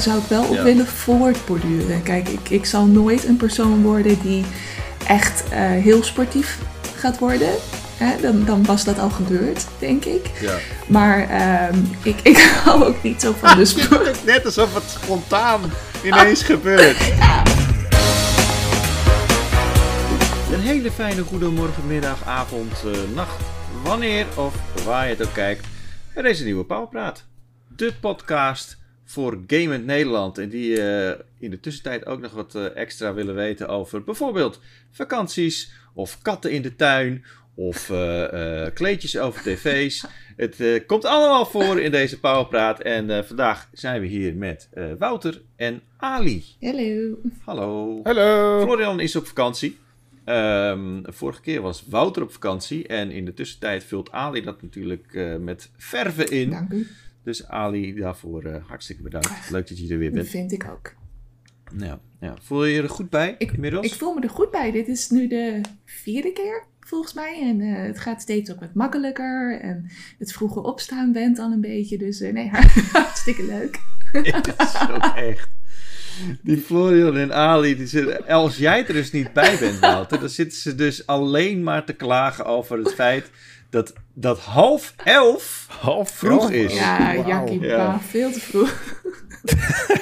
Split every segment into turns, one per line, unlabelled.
zou ik wel op
Ja.
willen voortborduren. Kijk, ik, ik zal nooit een persoon worden die echt eh, heel sportief gaat worden. Hè, dan, dan was dat al gebeurd, denk ik.
Ja.
Maar ehm, ik, ik hou ook niet zo van de sport.
Het is net alsof het spontaan ineens gebeurt. Een hele fijne goedemorgen, middag, avond, eh, nacht. Wanneer of waar je het ook kijkt. bij deze nieuwe Powerpraat. De podcast voor Gamend Nederland. En die eh, in de tussentijd ook nog wat eh, extra willen weten over bijvoorbeeld vakanties. Of katten in de tuin. Of eh, eh, kleedjes over tv's. Het eh, komt allemaal voor in deze Powerpraat. En eh, vandaag zijn we hier met eh, Wouter en Ali.
Hallo.
Hallo.
Hallo.
Florian is op vakantie. Ehm, vorige keer was Wouter op vakantie. En in de tussentijd vult Ali dat natuurlijk eh, met verven in.
Dank u.
Dus Ali, daarvoor eh, hartstikke bedankt. Leuk dat je er weer
Dat
bent.
vind ik ook.
Ja, ja. Voel je je er goed bij
Ik,
inmiddels?
ik voel me er goed bij. Dit is nu de vierde keer, volgens mij. En eh, het gaat steeds ook wat makkelijker. En het vroege opstaan went al een beetje. Dus eh, nee, hartstikke leuk.
Het is ook echt. Die Florian en Ali, die zitten, als jij er dus niet bij bent, Wouter, dan zitten ze dus alleen maar te klagen over het feit dat, dat half elf
Half
vroeg
elf.
is.
Ja. Jackie,
Ja.
pa, veel te vroeg.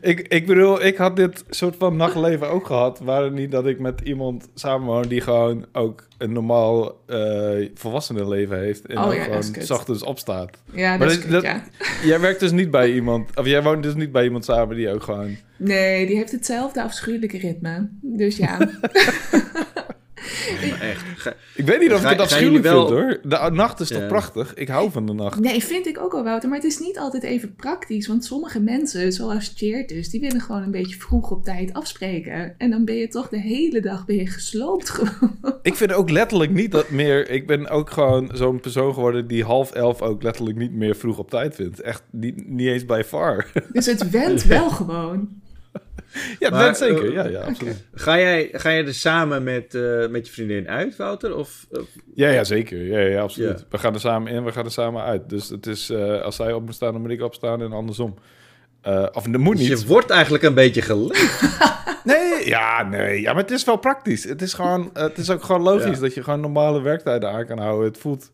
Ik, ik bedoel, ik had dit soort van nachtleven ook gehad. Waar het niet dat ik met iemand samenwoon die gewoon ook een normaal eh volwassenen leven heeft. En
Oh ja,
gewoon
kut.
's ochtends opstaat.
Ja,
Maar
dat is
dat-
kut,
dat-
ja.
Jij werkt dus niet bij iemand, of jij woont dus niet bij iemand samen die ook gewoon...
Nee, die heeft hetzelfde afschuwelijke ritme. Dus ja.
Echt. Ga-
Ik weet niet of
Ga-
ik het afschuwelijk
wel-
vind hoor. De nacht is toch
Ja.
prachtig? Ik hou van de nacht.
Nee, vind ik ook wel, Wouter. Maar het is niet altijd even praktisch. Want sommige mensen, zoals Cheert dus, die willen gewoon een beetje vroeg op tijd afspreken. En dan ben je toch de hele dag ben je gesloopt gewoon.
Ik vind ook letterlijk niet dat meer... Ik ben ook gewoon zo'n persoon geworden die half elf ook letterlijk niet meer vroeg op tijd vindt. Echt niet, niet eens bij far.
Dus het went wel gewoon.
ja,
Maar,
dat zeker.
eh,
Ja, ja, absoluut.
Ga jij, ga jij er samen met, eh, met je vriendin uit, Wouter? Of, of-
Ja, ja, zeker. Ja, ja, absoluut.
Ja.
We gaan er samen in, we gaan er samen uit. Dus het is, eh, als zij op moet staan, dan moet ik opstaan en andersom. Of dat moet
Dus
niet.
je wordt eigenlijk een beetje geleefd.
Nee, ja, nee. Ja, maar het is wel praktisch. Het is, gewoon, het is ook gewoon logisch
Ja.
dat je gewoon normale werktijden aan kan houden. Het voelt,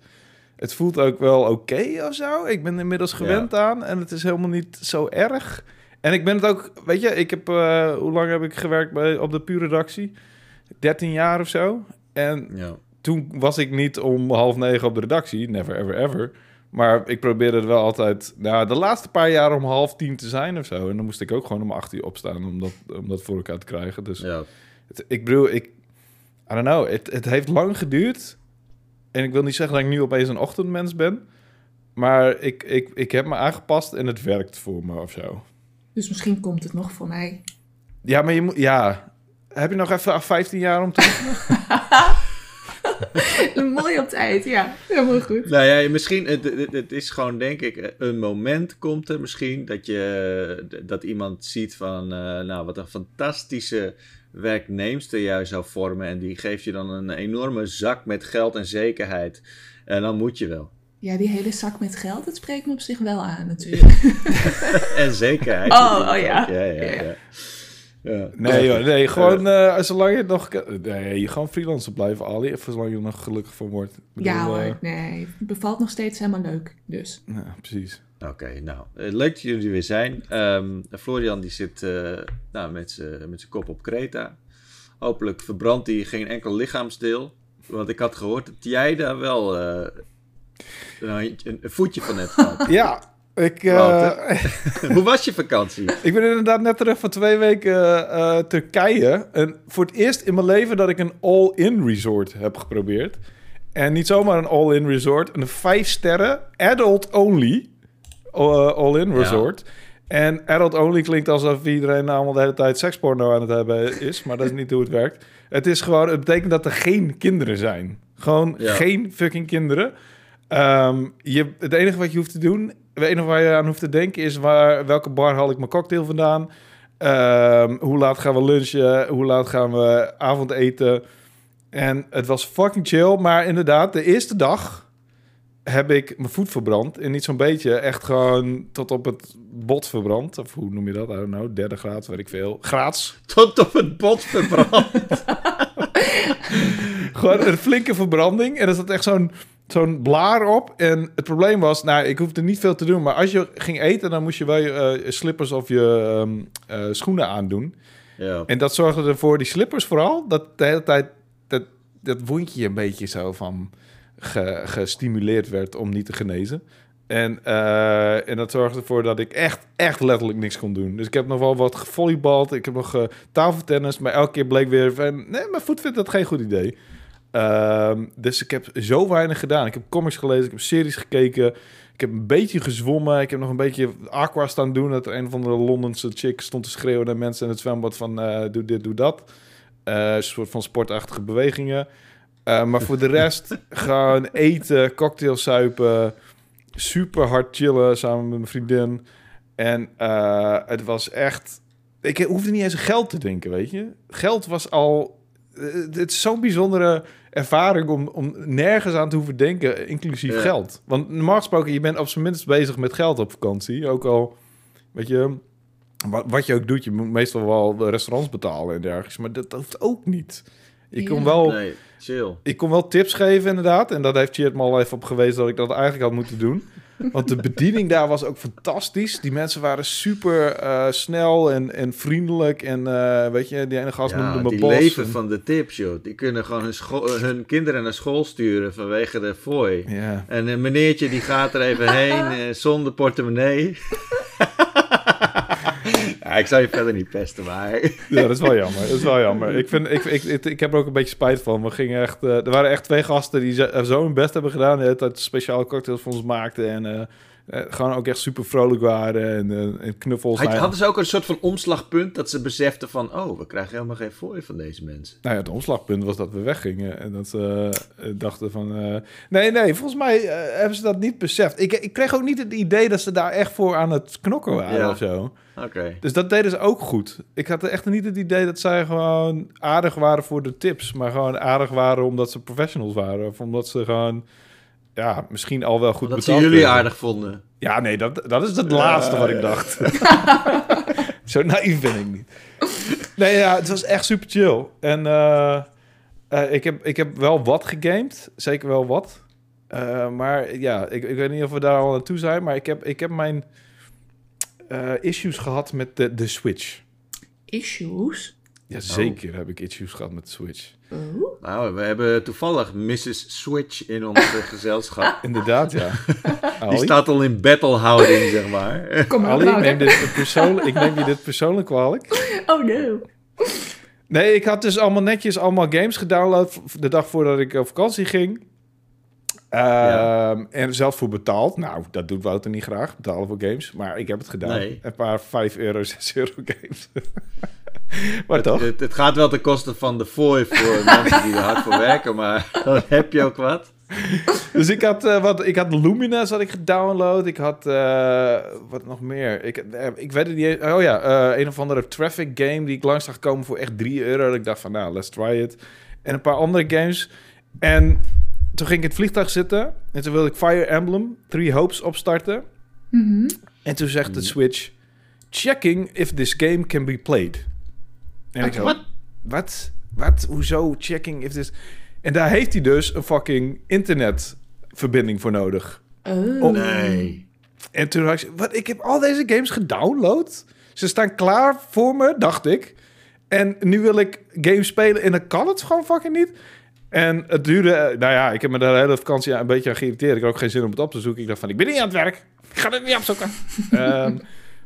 het voelt ook wel oké of zo. Ik ben inmiddels gewend aan en het is helemaal niet zo erg. En ik ben het ook, weet je, ik heb, eh, hoe lang heb ik gewerkt bij, op de pure redactie? 13 jaar of zo. En
Ja.
toen was ik niet om half negen op de redactie. Never, ever, ever. Maar ik probeerde het wel altijd... Nou, de laatste paar jaar om half tien te zijn of zo. En dan moest ik ook gewoon om acht uur opstaan om dat, om dat voor elkaar te krijgen. Dus
ja.
het- ik bedoel, ik... I don't know. Het, het heeft lang geduurd. En ik wil niet zeggen dat ik nu opeens een ochtendmens ben. Maar ik, ik, ik heb me aangepast en het werkt voor me of zo.
Dus misschien komt het nog voor mij.
Ja, maar je moet... Ja... Heb je nog even 15 jaar om te...
Mooi op tijd, ja. Helemaal goed.
Nou ja, misschien, het, het, het is gewoon denk ik, een moment komt er misschien dat je, dat iemand ziet van, eh, nou wat een fantastische werknemster jij zou vormen en die geeft je dan een enorme zak met geld en zekerheid. En dan moet je wel.
Ja, die hele zak met geld, dat spreekt me op zich wel aan natuurlijk.
En zekerheid.
Oh, oh ja.
Ja, ja,
Ja, ja.
Nee, joh, nee, gewoon eh, zolang je nog... Nee, gewoon freelancer blijven, Ali. Even zolang je er nog gelukkig van wordt. Bedoel,
ja hoor,
eh,
nee. Het bevalt nog steeds helemaal leuk. Dus.
ja, precies.
Oké, nou, eh, leuk dat jullie er weer zijn. Ehm, Florian die zit eh, nou, met zijn kop op Kreta. Hopelijk verbrandt hij geen enkel lichaamsdeel. Want ik had gehoord dat jij daar wel eh, een, een voetje van gehad.
Ja, ik, eh?
Hoe was je vakantie?
ik ben inderdaad net terug van twee weken eh, Turkije. En voor het eerst in mijn leven dat ik een all-in resort heb geprobeerd. En niet zomaar een all-in resort, een vijf sterren, adult only eh, all-in
Ja.
resort. En adult only klinkt alsof iedereen allemaal de hele tijd seksporno aan het hebben is, maar dat is niet hoe het werkt. Het is gewoon, het betekent dat er geen kinderen zijn. Gewoon
Ja.
geen fucking kinderen. Ehm, je, het enige wat je hoeft te doen, het enige waar je aan hoeft te denken is waar, welke bar haal ik mijn cocktail vandaan? Ehm, hoe laat gaan we lunchen? Hoe laat gaan we avondeten? En het was fucking chill, maar inderdaad, de eerste dag heb ik mijn voet verbrand. En niet zo'n beetje, echt gewoon tot op het bot verbrand. Of hoe noem je dat? I don't know, derde graad, weet ik veel. Graads.
Tot op het bot verbrand.
Gewoon een flinke verbranding. En er zat echt zo'n zo'n blaar op. En het probleem was, nou, ik hoefde niet veel te doen. Maar als je ging eten, dan moest je wel je eh, slippers of je eh, schoenen aandoen.
ja.
En dat zorgde ervoor, die slippers vooral, dat de hele tijd dat, dat wondje een beetje zo van ge- gestimuleerd werd om niet te genezen. En, eh, en dat zorgde ervoor dat ik echt, echt letterlijk niks kon doen. Dus ik heb nog wel wat gevolleybald, ik heb nog tafeltennis, maar elke keer bleek weer van, nee, mijn voet vindt dat geen goed idee. Ehm, dus ik heb zo weinig gedaan. Ik heb comics gelezen, ik heb series gekeken, ik heb een beetje gezwommen, ik heb nog een beetje aqua staan doen. Dat er een van de Londense chick stond te schreeuwen naar mensen in het zwembad van, eh, doe dit, doe dat. Eh, een soort van sportachtige bewegingen. Uh, maar voor de rest gewoon eten, cocktails zuipen, super hard chillen samen met mijn vriendin. En het was echt... Ik hoefde niet eens geld te denken, weet je. Geld was al... Het is zo'n bijzondere ervaring om, om nergens aan te hoeven denken, inclusief ja. geld. Want normaal gesproken, je bent op zijn minst bezig met geld op vakantie. Ook al, weet je, wat, wat je ook doet, je moet meestal wel de restaurants betalen en dergelijks. Maar dat, hoeft ook niet.
Ja.
kon wel...
Nee, chill.
Ik kon wel tips geven, inderdaad. En dat heeft Cheert me al even op gewezen dat ik dat eigenlijk had moeten doen. Want de bediening daar was ook fantastisch. Die mensen waren super eh, snel en, en vriendelijk. En eh, weet je, die ene gast
Ja,
noemde me
die
Bos.
leven
en-
van de tips, joh. Die kunnen gewoon hun kinderen naar school sturen vanwege de fooi.
Ja.
En een meneertje die gaat er even heen eh, zonder portemonnee. Ja, ik zou je verder niet pesten, maar...
ja, dat is wel jammer. Dat is wel jammer. Ik, vind, ik, ik, ik, ik heb er ook een beetje spijt van. We gingen echt, eh, er waren echt twee gasten die zo, zo hun best hebben gedaan. Het speciale cocktails voor ons maakten. En eh, eh, gewoon ook echt super vrolijk waren. En, eh, en knuffels.
Hij
ja.
had dus ook een soort van omslagpunt dat ze beseften van... Oh, we krijgen helemaal geen fooi van deze mensen.
Nou ja, het omslagpunt was dat we weggingen en dat ze eh, dachten van... nee, nee, volgens mij hebben ze dat niet beseft. Ik, ik kreeg ook niet het idee dat ze daar echt voor aan het knokken waren
Ja.
of zo.
Oké.
Dus dat deden ze ook goed. Ik had echt niet het idee dat zij gewoon aardig waren voor de tips, maar gewoon aardig waren omdat ze professionals waren. Of omdat ze gewoon, ja, misschien al wel goed
Dat ze
betaald
jullie
kregen.
aardig vonden.
Ja, nee, dat, dat is het laatste wat ik dacht. Zo naïef ben ik niet. Nee, ja, het was echt super chill. En eh, eh, ik, heb, ik heb wel wat gegamed. Zeker wel wat. Eh, maar ja, ik, ik weet niet of we daar al naartoe zijn. Maar ik heb, ik heb mijn eh, issues gehad met de, de Switch.
Issues?
Ja, zeker heb ik issues gehad met de Switch.
Oh.
Nou, we hebben toevallig Mrs. Switch in ons eh, gezelschap.
Inderdaad, ja.
Die staat al in battlehouding, zeg maar.
Kom maar,
Ali neem dit persoonlijk, ik neem je dit persoonlijk kwalijk.
Oh no.
Nee, ik had dus allemaal netjes allemaal games gedownload de dag voordat ik op vakantie ging. Ehm,
Ja.
En zelf voor betaald. Nou, dat doet Wouter niet graag, betalen voor games. Maar ik heb het gedaan.
Nee.
Een paar 5 euro, 6 euro games. maar toch?
Het, het gaat wel ten koste van de fooi voor mensen die er hard voor werken, maar dan heb je ook wat.
Dus ik had, eh, wat, ik had Luminous had ik gedownload. Ik had, eh, wat nog meer? Ik, eh, ik weet het niet eens. Oh ja, eh, een of andere traffic game die ik langs zag komen voor echt 3 euro. Dat ik dacht van, nou, let's try it. En een paar andere games. En toen ging ik in het vliegtuig zitten. En toen wilde ik Fire Emblem Three Hopes opstarten.
Mhm.
En toen zegt de Switch... Checking if this game can be played. En ik zo,
Wat?
wat? Wat? Hoezo checking if this... En daar heeft hij dus een fucking internetverbinding voor nodig.
Oh.
Nee.
En toen had ik... Wat? Ik heb al deze games gedownload. Ze staan klaar voor me, dacht ik. En nu wil ik games spelen en dan kan het gewoon fucking niet. En het duurde... eh, Nou ja, ik heb me de hele vakantie een beetje aan geïrriteerd. Ik had ook geen zin om het op te zoeken. Ik dacht van, ik ben niet aan het werk. Ik ga het niet opzoeken. Ehm,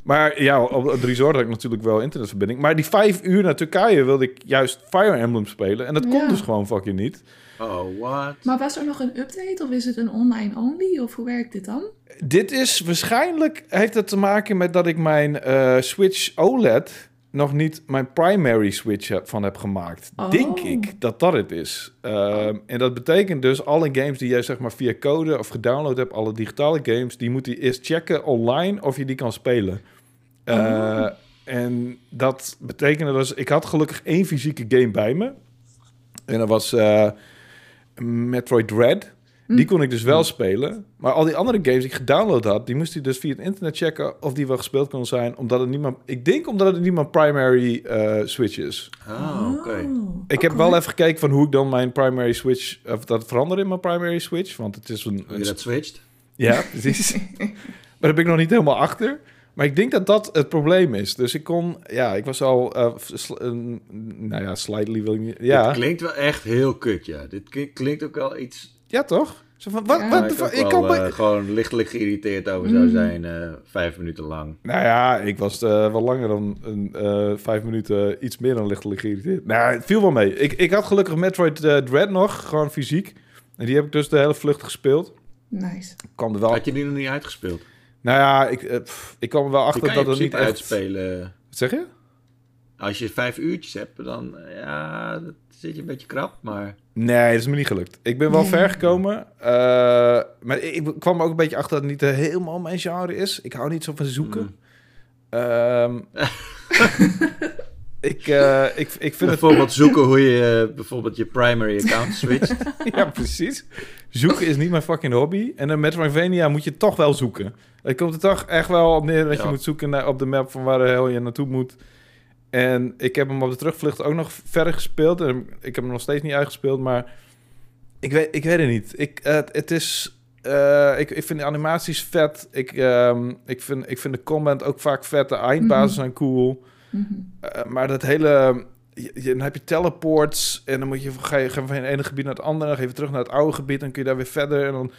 maar ja, op het resort had ik natuurlijk wel internetverbinding. Maar die vijf uur naar Turkije wilde ik juist Fire Emblem spelen. En dat kon dus gewoon fucking niet.
Oh, what?
Maar was er nog een update of is het een online only? Of hoe werkt dit dan?
Dit is waarschijnlijk heeft het te maken met dat ik mijn eh, Switch OLED nog niet mijn primary Switch heb, van heb gemaakt.
Oh.
Denk ik dat dat het is. Ehm, En dat betekent dus alle games die jij zeg maar via code of gedownload hebt, alle digitale games, die moet je eerst checken online of je die kan spelen. Eh,
Oh.
En dat betekende dus, ik had gelukkig één fysieke game bij me. En dat was eh, Metroid Dread. Die kon ik dus wel spelen. Maar al die andere games die ik gedownload had, die moest hij dus via het internet checken of die wel gespeeld kon zijn. Omdat het niet meer, ik denk omdat het niet mijn primary eh, switch is.
Ah, oké.
Oh,
Ik heb wel even gekeken van hoe ik dan mijn primary switch, of dat veranderde in mijn primary switch. Want het is een, een
je dat switcht?
ja, precies. maar daar ben ik nog niet helemaal achter. Maar ik denk dat dat het probleem is. Dus ik kon, ja, ik was al, eh, sl- een- nou ja, slightly wil ik niet, ja.
Dit klinkt wel echt heel kut, ja. Dit klinkt ook wel iets...
Ja, toch? Zo van, wat,
Ja.
wat
ik
Ik
wel,
kan
eh, gewoon lichtelijk geïrriteerd over zou
Mm.
zijn eh, vijf minuten lang.
Nou ja, ik was eh, wel langer dan een, eh, vijf minuten iets meer dan lichtelijk geïrriteerd. Nou, het viel wel mee. Ik, ik had gelukkig Metroid eh, Dread nog, gewoon fysiek. En die heb ik dus de hele vlucht gespeeld.
Nice.
Kwam er wel...
Had je die nog niet uitgespeeld?
Nou ja, ik, eh, pff, ik kwam er wel achter dat het niet echt...
uitspelen.
Wat zeg je?
Als je vijf uurtjes hebt, dan eh, ja, dan zit je een beetje krap. Maar
Nee, dat is me niet gelukt. Ik ben wel
Nee.
ver gekomen. eh, maar ik, ik kwam ook een beetje achter dat het niet helemaal mijn genre is. Ik hou niet zo van zoeken.
Mm.
Ehm, ik, eh, ik, ik vind het...
bijvoorbeeld zoeken hoe je eh, bijvoorbeeld je primary account switcht.
ja, precies. Zoeken is niet mijn fucking hobby. En in Metroidvania moet je toch wel zoeken. Het komt er toch echt wel op neer dat
Ja.
je moet zoeken naar, op de map van waar de hel je naartoe moet. En ik heb hem op de terugvlucht ook nog verder gespeeld. En ik heb hem nog steeds niet uitgespeeld, maar ik weet, ik weet het niet. Ik, eh, het, is... eh, ik, ik vind de animaties vet. Ik, ehm, ik, vind, ik vind de combat ook vaak vet. De eindbazen
Mhm.
zijn cool. Eh, maar dat hele... Je, je- dan heb je teleports en dan moet je, ga je ga je van het ene gebied naar het andere. Dan ga je weer terug naar het oude gebied. Dan kun je daar weer verder. En dan...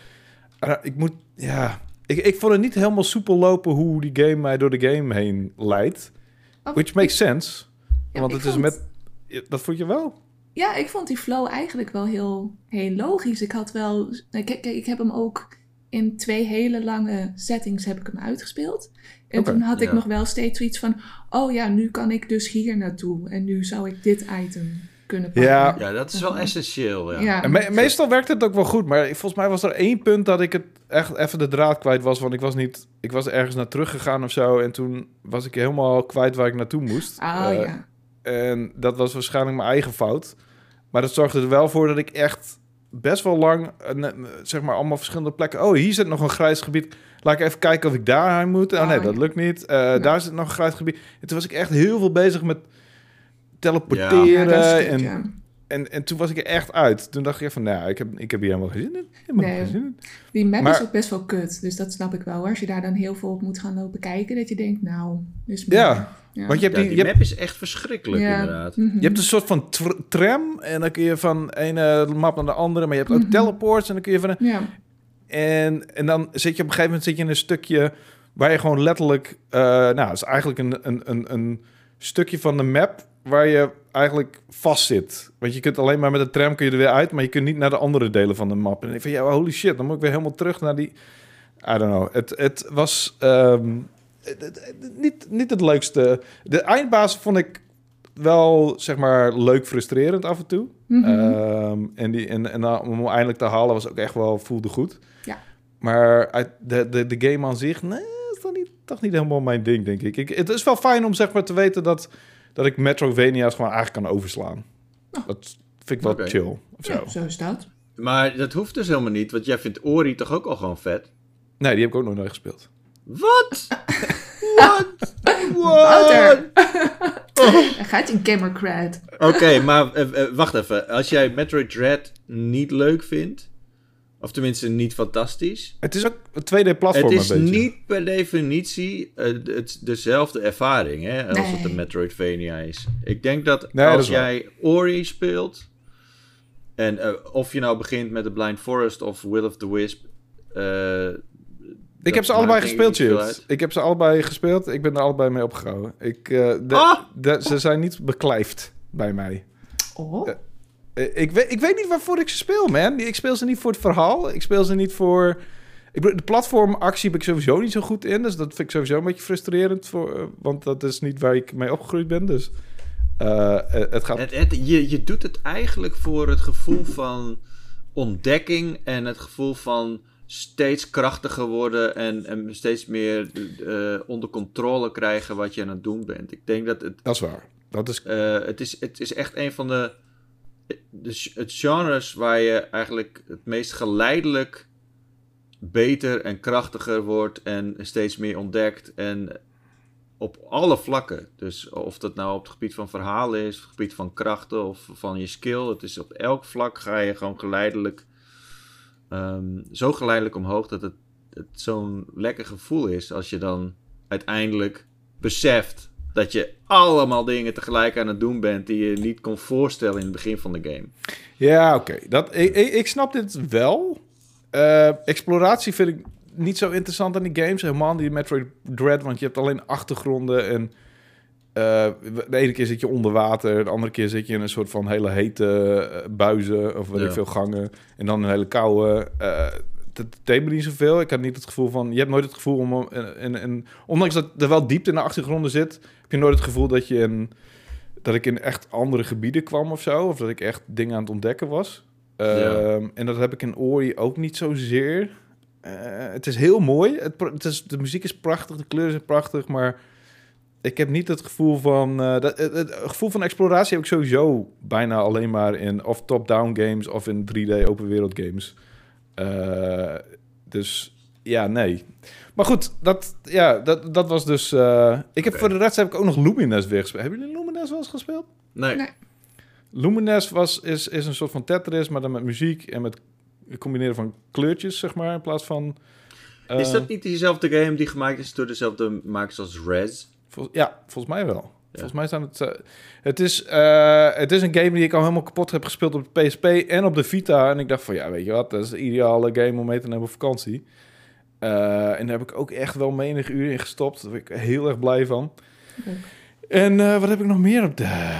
Eh, ik moet... Ja... Ik, ik vond het niet helemaal soepel lopen hoe die game mij door de game heen leidt.
Oh,
Which makes sense.
Ja,
want het is met... Dat vond je wel?
Ja, ik vond die flow eigenlijk wel heel, heel logisch. Ik had wel... Kijk, kijk, ik heb hem ook in twee hele lange settings heb ik hem uitgespeeld. En toen had ik
ja.
nog wel steeds zoiets van... Oh ja, nu kan ik dus hier naartoe. En nu zou ik dit item kunnen pakken.
Ja.
Ja, dat is wel essentieel. Ja.
Ja.
En me- meestal werkt het ook wel goed, maar volgens mij was er één punt dat ik het echt even de draad kwijt was. Want ik was niet, ik was ergens naar teruggegaan of zo. En toen was ik helemaal kwijt waar ik naartoe moest.
Oh ja.
En dat was waarschijnlijk mijn eigen fout. Maar dat zorgde er wel voor dat ik echt best wel lang, eh, zeg maar, allemaal verschillende plekken. Oh, hier zit nog een grijs gebied. Laat ik even kijken of ik daarheen moet. Oh nee,
Oh,
dat lukt niet. Eh, Daar zit nog een gebied. En toen was ik echt heel veel bezig met teleporteren.
Ja, is
en,
ja.
en, en toen was ik er echt uit. Toen dacht ik van, nou, ik heb, ik heb hier helemaal geen zin in. Helemaal
Nee.
geen zin in.
Die map
Maar-
is ook best wel kut. Dus dat snap ik wel. hoor. Als je daar dan heel veel op moet gaan lopen kijken. Dat je denkt, nou, dus
Ja,
ja.
Want je hebt,
Ja,
die, je, hebt,
map is echt verschrikkelijk,
Ja.
inderdaad.
Mhm.
je hebt een soort van tr- tram. En dan kun je van ene map naar de andere. Maar je hebt ook
Mhm.
teleports. En dan kun je van...
Ja.
En, en dan zit je op een gegeven moment zit je in een stukje waar je gewoon letterlijk, eh, nou, het is eigenlijk een, een, een, een stukje van de map waar je eigenlijk vast zit. Want je kunt alleen maar met de tram kun je er weer uit, maar je kunt niet naar de andere delen van de map. En ik van ja, holy shit, dan moet ik weer helemaal terug naar die. I don't know. Het, het was ehm, niet, niet het leukste. De eindbaas vond ik wel, zeg maar, leuk frustrerend af en toe.
Mhm.
Ehm, en die, en, en dan, om hem eindelijk te halen was ook echt wel, voelde goed.
Ja.
Maar uit de, de, de game aan zich, nee, is toch niet, toch niet helemaal mijn ding, denk ik. ik. Het is wel fijn om zeg maar te weten dat, dat ik Metrovania's gewoon eigenlijk kan overslaan.
Oh.
Dat vind ik wel chill, of zo.
Ja, zo is dat.
Maar dat hoeft dus helemaal niet, want jij vindt Ori toch ook al gewoon vet?
Nee, die heb ik ook nog nooit gespeeld.
Wat? Wat?
Wouter! Hij gaat in Gamercrad.
Oké, maar eh, eh, wacht even. Als jij Metroid Dread niet leuk vindt, of tenminste niet fantastisch,
Het is ook een 2D-platform
het is
een beetje.
niet per definitie eh, het, dezelfde ervaring hè, als
Nee.
het een Metroidvania is. Ik denk dat
Nee,
als jij Ori speelt, en eh, of je nou begint met The Blind Forest of Will of the Wisp, eh,
Ik heb ze allebei gespeeld,
uit.
Ik heb ze allebei gespeeld. Ik ben er allebei mee opgehouden. Ik, eh, de-
Ah!
de- ze zijn niet beklijfd bij mij.
Oh.
Eh, Eh, Ik weet, ik weet niet waarvoor ik ze speel, man. Ik speel ze niet voor het verhaal. Ik speel ze niet voor... Ik bedoel, de platformactie ben ik sowieso niet zo goed in. Dus dat vind ik sowieso een beetje frustrerend. Voor, want dat is niet waar ik mee opgegroeid ben. Dus het gaat...
Het, het- je, je doet het eigenlijk voor het gevoel van ontdekking en het gevoel van steeds krachtiger worden en, en steeds meer eh, onder controle krijgen wat je aan het doen bent. Ik denk dat het,
Dat is waar. Dat is...
eh, het, is, het is echt een van de de, het genres waar je eigenlijk het meest geleidelijk beter en krachtiger wordt en steeds meer ontdekt en op alle vlakken. Dus of dat nou op het gebied van verhalen is, op het gebied van krachten of van je skill, het is op elk vlak ga je gewoon geleidelijk ehm, zo geleidelijk omhoog dat het, het zo'n lekker gevoel is als je dan uiteindelijk beseft dat je allemaal dingen tegelijk aan het doen bent die je niet kon voorstellen in het begin van de game.
Ja, oké. Dat Ik, ik, snap dit wel. Eh, exploratie vind ik niet zo interessant aan die games. Helemaal niet Metroid Dread, want je hebt alleen achtergronden en... eh, de ene keer zit je onder water, de andere keer zit je in een soort van hele hete eh, buizen of weet
Ja.
ik veel gangen. En dan een hele koude. eh dat deed me niet zoveel. Ik had niet het gevoel van. Je hebt nooit het gevoel om. En, en, en, ondanks dat er wel diepte in de achtergronden zit, heb je nooit het gevoel dat je in. Dat ik in echt andere gebieden kwam of zo. Of dat ik echt dingen aan het ontdekken was. Ehm, En dat heb ik in Ori ook niet zozeer. Het is heel mooi. Het, het is, de muziek is prachtig, de kleuren zijn prachtig, maar ik heb niet het gevoel van... eh, dat, het, het gevoel van exploratie heb ik sowieso bijna alleen maar in of top-down games of in 3D open wereld games. Eh, dus ja, nee. Maar goed, dat, ja, dat, dat was dus... eh, ik heb voor de rest heb ik ook nog Lumines weer gespeeld. Hebben jullie Lumines wel eens gespeeld?
Nee.
Nee.
Lumines was, is, is een soort van Tetris, maar dan met muziek en met het combineren van kleurtjes, zeg maar, in plaats van...
Is dat niet diezelfde game die gemaakt is door dezelfde makers als Rez?
Vol- ja, volgens mij wel. Volgens mij zijn het... eh, het, is, eh, het is een game die ik al helemaal kapot heb gespeeld op de PSP en op de Vita. En ik dacht van, ja, weet je wat, dat is de ideale game om mee te nemen op vakantie. Eh, en daar heb ik ook echt wel menig uur in gestopt. Daar ben ik heel erg blij van. En wat heb ik nog meer op de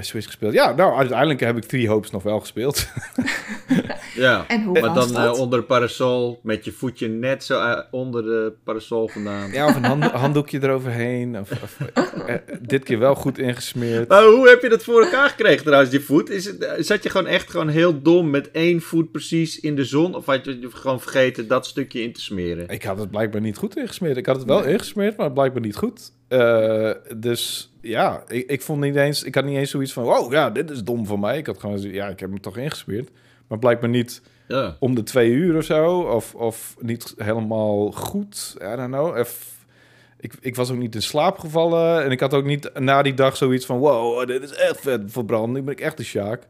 Switch gespeeld? Ja, nou, uiteindelijk heb ik Three Hopes nog wel gespeeld.
Ja.
En hoe
Maar
was
dan
dat?
eh, onder de parasol, met je voetje net zo eh, onder de parasol vandaan.
Ja, of een hand- handdoekje eroverheen. Of, of, eh, dit keer wel goed ingesmeerd.
Maar hoe heb je dat voor elkaar gekregen trouwens, die voet? Is het, zat je gewoon echt gewoon heel dom met één voet precies in de zon? Of had je gewoon vergeten dat stukje in te smeren?
Ik had het blijkbaar niet goed ingesmeerd. Ik had het wel ingesmeerd, maar blijkbaar niet goed. Eh, dus ja, ik, ik vond niet eens... Ik had niet eens zoiets van... Wow, ja, dit is dom van mij. Ik had gewoon Ja, ik heb hem toch ingesmeerd. Maar blijkbaar niet
Ja.
om de twee uur of zo. Of, of niet helemaal goed. I don't know. Ik, ik was ook niet in slaap gevallen. En ik had ook niet na die dag zoiets van... Wow, dit is echt vet verbrand. Nu ben ik echt de Sjaak.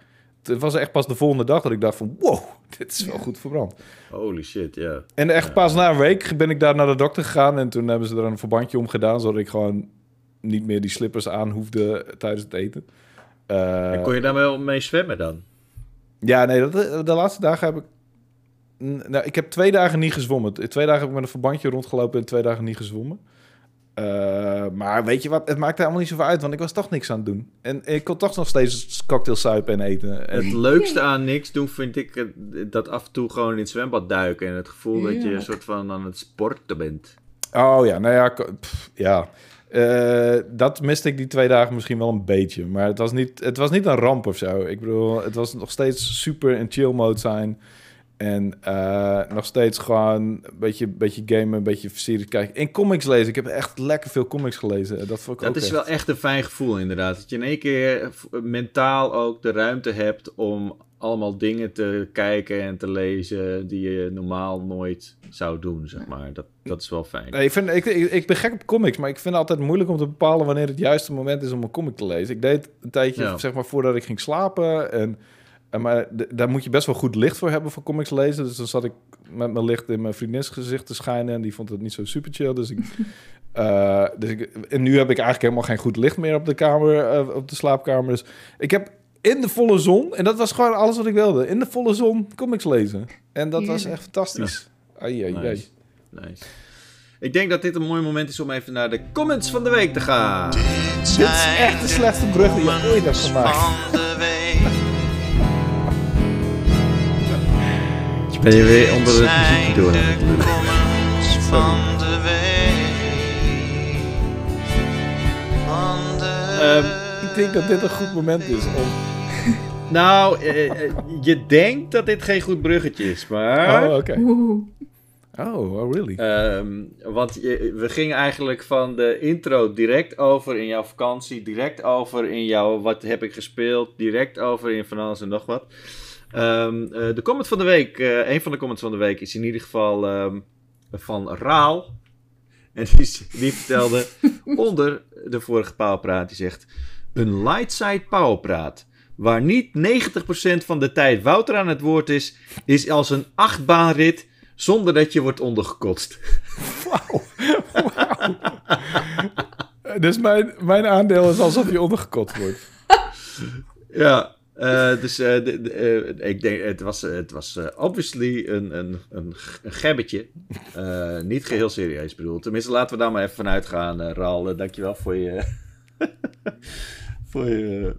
Het was echt pas de volgende dag dat ik dacht van... Wow, dit is wel goed verbrand.
Holy shit, ja.
En echt pas na een week ben ik daar naar de dokter gegaan. En toen hebben ze er een verbandje om gedaan... zodat ik gewoon niet meer die slippers aan hoefde tijdens het eten. Eh,
En kon je daar wel mee zwemmen dan?
Ja, nee, dat, de laatste dagen heb ik... Nou, ik heb twee dagen niet gezwommen. Twee dagen heb ik met een verbandje rondgelopen en twee dagen niet gezwommen. Eh, maar weet je wat, het maakte helemaal niet zoveel uit, want ik was toch niks aan het doen. En ik kon toch nog steeds cocktails suipen en eten. En,
Het leukste aan niks doen vind ik eh, dat af en toe gewoon in het zwembad duiken. En het gevoel dat je een soort van aan het sporten bent.
Oh ja, nou ja, pff, ja. Eh, dat miste ik die twee dagen misschien wel een beetje. Maar het was, niet, het was niet een ramp of zo. Ik bedoel, het was nog steeds super in chill mode zijn. En eh, nog steeds gewoon een beetje, beetje gamen, een beetje series kijken. En comics lezen. Ik heb echt lekker veel comics gelezen. Dat vond ik
Dat
ook
is
echt-
wel echt een fijn gevoel inderdaad. Dat je in één keer eh, mentaal ook de ruimte hebt om allemaal dingen te kijken en te lezen die je normaal nooit zou doen, zeg maar. Dat, dat is wel fijn.
Nee, ik, vind, ik, ik, ik ben gek op comics, maar ik vind het altijd moeilijk om te bepalen wanneer het juiste moment is om een comic te lezen. Ik deed een tijdje,
Ja.
zeg maar, voordat ik ging slapen. En, en maar d- daar moet je best wel goed licht voor hebben voor comics lezen. Dus dan zat ik met mijn licht in mijn vriendins gezicht te schijnen. En die vond het niet zo super chill. Dus ik, eh, dus ik, en nu heb ik eigenlijk helemaal geen goed licht meer op de kamer, eh, op de slaapkamer. Dus ik heb in de volle zon, en dat was gewoon alles wat ik wilde, in de volle zon comics lezen. En dat was echt fantastisch. Ai, ai, ai.
Nice. nice. Ik denk dat dit een mooi moment is om even naar de comments van de week te gaan.
Dit is echt de slechtste brug die je ooit hebt gemaakt.
Ben je weer onder het
Zijn
muziekje door aan
de
het lullen?
comments van de week. Van de
Ehm, ik denk dat dit een goed moment is om...
Nou, eh, eh, je denkt dat dit geen goed bruggetje is, maar...
Oh, oké.
Oeh.
Oh, oh really?
Ehm, want je- we gingen eigenlijk van de intro direct over in jouw vakantie, direct over in jouw wat heb ik gespeeld, direct over in van alles en nog wat. Ehm, eh, de comment van de week, eh, een van de comments van de week is in ieder geval ehm, van Raal. En die, vertelde onder de vorige powerpraat, die zegt... Een lightside powerpraat, waar niet 90% van de tijd Wouter aan het woord is, is als een achtbaanrit zonder dat je wordt ondergekotst.
Wauw. Wauw. dus mijn, mijn aandeel is alsof je ondergekotst wordt.
Ja, eh, dus eh, de- de, eh, ik denk, het was, het was obviously een, een, een, een gebbetje. Eh, niet geheel serieus bedoeld. Tenminste, laten we daar maar even vanuit gaan, eh Raal. Dankjewel voor je... voor je...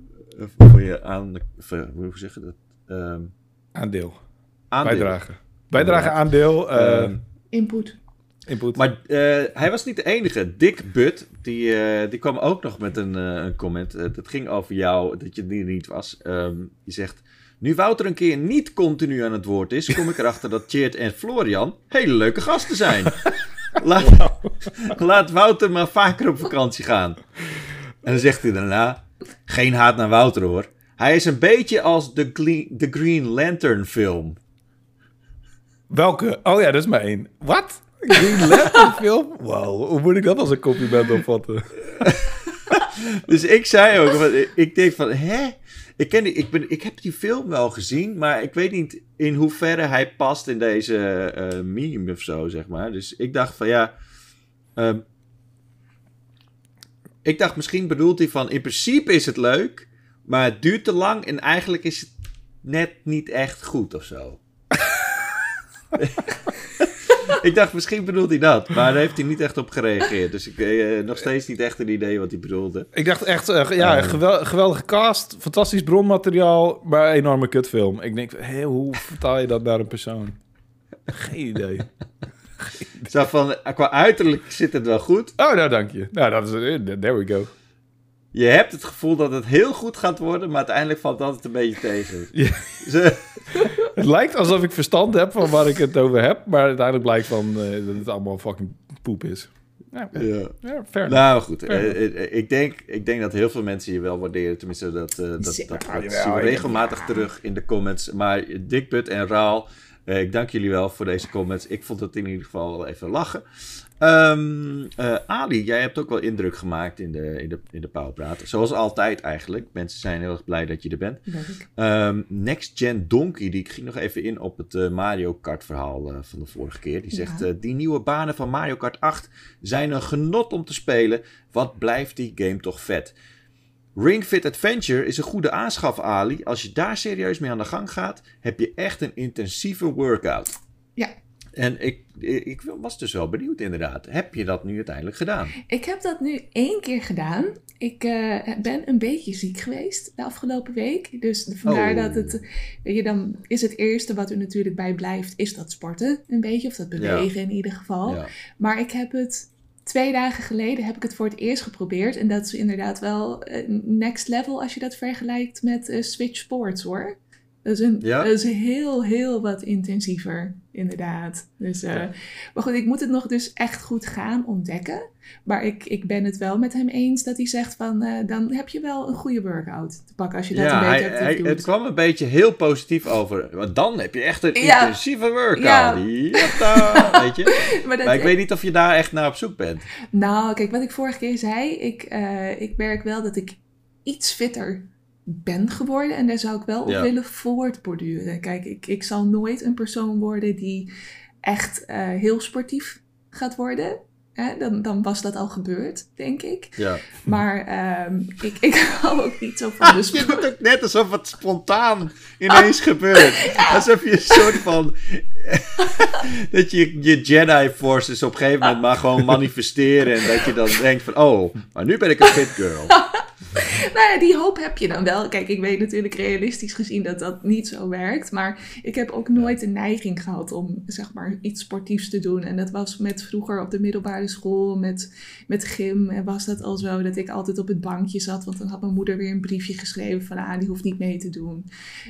voor je aan... voor- hoe zeg je dat? Ehm,
Aandeel.
aandeel.
Bijdrage. Bijdrage, aandeel, eh,
Ehm,
Input.
Input.
Maar eh, hij was niet de enige. Dick Butt, die, eh, die kwam ook nog met een, eh, een comment. Dat ging over jou, dat je er niet was. Ehm, die zegt... Nu Wouter een keer niet continu aan het woord is... kom ik erachter dat Cheert en Florian hele leuke gasten zijn. laat, laat Wouter maar vaker op vakantie gaan. En dan zegt hij daarna... Geen haat naar Wouter hoor. Hij is een beetje als de, de Green Lantern film.
Welke? Oh ja, dat is maar één. Wat? Green Lantern film? Wow, hoe moet ik dat als een compliment opvatten?
Dus ik zei ook, ik denk van, hè? Ik, ken die, ik, ben, ik heb die film wel gezien, maar ik weet niet in hoeverre hij past in deze eh, meme of zo, zeg maar. Dus ik dacht van, ja... ehm, ik dacht, misschien bedoelt hij van, in principe is het leuk, maar het duurt te lang en eigenlijk is het net niet echt goed of zo. ik dacht, misschien bedoelt hij dat, maar daar heeft hij niet echt op gereageerd. Dus ik eh, nog steeds niet echt een idee wat hij bedoelde.
Ik dacht echt, eh, ja,
Eh.
gewel- geweldige cast, fantastisch bronmateriaal, maar enorme kutfilm. Ik denk, hé, hoe vertaal je dat naar een persoon? Geen idee.
Zo van, qua uiterlijk zit het wel goed.
Oh, nou, dank je. Nou, dat is, eh, there we go.
Je hebt het gevoel dat het heel goed gaat worden, maar uiteindelijk valt dat het een beetje tegen.
Ja.
Ze-
Het lijkt alsof ik verstand heb van waar ik het over heb, maar uiteindelijk blijkt van eh, dat het allemaal fucking poep is. Ja,
ja.
ja fair enough.
Nou goed,
Fair
eh, eh, ik, denk, ik denk dat heel veel mensen je wel waarderen. Tenminste, dat, eh, dat, dat,
Zeker.
dat,
Jawel,
zien we
ik-
regelmatig terug in de comments. Maar Dick Put en Raal, ik dank jullie wel voor deze comments. Ik vond het in ieder geval wel even lachen. Ehm, eh, Ali, jij hebt ook wel indruk gemaakt in de, in de, in de Pauwpraat. Zoals altijd eigenlijk. Mensen zijn heel erg blij dat je er bent. Ehm, Next Gen Donkey, die ik ging nog even in op het eh, Mario Kart verhaal eh, van de vorige keer. Die zegt,
Ja.
die nieuwe banen van Mario Kart 8 zijn een genot om te spelen. Wat blijft die game toch vet. Ring Fit Adventure is een goede aanschaf, Ali. Als je daar serieus mee aan de gang gaat, heb je echt een intensieve workout.
Ja.
En ik, ik was dus wel benieuwd inderdaad. Heb je dat nu uiteindelijk gedaan?
Ik heb dat nu één keer gedaan. Ik eh, ben een beetje ziek geweest de afgelopen week. Dus vandaar
Oh.
dat het... Weet je, dan is het eerste wat er natuurlijk bij blijft... is dat sporten een beetje. Of dat bewegen in ieder geval.
Ja.
Maar ik heb het... Twee dagen geleden heb ik het voor het eerst geprobeerd. En dat is inderdaad wel eh, next level als je dat vergelijkt met eh, Switch Sports hoor. Dat is, een,
Ja?
dat is heel, heel wat intensiever, inderdaad. Dus, eh,
Ja.
Maar goed, ik moet het nog dus echt goed gaan ontdekken. Maar ik, ik ben het wel met hem eens dat hij zegt van... eh, dan heb je wel een goede workout te pakken als je dat
Ja,
een
hij,
beetje
hij-
doet.
het kwam een beetje heel positief over. Want dan heb je echt een
Ja.
intensieve workout.
Ja.
Jatta, weet je?
maar dat,
Maar ik weet niet of je daar echt naar op zoek bent.
Nou, kijk, wat ik vorige keer zei, ik, eh, ik merk wel dat ik iets fitter ben geworden. En daar zou ik wel op
Ja.
willen voortborduren. Kijk, ik, ik zal nooit een persoon worden die echt eh, heel sportief gaat worden. Hè? Dan, dan was dat al gebeurd, denk ik.
Ja.
Maar ehm, ik, ik hou ook niet zo van de
Je
sport.
doet ook net alsof het spontaan ineens gebeurt. Alsof je een soort van... dat je je Jedi Forces op een gegeven moment maar gewoon manifesteren. En dat je dan denkt van... Oh, maar nu ben ik een fit girl.
Nou ja, die hoop heb je dan wel. Kijk, ik weet natuurlijk realistisch gezien dat dat niet zo werkt. Maar ik heb ook nooit de neiging gehad om, zeg maar, iets sportiefs te doen. En dat was met vroeger op de middelbare school, met, met gym. En was dat al zo dat ik altijd op het bankje zat. Want dan had mijn moeder weer een briefje geschreven van, ah, die hoeft niet mee te doen.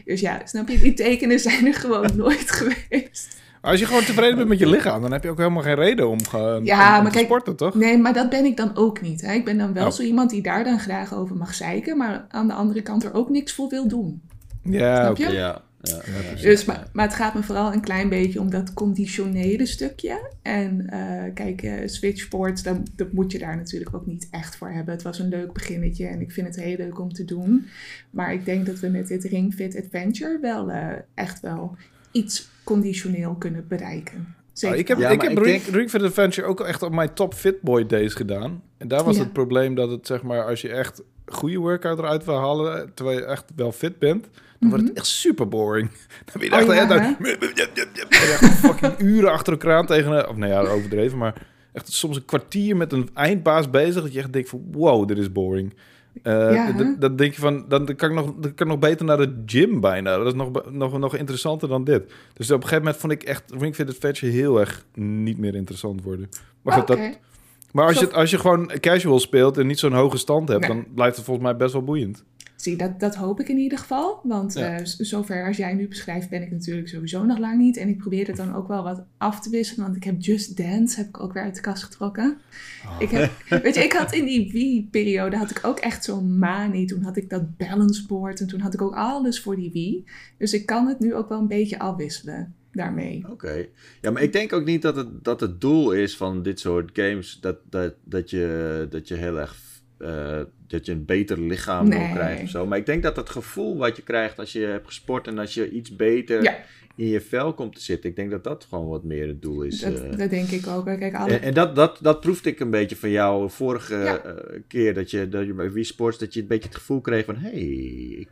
Dus ja, snap je, die tekenen zijn er gewoon nooit geweest.
Maar als je gewoon tevreden bent met je lichaam, dan heb je ook helemaal geen reden om, ge-
Ja,
om
maar
te
kijk-
sporten, toch?
Nee, maar dat ben ik dan ook niet. Hè. Ik ben dan wel
Oh.
zo iemand die daar dan graag over mag zeiken, maar aan de andere kant er ook niks voor wil doen.
Ja,
Snap?
Ja, ja, ja,
precies.
Dus, maar, maar het gaat me vooral een klein beetje om dat conditionele stukje. En eh, kijk, eh Switch Sports, dan, dat moet je daar natuurlijk ook niet echt voor hebben. Het was een leuk beginnetje en ik vind het heel leuk om te doen. Maar ik denk dat we met dit Ring Fit Adventure wel eh, echt wel iets conditioneel kunnen bereiken. Zeker.
Ah, ik heb,
Ja,
ik heb
ik
Ring,
denk-
Ring Fit Adventure ook echt op mijn top Fitboy days gedaan. En daar was
Ja.
het probleem dat het, zeg maar, als je echt goede workout eruit wil halen, terwijl je echt wel fit bent, dan wordt het echt super boring. Dan ben je
Mhm. Oh,
echt,
ja,
echt fucking uren achter elkaar tegen, of nou ja, overdreven, maar echt soms een kwartier met een eindbaas bezig, dat je echt denkt van, wow, dit is boring. Eh,
Ja,
dan denk je van, dan, kan ik nog, dan kan ik nog beter naar de gym bijna. Dat is nog, nog, nog interessanter dan dit. Dus op een gegeven moment vond ik echt Ring Fit Adventure heel erg niet meer interessant worden. Maar, goed,
Oké.
dat, maar als,
Zo-
je, als je gewoon casual speelt en niet zo'n hoge stand hebt,
Nee.
dan blijft het volgens mij best wel boeiend.
Zie, dat, dat hoop ik in ieder geval. Want
Ja.
eh, zover als jij nu beschrijft, ben ik natuurlijk sowieso nog lang niet. En ik probeer het dan ook wel wat af te wisselen. Want ik heb Just Dance heb ik ook weer uit de kast getrokken. Ik heb, weet je, ik had in die Wii-periode had ik ook echt zo'n manie. Toen had ik dat balanceboard en toen had ik ook alles voor die Wii. Dus ik kan het nu ook wel een beetje afwisselen daarmee.
Oké. Ja, maar ik denk ook niet dat het, dat het doel is van dit soort games dat, dat, dat, je, dat je heel erg. Eh, dat je een beter lichaam wil
Nee.
krijgen of zo. Maar ik denk dat het gevoel wat je krijgt als je hebt gesport en als je iets beter
Ja.
in je vel komt te zitten, ik denk dat dat gewoon wat meer het doel is.
Dat,
eh.
dat denk ik ook. Kijk, alle...
En, en dat, dat, dat proefde ik een beetje van jou vorige
Ja.
eh, keer dat je, dat je bij Wii Sports dat je een beetje het gevoel kreeg van hé, hey, ik,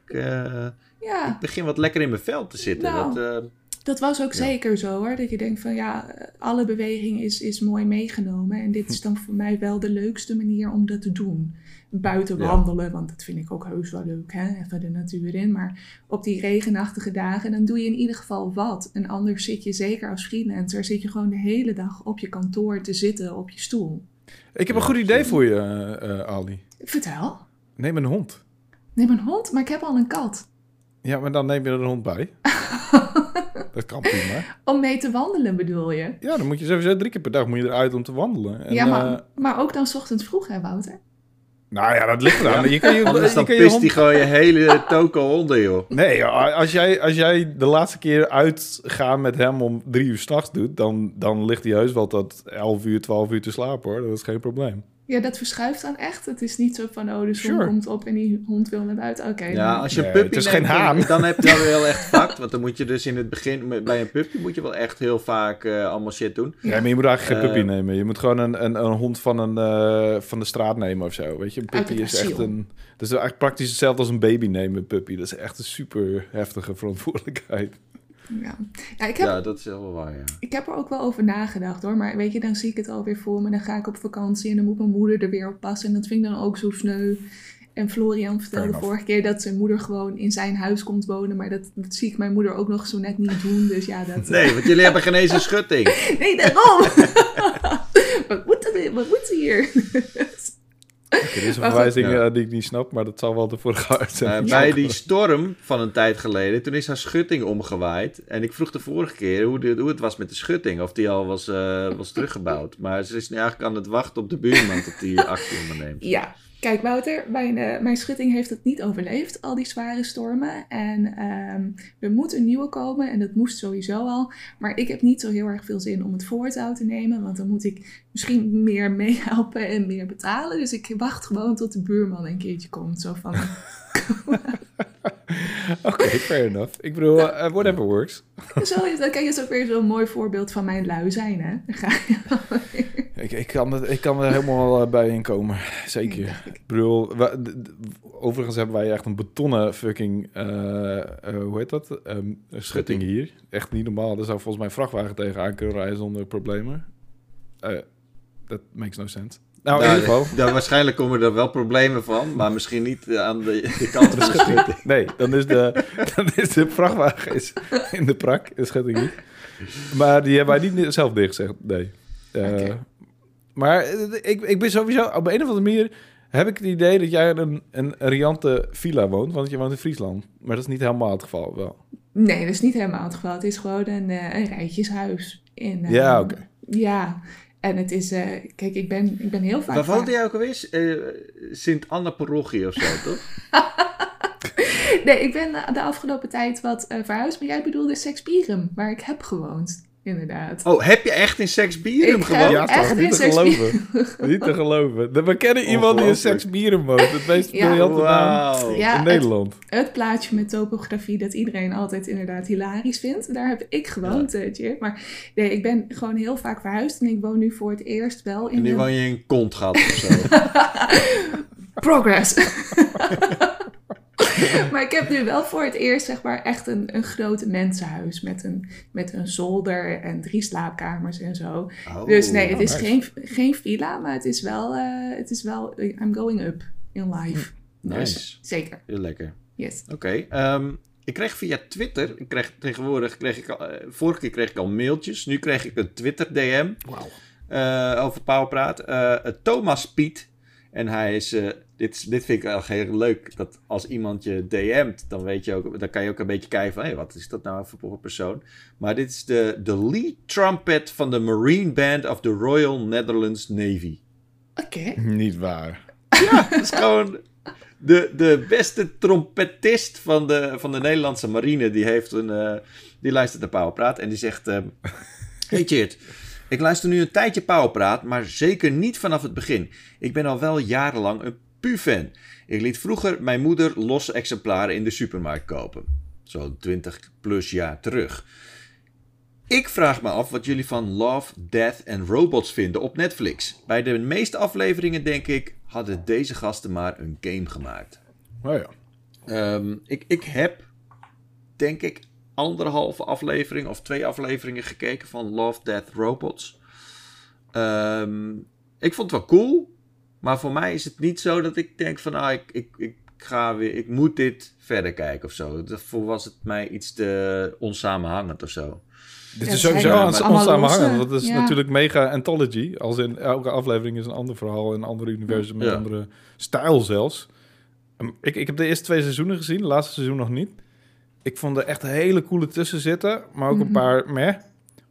ja.
ik begin wat lekker in mijn vel te zitten.
Nou,
dat,
Dat was ook
Ja.
zeker zo hoor. Dat je denkt van ja, alle beweging is, is mooi meegenomen. En dit is dan voor mij wel de leukste manier om dat te doen. Buiten
Ja.
wandelen, want dat vind ik ook heus wel leuk. Hè? Even de natuur in. Maar op die regenachtige dagen, dan doe je in ieder geval wat. En anders zit je zeker als freelancer, zit je gewoon de hele dag op je kantoor te zitten op je stoel.
Ik heb een goed idee voor je, eh, eh, Ali.
Vertel.
Neem een hond.
Neem een hond, maar ik heb al een kat.
Ja, maar dan neem je er een hond bij. Dat kan prima.
Om mee te wandelen bedoel je?
Ja, dan moet je sowieso drie keer per dag moet je eruit om te wandelen. En,
ja, maar,
eh,
maar ook dan 's ochtends vroeg hè Wouter?
nou ja, dat ligt eraan. Je kan je,
anders dan pist
hond-
hij gewoon je hele toko honden, joh.
Nee, joh, als jij, als jij de laatste keer uitgaan met hem om drie uur s'nachts doet, dan, dan ligt hij heus wel tot 11 uur, 12 uur te slapen hoor. Dat is geen probleem.
Ja, dat verschuift dan echt. Het is niet zo van, oh, de zon
Sure.
komt op en die hond wil naar buiten. Oké.
Ja,
dan-
als je een
Nee,
puppy
het is
neemt,
geen haan.
Dan heb je wel echt vakt. Want dan moet je dus in het begin, bij een puppy moet je wel echt heel vaak eh, allemaal shit doen.
Ja, maar je moet eigenlijk geen
Eh,
puppy nemen. Je moet gewoon een, een, een hond van, een, eh, van de straat nemen of zo. Weet je, een puppy is echt een... Dat is eigenlijk praktisch hetzelfde als een baby nemen, een puppy. Dat is echt een super heftige verantwoordelijkheid.
Ja. ja, ik, heb,
Ja, dat is wel waar, ja.
ik heb er ook wel over nagedacht hoor. Maar weet je, dan zie ik het alweer voor me. Dan ga ik op vakantie en dan moet mijn moeder er weer op passen. En dat vind ik dan ook zo sneu. En Florian vertelde vorige keer dat zijn moeder gewoon in zijn huis komt wonen. Maar dat, dat zie ik mijn moeder ook nog zo net niet doen. Dus ja, dat...
Nee, want jullie hebben geen eens een schutting.
Nee, daarom! wat, moet er, wat moet ze hier?
Dit is een
Maar goed.
verwijzing
Ja.
eh, die ik niet snap, maar dat zal wel de vorige uitzending
bij
zijn.
die storm van een tijd geleden, toen is haar schutting omgewaaid. En ik vroeg de vorige keer hoe, de, hoe het was met de schutting. Of die al was, eh, was teruggebouwd. Maar ze is nu eigenlijk aan het wachten op de buurman tot die actie onderneemt.
Ja, kijk Wouter, mijn, eh, mijn schutting heeft het niet overleefd, al die zware stormen. En ehm, er moet een nieuwe komen en dat moest sowieso al. Maar ik heb niet zo heel erg veel zin om het voortouw te nemen, want dan moet ik misschien meer meehelpen en meer betalen. Dus ik wacht gewoon tot de buurman een keertje komt. Zo van,
Oké, fair enough. Ik bedoel, eh, whatever works.
zo is dat. Kijk, is ook weer zo'n mooi voorbeeld van mijn lui zijn, hè. Ga je.
Ik, ik, kan, het, ik kan er helemaal eh, bij inkomen. Zeker. Ik bedoel, overigens hebben wij echt een betonnen fucking, eh, eh, hoe heet dat? Ehm, schutting hier. Echt niet normaal. Daar zou volgens mij een vrachtwagen tegenaan kunnen rijden zonder problemen. Eh, Dat makes no sense. Nou, in
Nou,
ieder geval.
Ja, waarschijnlijk komen er wel problemen van, maar misschien niet aan de, de kant van de schutting.
Nee, dan is de, dan is de vrachtwagen is in de prak. De schutting niet. Maar die hebben wij niet zelf dichtgezegd. Nee. Eh. Maar eh, ik, ik ben sowieso... Op een of andere manier heb ik het idee dat jij in een, een riante villa woont. Want je woont in Friesland. Maar dat is niet helemaal het geval wel.
Nee, dat is niet helemaal het geval. Het is gewoon een, eh, een rijtjeshuis. In, eh,
Ja, oké.
Ja, en het is... eh, kijk, ik ben, ik ben heel vaak...
Waar woonde jij ook alweer? Eh Sint-Anna-parochie of zo, toch?
Nee, ik ben de- afgelopen tijd wat eh, verhuisd. Maar jij bedoelde Sexpirum, waar ik heb gewoond. Inderdaad.
Oh, heb je echt in Sexbieren
Ik
gewoond?
Ja,
echt
toch? Niet te
seks-
geloven. Niet te geloven. We kennen iemand die in
Ongelooflijk.
seksbieren woont. Het meest
Ja.
briljante.
Ja,
in Nederland.
Het plaatje met topografie dat iedereen altijd inderdaad hilarisch vindt. Daar heb ik gewoond, eh, Jip. Maar nee, ik ben gewoon heel vaak verhuisd. En ik woon nu voor het eerst wel in
En nu
een...
woon je in Kontgat of zo.
Progress. maar ik heb nu wel voor het eerst zeg maar echt een, een groot mensenhuis met een, met een zolder en drie slaapkamers en zo.
Oh.
dus nee, het is
nice.
geen, geen villa, maar het is wel, eh, het is wel, I'm going up in life.
Nice.
Dus zeker,
Heel lekker.
yes.
Oké. ehm, ik kreeg via Twitter, ik kreeg tegenwoordig, kreeg ik al, eh, vorige keer kreeg ik al mailtjes. Nu kreeg ik een Twitter DM eh, over Powerpraat. Eh, eh, Thomas Piet. En hij is, eh, dit, dit vind ik wel heel leuk, dat als iemand je DM't, dan weet je ook, dan kan je ook een beetje kijken van, hé, wat is dat nou voor een persoon? Maar dit is de, de lead trumpet van de Marine Band of the Royal Netherlands Navy.
Oké.
Niet waar.
Dat is gewoon de, de beste trompetist van de, van de Nederlandse marine. Die, heeft een, eh, die luistert naar Powerpraat en die zegt... ehm hey Tjeerd, ik luister nu een tijdje Powerpraat, maar zeker niet vanaf het begin. Ik ben al wel jarenlang een pu-fan. Ik liet vroeger mijn moeder losse exemplaren in de supermarkt kopen. Zo'n 20 plus jaar terug. Ik vraag me af wat jullie van Love, Death and Robots vinden op Netflix. Bij de meeste afleveringen denk ik, hadden deze gasten maar een game gemaakt.
Oh ja.
Ehm, ik, ik heb, denk ik, anderhalve aflevering of twee afleveringen gekeken van Love, Death, Robots. Ehm, ik vond het wel cool, maar voor mij is het niet zo dat ik denk van, ah, ik, ik, ik ga weer, ik moet dit verder kijken of zo. Daarvoor was het mij iets te onsamenhangend of zo.
Dit
Ja,
is sowieso
allemaal
onsamenhangend. Want het is
ja.
natuurlijk mega anthology. Als in elke aflevering is een ander verhaal, een ander universum, met
Ja.
een andere stijl zelfs. Um, Ik, ik heb de eerste twee seizoenen gezien, de laatste seizoen nog niet. Ik vond er echt hele coole tussen zitten, maar ook een
Mhm.
paar meh.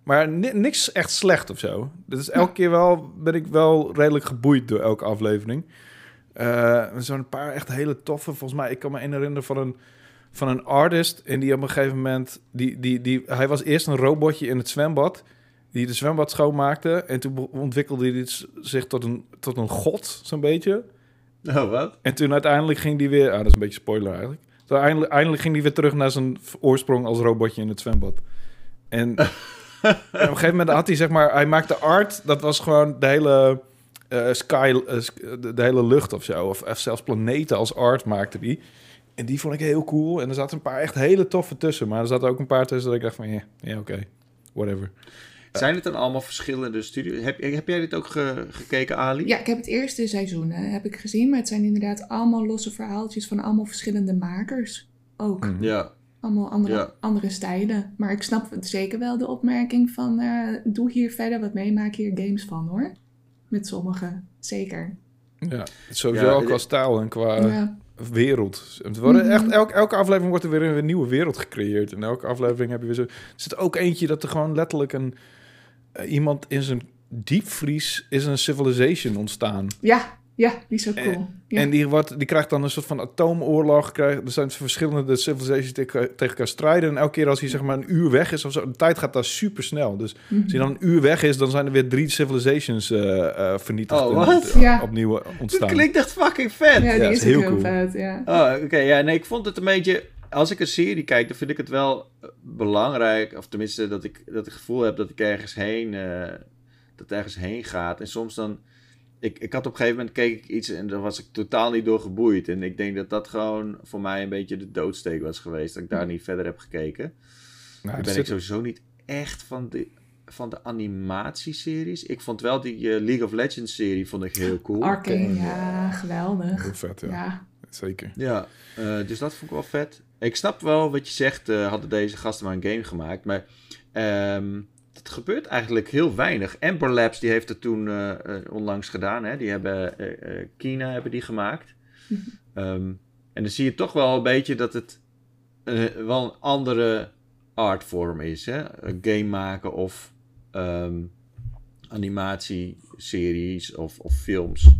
Maar ni- niks echt slecht of zo. Dus is elke keer wel, ben ik wel redelijk geboeid door elke aflevering. Eh, er zijn een paar echt hele toffe. Volgens mij, ik kan me één herinneren van een, van een artist. En die op een gegeven moment... Die, die, die, hij was eerst een robotje in het zwembad. Die de zwembad schoonmaakte. En toen ontwikkelde hij zich tot een, tot een god, zo'n beetje.
Oh, wat?
En toen uiteindelijk ging die weer... Ah, dat is een beetje spoiler eigenlijk. Toen eindelijk, eindelijk ging hij weer terug naar zijn oorsprong als robotje in het zwembad. En, en op een gegeven moment had hij zeg maar... Hij maakte art, dat was gewoon de hele eh, sky... eh, de, de hele lucht of zo. Of, of zelfs planeten als art maakte die. En die vond ik heel cool. En er zaten een paar echt hele toffe tussen. Maar er zaten ook een paar tussen dat ik dacht van... Ja, ja oké. Whatever.
Zijn het dan allemaal verschillende studios? Heb, heb jij dit ook ge- gekeken, Ali?
Ja, ik heb het eerste seizoen eh, heb ik gezien, maar het zijn inderdaad allemaal losse verhaaltjes van allemaal verschillende makers. Ook.
Mhm.
Ja.
Allemaal andere,
Ja.
andere stijlen. Maar ik snap zeker wel de opmerking van eh, doe hier verder wat mee, maak hier games van hoor. Met sommigen, zeker.
Ja, sowieso
Ja,
ook qua stijl en qua
ja.
wereld. Het worden
Mhm.
echt, elke, elke aflevering wordt er weer een, nieuwe wereld gecreëerd. En elke aflevering heb je weer zo... Er zit ook eentje dat er gewoon letterlijk een... eh, iemand in zijn diepvries is een civilization ontstaan.
ja, ja, die is ook
En-
cool. Ja.
En die, wordt, die krijgt dan een soort van atoomoorlog. Krijgt, er zijn verschillende civilisations die tegen tegen elkaar strijden. En elke keer als hij zeg maar een uur weg is of zo... De tijd gaat daar super snel. Dus
Mhm.
als hij dan een uur weg is... dan zijn er weer drie civilizations eh, eh, vernietigd.
Oh,
en
wat?
eh,
Ja.
opnieuw
Dat
ontstaan.
klinkt echt fucking vet.
ja, die
ja,
is
is
ook
heel
heel
cool.
vet, ja.
Oh, oké. Ja, nee, ik vond het een beetje... Als ik een serie kijk, dan vind ik het wel eh, belangrijk... Of tenminste, dat ik, dat ik het gevoel heb dat ik ergens heen... eh, dat het ergens heen gaat. En soms dan... Ik, ik had op een gegeven moment keek ik iets en daar was ik totaal niet door geboeid. En ik denk dat dat gewoon voor mij een beetje de doodsteek was geweest. Dat ik daar niet verder heb gekeken.
Nou,
Ik ben
zit-
ik sowieso niet echt van de, van de animatieseries. Ik vond wel die eh, League of Legends serie vond ik heel cool.
Arcane, ja, geweldig.
Heel vet, ja.
Ja,
Zeker.
Ja, eh, dus dat vond ik wel vet. Ik snap wel wat je zegt, eh, hadden deze gasten maar een game gemaakt. Maar ehm het gebeurt eigenlijk heel weinig. Amber Labs die heeft het toen eh, eh, onlangs gedaan. Hè? Die hebben eh, eh, Kina hebben die gemaakt. Ehm, en dan zie je toch wel een beetje dat het wel een andere artvorm is. Hè? Een game maken of ehm, animatieseries of, of films. Hey,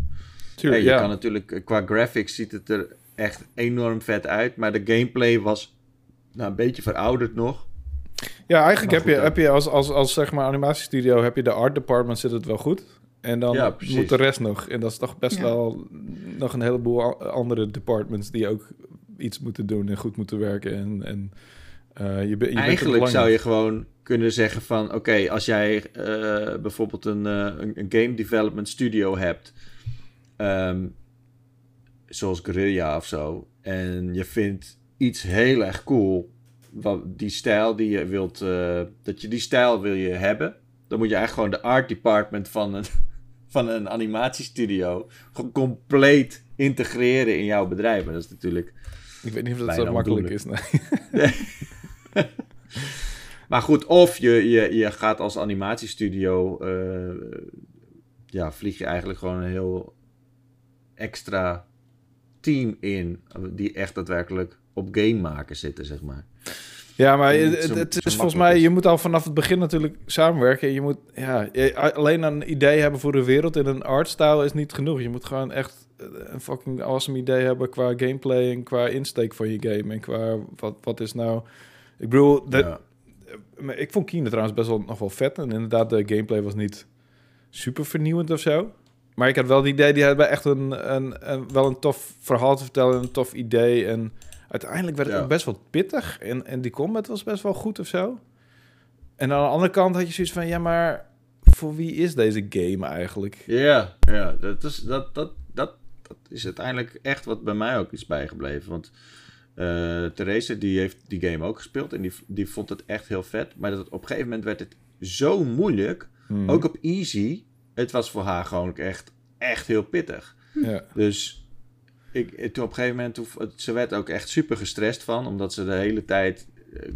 Tuurlijk,
je
ja.
kan natuurlijk, qua graphics ziet het er echt enorm vet uit. Maar de gameplay was nou, een beetje verouderd nog.
Ja, eigenlijk heb je, heb je als, als, als zeg maar animatiestudio, heb je de art department zit het wel goed. En dan
Ja,
moet de rest nog. En dat is toch best
Ja.
wel nog een heleboel andere departments die ook iets moeten doen en goed moeten werken. En, en eh, je, je bent
Eigenlijk zou je gewoon kunnen zeggen van... Oké, als jij eh, bijvoorbeeld een, eh, een, een game development studio hebt... ehm, zoals Guerrilla of zo... en je vindt iets heel erg cool... Wat, die stijl die je wilt... eh, dat je die stijl wil je hebben... dan moet je eigenlijk gewoon de art department van een, van een animatiestudio... gewoon compleet integreren in jouw bedrijf. Maar dat is natuurlijk...
Ik weet niet of dat zo makkelijk is. Nee.
Maar goed, of je, je, je gaat als animatiestudio, eh, ja, vlieg je eigenlijk gewoon een heel extra team in, die echt daadwerkelijk op game maken zitten, zeg maar.
Ja, maar het,
zo-
het- is volgens mij,
is.
je moet al vanaf het begin natuurlijk samenwerken. Je moet, ja, je- alleen een idee hebben voor de wereld in een artstyle is niet genoeg. Je moet gewoon echt eh, een fucking awesome idee hebben qua gameplay en qua insteek van je game. En qua, wat, wat is nou... Ik bedoel, de,
Ja.
ik vond Kine trouwens best wel nog wel vet. En inderdaad, de gameplay was niet super vernieuwend of zo. Maar ik had wel het idee, die hebben echt een, een, een, wel een tof verhaal te vertellen, een tof idee. En uiteindelijk werd het
Ja.
ook best wel pittig. En, en die combat was best wel goed of zo. En aan de andere kant had je zoiets van, ja, maar voor wie is deze game eigenlijk?
Ja, ja dat, is, dat, dat, dat, dat is uiteindelijk echt wat bij mij ook is bijgebleven. Want eh Therese die heeft die game ook gespeeld en die, die vond het echt heel vet. Maar dat, op een gegeven moment werd het zo moeilijk,
Hmm.
ook op easy. Het was voor haar gewoon echt, echt heel pittig.
Ja.
Dus ik, toen op een gegeven moment, ze werd ook echt super gestrest van, omdat ze de hele tijd eh,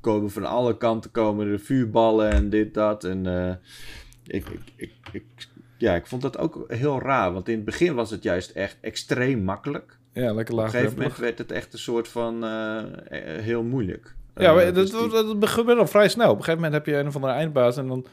komen van alle kanten komen er vuurballen en dit, dat. En eh, ik, ik, ik, ik, ja, ik vond dat ook heel raar, want in het begin was het juist echt extreem makkelijk.
ja, lekker
Op een gegeven moment werd het echt een soort van eh, heel moeilijk.
Ja, maar
dus
dat,
die-
dat, gebeurt al vrij snel. Op een gegeven moment heb je een of andere eindbaas en dan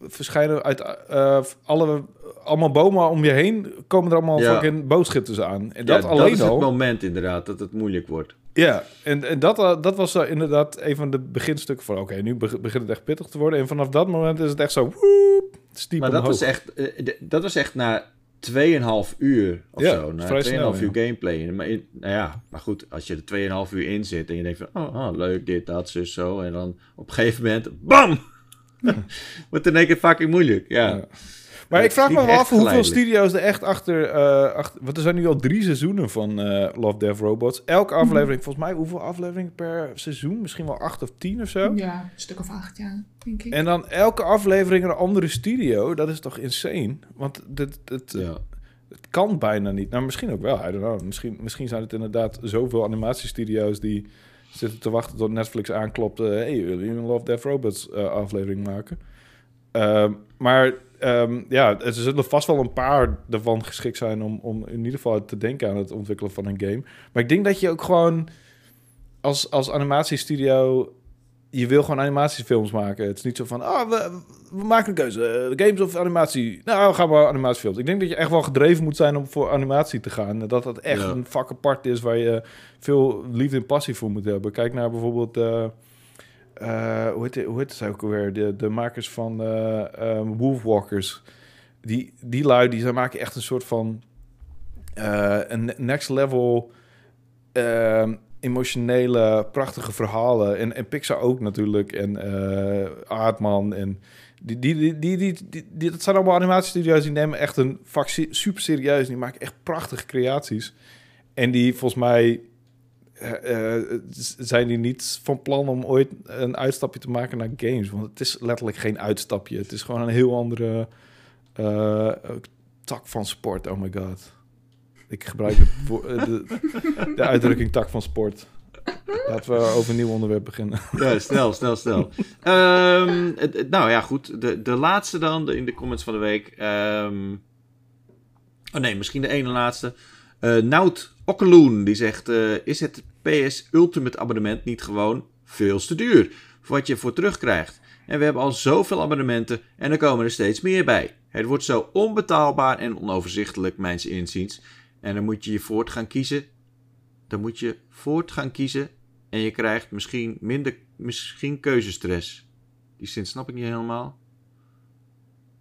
verschijnen uit eh, alle, allemaal bomen om je heen komen er allemaal
Ja.
fucking aan. En
ja,
dat alleen
is
al.
het moment inderdaad dat het moeilijk wordt.
Ja, en, en dat, eh, dat was eh, inderdaad een van de beginstukken van... oké, nu beg- begint het echt pittig te worden. En vanaf dat moment is het echt zo... Woep, stiep
Maar dat was echt, eh, dat was echt na 2,5 uur of
Ja,
zo. Na 2,5
vrij snel,
uur
ja.
gameplay. Maar, in- nou ja, maar goed, als je er 2,5 uur in zit en je denkt van, oh, oh, leuk, dit, dat, zus, zo. En dan op een gegeven moment, bam! Wordt in één keer fucking moeilijk, ja.
Ja. Maar ik vraag me wel af hoeveel
geleidelijk.
studio's er echt achter, eh, achter... Want er zijn nu al drie seizoenen van eh, Love, Death, Robots. Elke aflevering, volgens mij, hoeveel afleveringen per seizoen? Misschien wel acht of tien of zo?
Ja, een stuk of acht, ja, denk ik.
En dan elke aflevering een andere studio. Dat is toch insane? Want dit, dit,
ja.
het kan bijna niet. Nou, misschien ook wel. I don't know. Misschien, misschien zijn het inderdaad zoveel animatiestudio's die zitten te wachten tot Netflix aanklopt. eh, hey, jullie een Love, Death, Robots eh, aflevering maken? Ehm, maar ehm, ja, er zullen vast wel een paar ervan geschikt zijn om, om in ieder geval te denken aan het ontwikkelen van een game. Maar ik denk dat je ook gewoon als, als animatiestudio je wil gewoon animatiefilms maken. Het is niet zo van, ah, we, we maken een keuze. eh, games of animatie? Nou, gaan we animatiefilms. Ik denk dat je echt wel gedreven moet zijn om voor animatie te gaan. Dat dat echt
Ja.
een vak apart is waar je veel liefde en passie voor moet hebben. Kijk naar bijvoorbeeld, eh, eh, hoe, heet het, hoe heet het ook alweer? De, de makers van eh ehm, Wolfwalkers. Die, die lui, die zij maken echt een soort van een next level ehm, emotionele, prachtige verhalen. En, en Pixar ook natuurlijk. En eh Aardman. En die, die, die, die, die, dat zijn allemaal animatiestudio's die nemen echt een vak super serieus. Die maken echt prachtige creaties. En die volgens mij eh, eh, zijn die niet van plan om ooit een uitstapje te maken naar games. Want het is letterlijk geen uitstapje. Het is gewoon een heel andere tak van sport. Oh my god. Ik gebruik eh, de, de uitdrukking tak van sport. Laten we over een nieuw onderwerp beginnen.
Ja, snel, snel, snel. Ehm, nou ja, goed. De, de laatste dan, in de comments van de week. Ehm, oh nee, misschien de ene laatste. Eh Nout Okkeloen, die zegt... eh, is het PS Ultimate abonnement niet gewoon veel te duur voor wat je voor terugkrijgt. En we hebben al zoveel abonnementen en er komen er steeds meer bij. Het wordt zo onbetaalbaar en onoverzichtelijk, mijns inziens. En dan moet je je voort gaan kiezen. Dan moet je voort gaan kiezen en je krijgt misschien minder, misschien keuzestress. Die zin snap ik niet helemaal.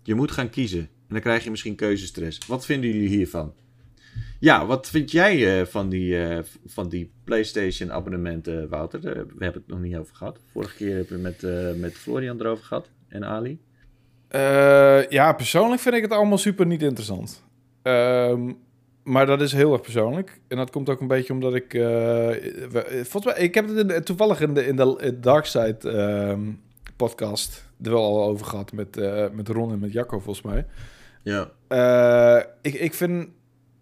Je moet gaan kiezen en dan krijg je misschien keuzestress. Wat vinden jullie hiervan? Ja, wat vind jij eh, van, die, eh, van die PlayStation abonnementen, Wouter? Eh, we hebben het nog niet over gehad. Vorige keer hebben we het met, met Florian erover gehad en Ali.
Ja, persoonlijk vind ik het allemaal super niet interessant. Ehm, maar dat is heel erg persoonlijk. En dat komt ook een beetje omdat ik... eh, volgens mij, ik heb het in de- toevallig in de, in de Dark Side ehm, podcast er wel al over gehad met, eh, met Ron en met Jacco volgens mij.
Ja.
Eh, ik, ik vind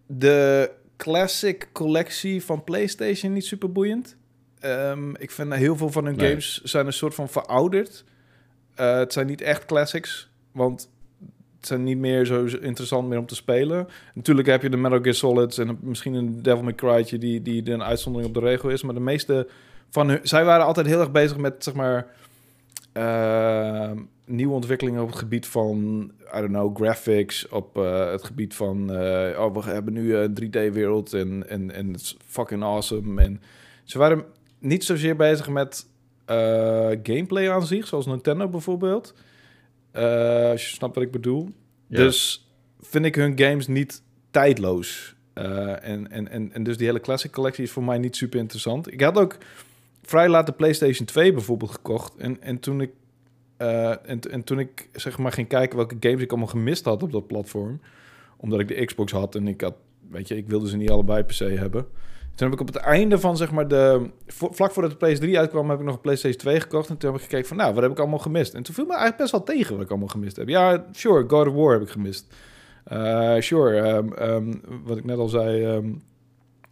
de classic collectie van PlayStation niet super boeiend. Ehm, ik vind heel veel van hun
Nee.
games zijn een soort van verouderd. Het zijn niet echt classics, want zijn niet meer zo interessant meer om te spelen. Natuurlijk heb je de Metal Gear Solids en misschien een Devil May Cry'tje die, die een uitzondering op de regel is. Maar de meeste van hun... Zij waren altijd heel erg bezig met, zeg maar... eh, nieuwe ontwikkelingen op het gebied van, I don't know, graphics, op eh, het gebied van, eh, oh, we hebben nu een 3D-wereld en, en, en fucking awesome. En ze waren niet zozeer bezig met gameplay aan zich, zoals Nintendo bijvoorbeeld. Eh, als je snapt wat ik bedoel.
Ja.
Dus vind ik hun games niet tijdloos. Eh, en, en, en, en dus die hele classic collectie is voor mij niet super interessant. Ik had ook vrij laat de PlayStation 2 bijvoorbeeld gekocht. En, en toen ik eh, en, en toen ik zeg maar ging kijken welke games ik allemaal gemist had op dat platform, omdat ik de Xbox had en ik had, weet je, ik wilde ze niet allebei per se hebben. Toen heb ik op het einde van zeg maar de vlak voordat de PS3 uitkwam, heb ik nog een PlayStation 2 gekocht en toen heb ik gekeken van, nou, wat heb ik allemaal gemist? En toen viel me eigenlijk best wel tegen wat ik allemaal gemist heb. Ja, sure, God of War heb ik gemist. Eh, sure, ehm, ehm, wat ik net al zei. ehm,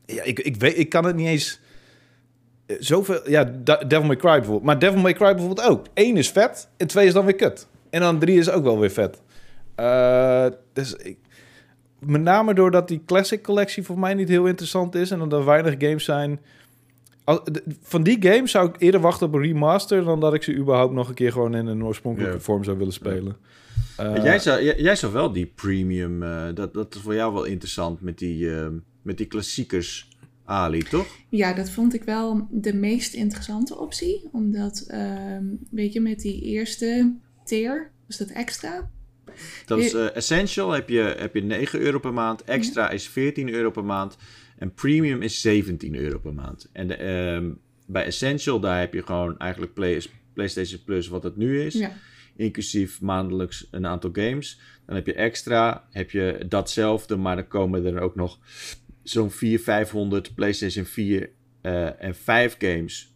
ja, ik, ik, weet, ik kan het niet eens. eh, Zoveel. Ja, Devil May Cry bijvoorbeeld. Maar Devil May Cry bijvoorbeeld ook. Eén is vet en twee is dan weer kut. En dan drie is ook wel weer vet. Eh, dus ik, met name doordat die classic collectie voor mij niet heel interessant is en omdat er weinig games zijn. Van die games zou ik eerder wachten op een remaster dan dat ik ze überhaupt nog een keer gewoon in een oorspronkelijke vorm zou willen spelen. Eh,
jij, zou, jij, jij zou wel die premium, eh, dat, dat is voor jou wel interessant met die, eh, met die klassiekers, Ali, toch?
Ja, dat vond ik wel de meest interessante optie. Omdat, ehm, weet je, met die eerste tier, was dat extra?
Dat is eh, Essential, heb je, heb je 9 euro per maand. Extra is 14 euro per maand. En Premium is 17 euro per maand. En de, ehm, bij Essential, daar heb je gewoon eigenlijk Play, PlayStation Plus, wat het nu is.
Ja.
Inclusief maandelijks een aantal games. Dan heb je Extra, heb je datzelfde, maar dan komen er ook nog zo'n 400, 500 PlayStation 4 eh, en 5 games.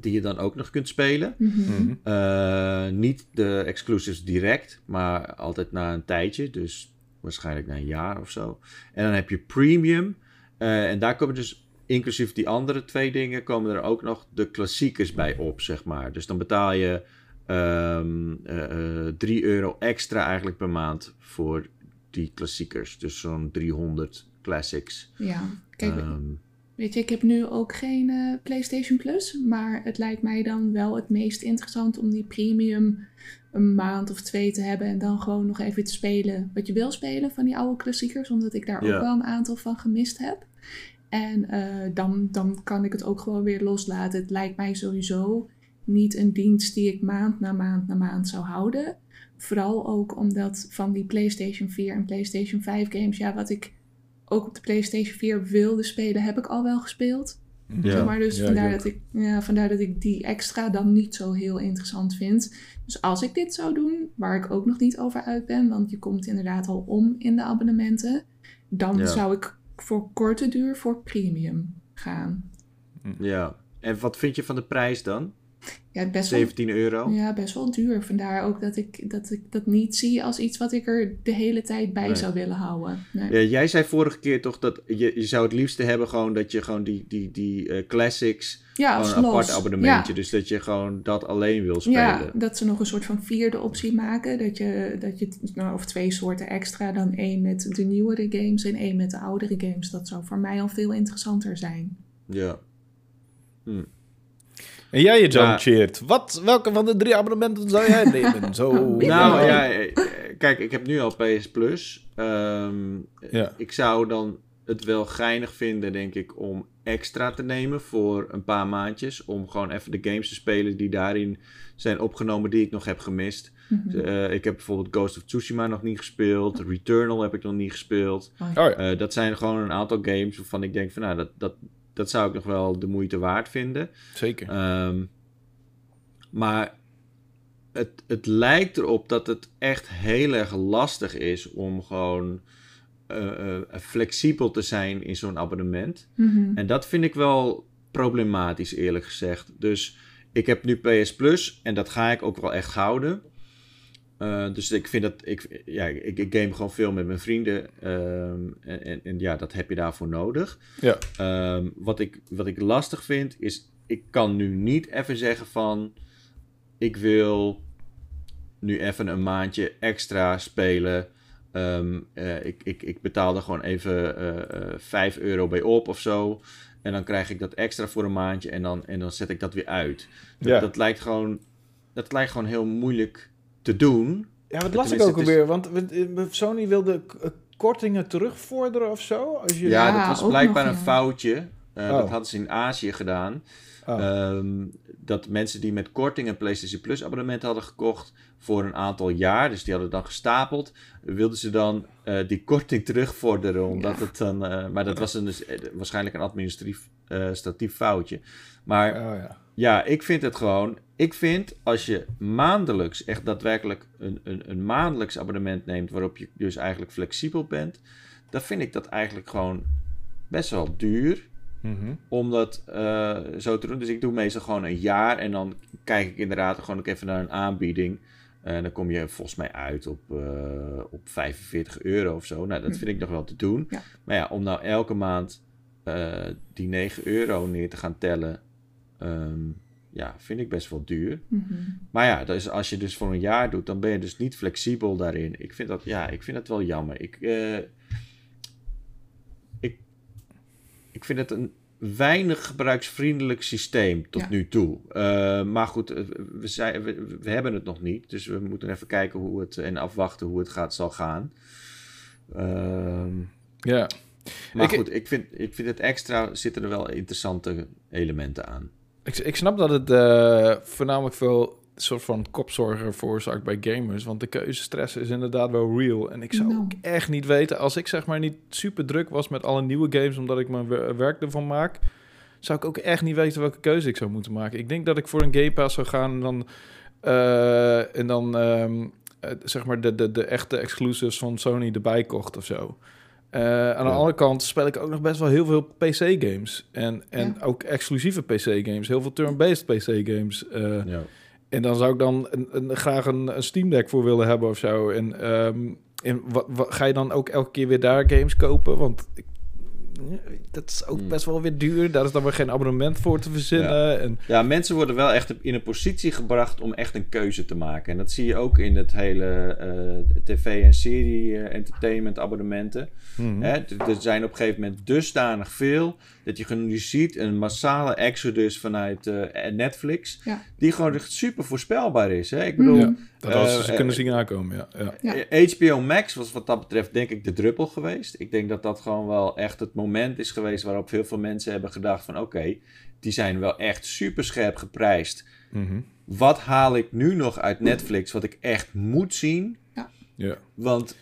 Die je dan ook nog kunt spelen.
Mhm.
mhm.
Eh, niet de exclusives direct, maar altijd na een tijdje. Dus waarschijnlijk na een jaar of zo. En dan heb je premium. eh, en daar komen dus, inclusief die andere twee dingen, komen er ook nog de klassiekers bij op, zeg maar. Dus dan betaal je ehm eh, eh, 3 euro extra eigenlijk per maand voor die klassiekers. Dus zo'n 300 classics.
Ja, kijk,
Ehm,
weet je, ik heb nu ook geen eh, PlayStation Plus. Maar het lijkt mij dan wel het meest interessant om die premium een maand of twee te hebben. En dan gewoon nog even te spelen wat je wil spelen van die oude klassiekers. Omdat ik daar
Ja.
ook wel een aantal van gemist heb. En eh, dan, dan kan ik het ook gewoon weer loslaten. Het lijkt mij sowieso niet een dienst die ik maand na maand na maand zou houden. Vooral ook omdat van die PlayStation 4 en PlayStation 5 games, ja, wat ik ook op de PlayStation 4 wilde spelen, heb ik al wel gespeeld.
Ja.
Zeg maar dus
Ja,
vandaar,
ik
dat ik, ja, vandaar dat ik die extra dan niet zo heel interessant vind. Dus als ik dit zou doen, waar ik ook nog niet over uit ben, want je komt inderdaad al om in de abonnementen, dan
Ja.
zou ik voor korte duur voor premium gaan.
ja. En wat vind je van de prijs dan?
Ja, best wel
17 euro?
Ja, best wel duur. Vandaar ook dat ik, dat ik dat niet zie als iets wat ik er de hele tijd bij
Nee.
zou willen houden. Nee.
Ja, jij zei vorige keer toch dat je, je zou het liefste hebben gewoon dat je gewoon die, die, die eh, classics,
Ja,
gewoon een apart abonnementje,
Ja.
dus dat je gewoon dat alleen wil spelen.
Ja, dat ze nog een soort van vierde optie maken. Dat je, dat je nou, of twee soorten extra, dan één met de nieuwere games en één met de oudere games. Dat zou voor mij al veel interessanter zijn.
Ja. Hm.
En jij je John
Ja.
cheert. Wat, welke van de drie abonnementen zou jij nemen? Zo.
Nou
Ja.
eh, kijk, ik heb nu al PS Plus. Ehm,
Ja.
Ik zou dan het wel geinig vinden, denk ik, om extra te nemen voor een paar maandjes. Om gewoon even de games te spelen die daarin zijn opgenomen die ik nog heb gemist.
Mhm.
Eh, ik heb bijvoorbeeld Ghost of Tsushima nog niet gespeeld. Returnal heb ik nog niet gespeeld.
Oh ja.
Eh, dat zijn gewoon een aantal games waarvan ik denk van nou, dat, dat, dat zou ik nog wel de moeite waard vinden.
Zeker.
Ehm, maar het, het lijkt erop dat het echt heel erg lastig is om gewoon eh, eh, flexibel te zijn in zo'n abonnement.
Mhm.
En dat vind ik wel problematisch, eerlijk gezegd. Dus ik heb nu PS Plus en dat ga ik ook wel echt houden. Eh, dus ik vind dat ik, ja, ik, ik game gewoon veel met mijn vrienden. ehm, en, en, en ja, dat heb je daarvoor nodig.
Ja.
Ehm, wat, ik, wat ik lastig vind, is ik kan nu niet even zeggen van ik wil nu even een maandje extra spelen. Ehm, eh, ik, ik, ik betaal er gewoon even eh eh 5 euro bij op of zo. En dan krijg ik dat extra voor een maandje en dan, en dan zet ik dat weer uit. Dat,
Ja.
dat, lijkt gewoon, dat lijkt gewoon heel moeilijk te doen.
Ja, wat las ik ook
is-
alweer? Want Sony wilde eh, kortingen terugvorderen of zo? Als je...
Ja,
Ja,
dat was blijkbaar
nog,
een foutje. Eh,
Oh.
Dat hadden ze in Azië gedaan.
Oh.
Ehm, dat mensen die met korting een PlayStation Plus abonnement hadden gekocht voor een aantal jaar, dus die hadden dan gestapeld, wilden ze dan eh, die korting terugvorderen. Omdat het dan, eh, maar dat was een, dus, waarschijnlijk een administratief eh, statief foutje. Maar
Oh, ja.
ja, ik vind het gewoon. Ik vind als je maandelijks, echt daadwerkelijk een, een, een maandelijks abonnement neemt, waarop je dus eigenlijk flexibel bent, dan vind ik dat eigenlijk gewoon best wel duur
Mhm.
om dat eh, zo te doen. Dus ik doe meestal gewoon een jaar en dan kijk ik inderdaad gewoon ook even naar een aanbieding. En dan kom je volgens mij uit op, eh, op 45 euro of zo. Nou, dat
Hm.
vind ik nog wel te doen.
Ja.
Maar ja, om nou elke maand eh, die 9 euro neer te gaan tellen, ehm, ja, vind ik best wel duur.
Mhm.
Maar ja, dus als je dus voor een jaar doet, dan ben je dus niet flexibel daarin. Ik vind dat, ja, ik vind dat wel jammer. Ik, eh, ik, ik vind het een weinig gebruiksvriendelijk systeem tot
Ja.
nu toe. Eh, maar goed, eh, we, zijn, we, we hebben het nog niet. Dus we moeten even kijken hoe het en afwachten hoe het gaat, zal gaan. Ehm,
Ja.
maar
Ik-
goed, ik vind, ik vind het extra zitten er wel interessante elementen aan.
Ik, ik snap dat het eh, voornamelijk veel soort van kopzorger veroorzaakt bij gamers. Want de keuzestress is inderdaad wel real. En ik zou ook echt niet weten, als ik zeg maar niet super druk was met alle nieuwe games, omdat ik mijn wer- werk ervan maak, zou ik ook echt niet weten welke keuze ik zou moeten maken. Ik denk dat ik voor een Game Pass zou gaan en dan, eh, en dan ehm, eh, zeg maar de, de, de echte exclusives van Sony erbij kocht of zo. Eh, aan de
Ja.
andere kant speel ik ook nog best wel heel veel PC-games. En, en
Ja.
ook exclusieve PC-games. Heel veel turn-based PC-games. eh,
Ja.
en dan zou ik dan een, een, graag een, een Steam Deck voor willen hebben of zo. En, ehm, en wa- wa- ga je dan ook elke keer weer daar games kopen? Want ik, dat is ook
Hmm.
best wel weer duur. Daar is dan weer geen abonnement voor te verzinnen. En,
Ja, mensen worden wel echt in een positie gebracht om echt een keuze te maken. En dat zie je ook in het hele eh, tv- en serie-entertainment abonnementen.
Mhm.
Hè, d- er zijn op een gegeven moment dusdanig veel dat je gewoon nu ziet een massale exodus vanuit eh, Netflix,
Ja.
die gewoon echt super voorspelbaar is. Hè? Ik bedoel,
Mhm.
Dat hadden ze
Eh,
ze
eh,
kunnen zien aankomen, ja. ja.
Ja.
HBO Max was wat dat betreft denk ik de druppel geweest. Ik denk dat dat gewoon wel echt het moment is geweest waarop heel veel mensen hebben gedacht van oké, die zijn wel echt super scherp geprijsd.
Mhm.
Wat haal ik nu nog uit Netflix wat ik echt moet zien?
ja.
Want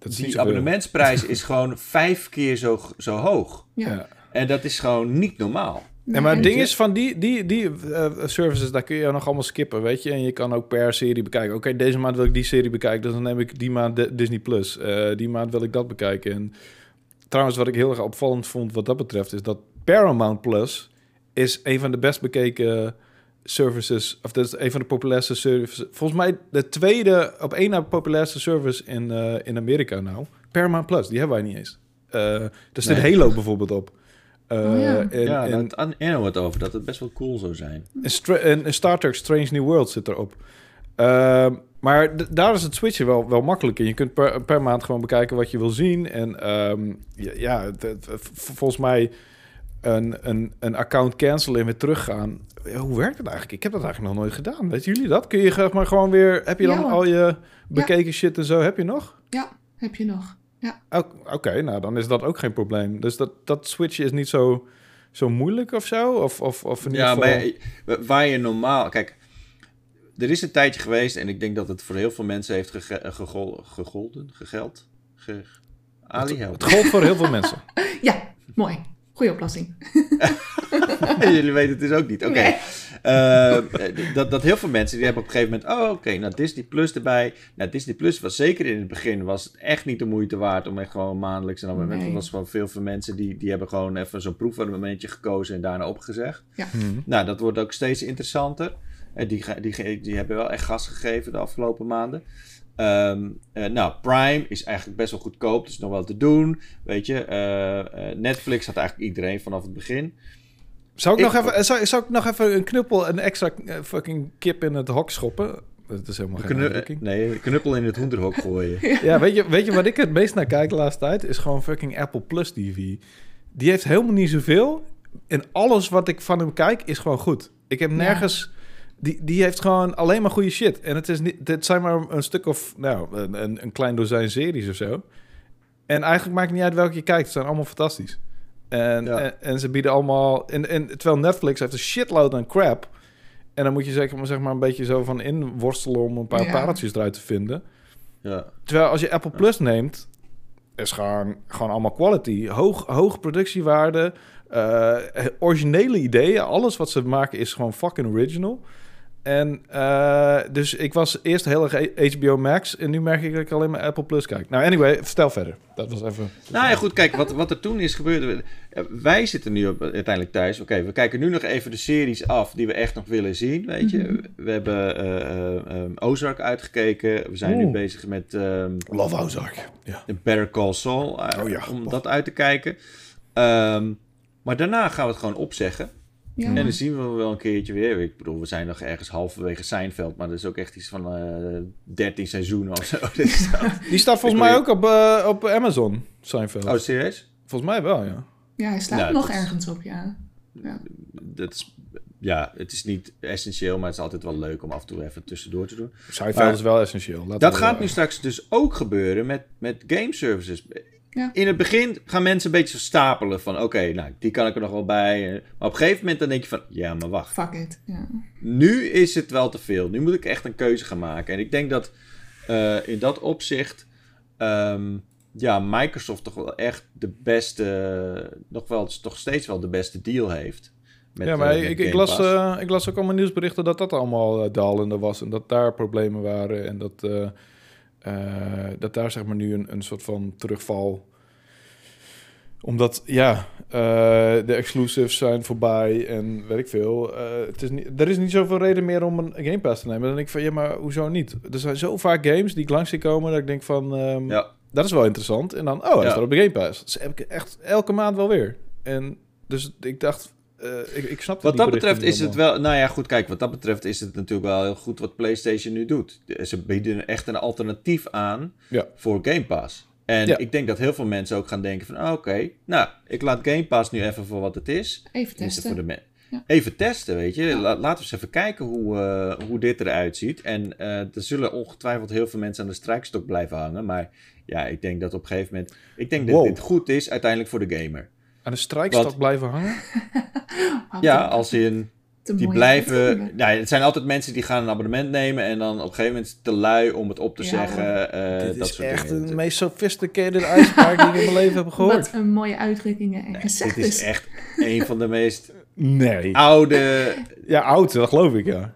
Dat
die abonnementsprijs is gewoon vijf keer zo, zo hoog.
Ja.
Ja.
En dat is gewoon niet normaal.
En maar het ding is van die, die, die eh, services, daar kun je nog allemaal skippen, weet je. En je kan ook per serie bekijken. Oké, deze maand wil ik die serie bekijken, dus dan neem ik die maand de- Disney+. Plus. Eh, die maand wil ik dat bekijken. En trouwens, wat ik heel erg opvallend vond wat dat betreft, is dat Paramount Plus is een van de best bekeken services, of dat is een van de populairste services. Volgens mij de tweede, op één na populairste service in, eh, in Amerika nou. Paramount Plus, die hebben wij niet eens. Eh er zit
Nee.
Halo bijvoorbeeld op. Eh,
Oh ja.
en-
ja,
en-
daar had het over, dat het best wel cool zou zijn.
en, en, Star Trek Strange New World zit erop. Ehm, maar daar is het switchen wel, wel makkelijk in. Je kunt per, per maand gewoon bekijken wat je wil zien. En ehm, ja, ja volgens mij een, een, een account cancelen en weer teruggaan. Ja, Hoe werkt het eigenlijk? Ik heb dat eigenlijk nog nooit gedaan. Weten jullie dat? Kun je zeg maar gewoon weer... Heb je dan
Ja,
al je bekeken shit en zo? Heb je nog?
Ja, heb je nog. Ja.
Oké, nou dan is dat ook geen probleem. Dus dat, dat switchen is niet zo, zo moeilijk of zo? Of, of, of in ieder
Ja,
geval...
maar waar je normaal... Kijk, er is een tijdje geweest... en ik denk dat het voor heel veel mensen heeft gege- gegol, gegolden, gegeld. Ge, Ali, help.
Het gold voor heel veel mensen.
Ja, mooi. Goeie oplossing.
Jullie weten het dus ook niet. Oké.
Nee.
Eh, dat, dat heel veel mensen die hebben op een gegeven moment... Oh, oké, nou Disney Plus erbij. Nou, Disney Plus was zeker in het begin... was het echt niet de moeite waard om echt gewoon maandelijks... en dan
Nee.
was gewoon veel veel mensen... die, die hebben gewoon even zo'n proefmomentje gekozen... en daarna opgezegd.
Mhm.
Nou, dat wordt ook steeds interessanter. En die, die, ge- die hebben wel echt gas gegeven de afgelopen maanden. Ehm, eh, nou, Prime is eigenlijk best wel goedkoop, dus nog wel te doen. Weet je, eh, eh, Netflix had eigenlijk iedereen vanaf het begin.
Zou ik,
Ik-
nog even, zou, zou ik nog even een knuppel, een extra fucking kip in het hok schoppen? Dat is helemaal geen
Knu- nee, knuppel in het hoenderhok gooien.
Ja, weet je, weet je wat ik het meest naar kijk de laatste tijd? Is gewoon fucking Apple Plus TV. Die heeft helemaal niet zoveel. En alles wat ik van hem kijk is gewoon goed. Ik heb
Ja.
Die, die heeft gewoon alleen maar goede shit. En het is niet... Dit zijn maar een stuk of... Nou, een, een, een klein dozijn series of zo. En eigenlijk maakt het niet uit welke je kijkt. Ze zijn allemaal fantastisch. En,
Ja.
en, en ze bieden allemaal... En, en, terwijl Netflix heeft een shitload aan crap. En dan moet je zeg maar, zeg maar een beetje zo van inworstelen... om een paar
Ja.
pareltjes eruit te vinden.
Ja.
Terwijl als je Apple Plus neemt, is gewoon, gewoon allemaal quality. Hoog, hoog productiewaarde, eh, originele ideeën. Alles wat ze maken is gewoon fucking original. En eh, dus ik was eerst heel erg HBO Max en nu merk ik dat ik alleen maar Apple Plus kijk. Nou, anyway, vertel verder. Dat was even...
Nou ja, goed, kijk, wat, wat er toen is gebeurd. eh, Wij zitten nu op, uiteindelijk thuis. Oké, we kijken nu nog even de series af die we echt nog willen zien. Weet je,
Mhm.
we hebben eh, eh, eh, Ozark uitgekeken. We zijn nu bezig met ehm,
Love Ozark. Ja.
Better Call Saul.
Oh ja.
Om dat uit te kijken. Ehm, maar daarna gaan we het gewoon opzeggen.
Ja.
En dan zien we wel een keertje weer. Ik bedoel, we zijn nog ergens halverwege Seinfeld. Maar dat is ook echt iets van eh 13 seizoenen of zo. Dus
Die staat volgens mij ook op, eh, op Amazon, Seinfeld.
oh, serieus?
Volgens mij wel, ja.
Ja, hij staat
Nou,
nog
dat
ergens op, ja. ja.
dat is, ja, het is niet essentieel, maar het is altijd wel leuk om af en toe even tussendoor te doen.
Seinfeld
Maar-
is wel essentieel. Laten
Dat
we-
gaat nu straks dus ook gebeuren met, met game services.
Ja.
In het begin gaan mensen een beetje stapelen van, oké, nou, die kan ik er nog wel bij. Maar op een gegeven moment dan denk je van, ja, maar wacht.
Fuck it. Ja.
Nu is het wel te veel. Nu moet ik echt een keuze gaan maken. En ik denk dat eh, in dat opzicht, ehm, ja, Microsoft toch wel echt de beste, nog wel, toch steeds wel de beste deal heeft. Met,
ja, maar
eh,
ik, ik, las, eh, ik las ook allemaal nieuwsberichten dat dat allemaal uh, dalende was. En dat daar problemen waren. En dat, dat daar zeg maar nu een, een soort van terugval... Omdat, ja, eh, de exclusives zijn voorbij en weet ik veel. Eh, het is niet, er is niet zoveel reden meer om een Game Pass te nemen. Dan denk ik van, ja, maar hoezo niet? Er zijn zo vaak games die ik langs zie komen dat ik denk van... ehm,
ja.
dat is wel interessant. En dan, oh, hij
Ja.
staat op de Game Pass. Dus heb ik echt elke maand wel weer. En dus ik dacht, eh, ik, ik snap
Wat dat betreft is het wel... Nou ja, goed, kijk, wat dat betreft is het natuurlijk wel heel goed wat PlayStation nu doet. Ze bieden echt een alternatief aan
Ja.
voor Game Pass. En
Ja.
ik denk dat heel veel mensen ook gaan denken van... ah, Oké, nou, ik laat Game Pass nu even voor wat het is.
Even
Tenminste, voor
testen.
de me-
Ja.
Even testen, weet je.
Ja.
La- laten we eens even kijken hoe, eh, hoe dit eruit ziet. En eh, er zullen ongetwijfeld heel veel mensen aan de strijkstok blijven hangen. Maar ja, ik denk dat op een gegeven moment... Ik denk dat dit goed is uiteindelijk voor de gamer.
Aan de strijkstok
Wat-
blijven hangen?
Ja, als in... Die blijven. Nou, het zijn altijd mensen die gaan een abonnement nemen. En dan op een gegeven moment te lui om het op te
Ja,
zeggen. eh,
Dit
dat
is
soort
echt
dingen.
de meest sophisticated uitspraak die ik in mijn leven heb gehoord.
Wat een mooie uitdrukkingen en
Dit
gezegdes.
is echt een van de meest
Nee.
oude.
Ja, oud, dat geloof ik, ja.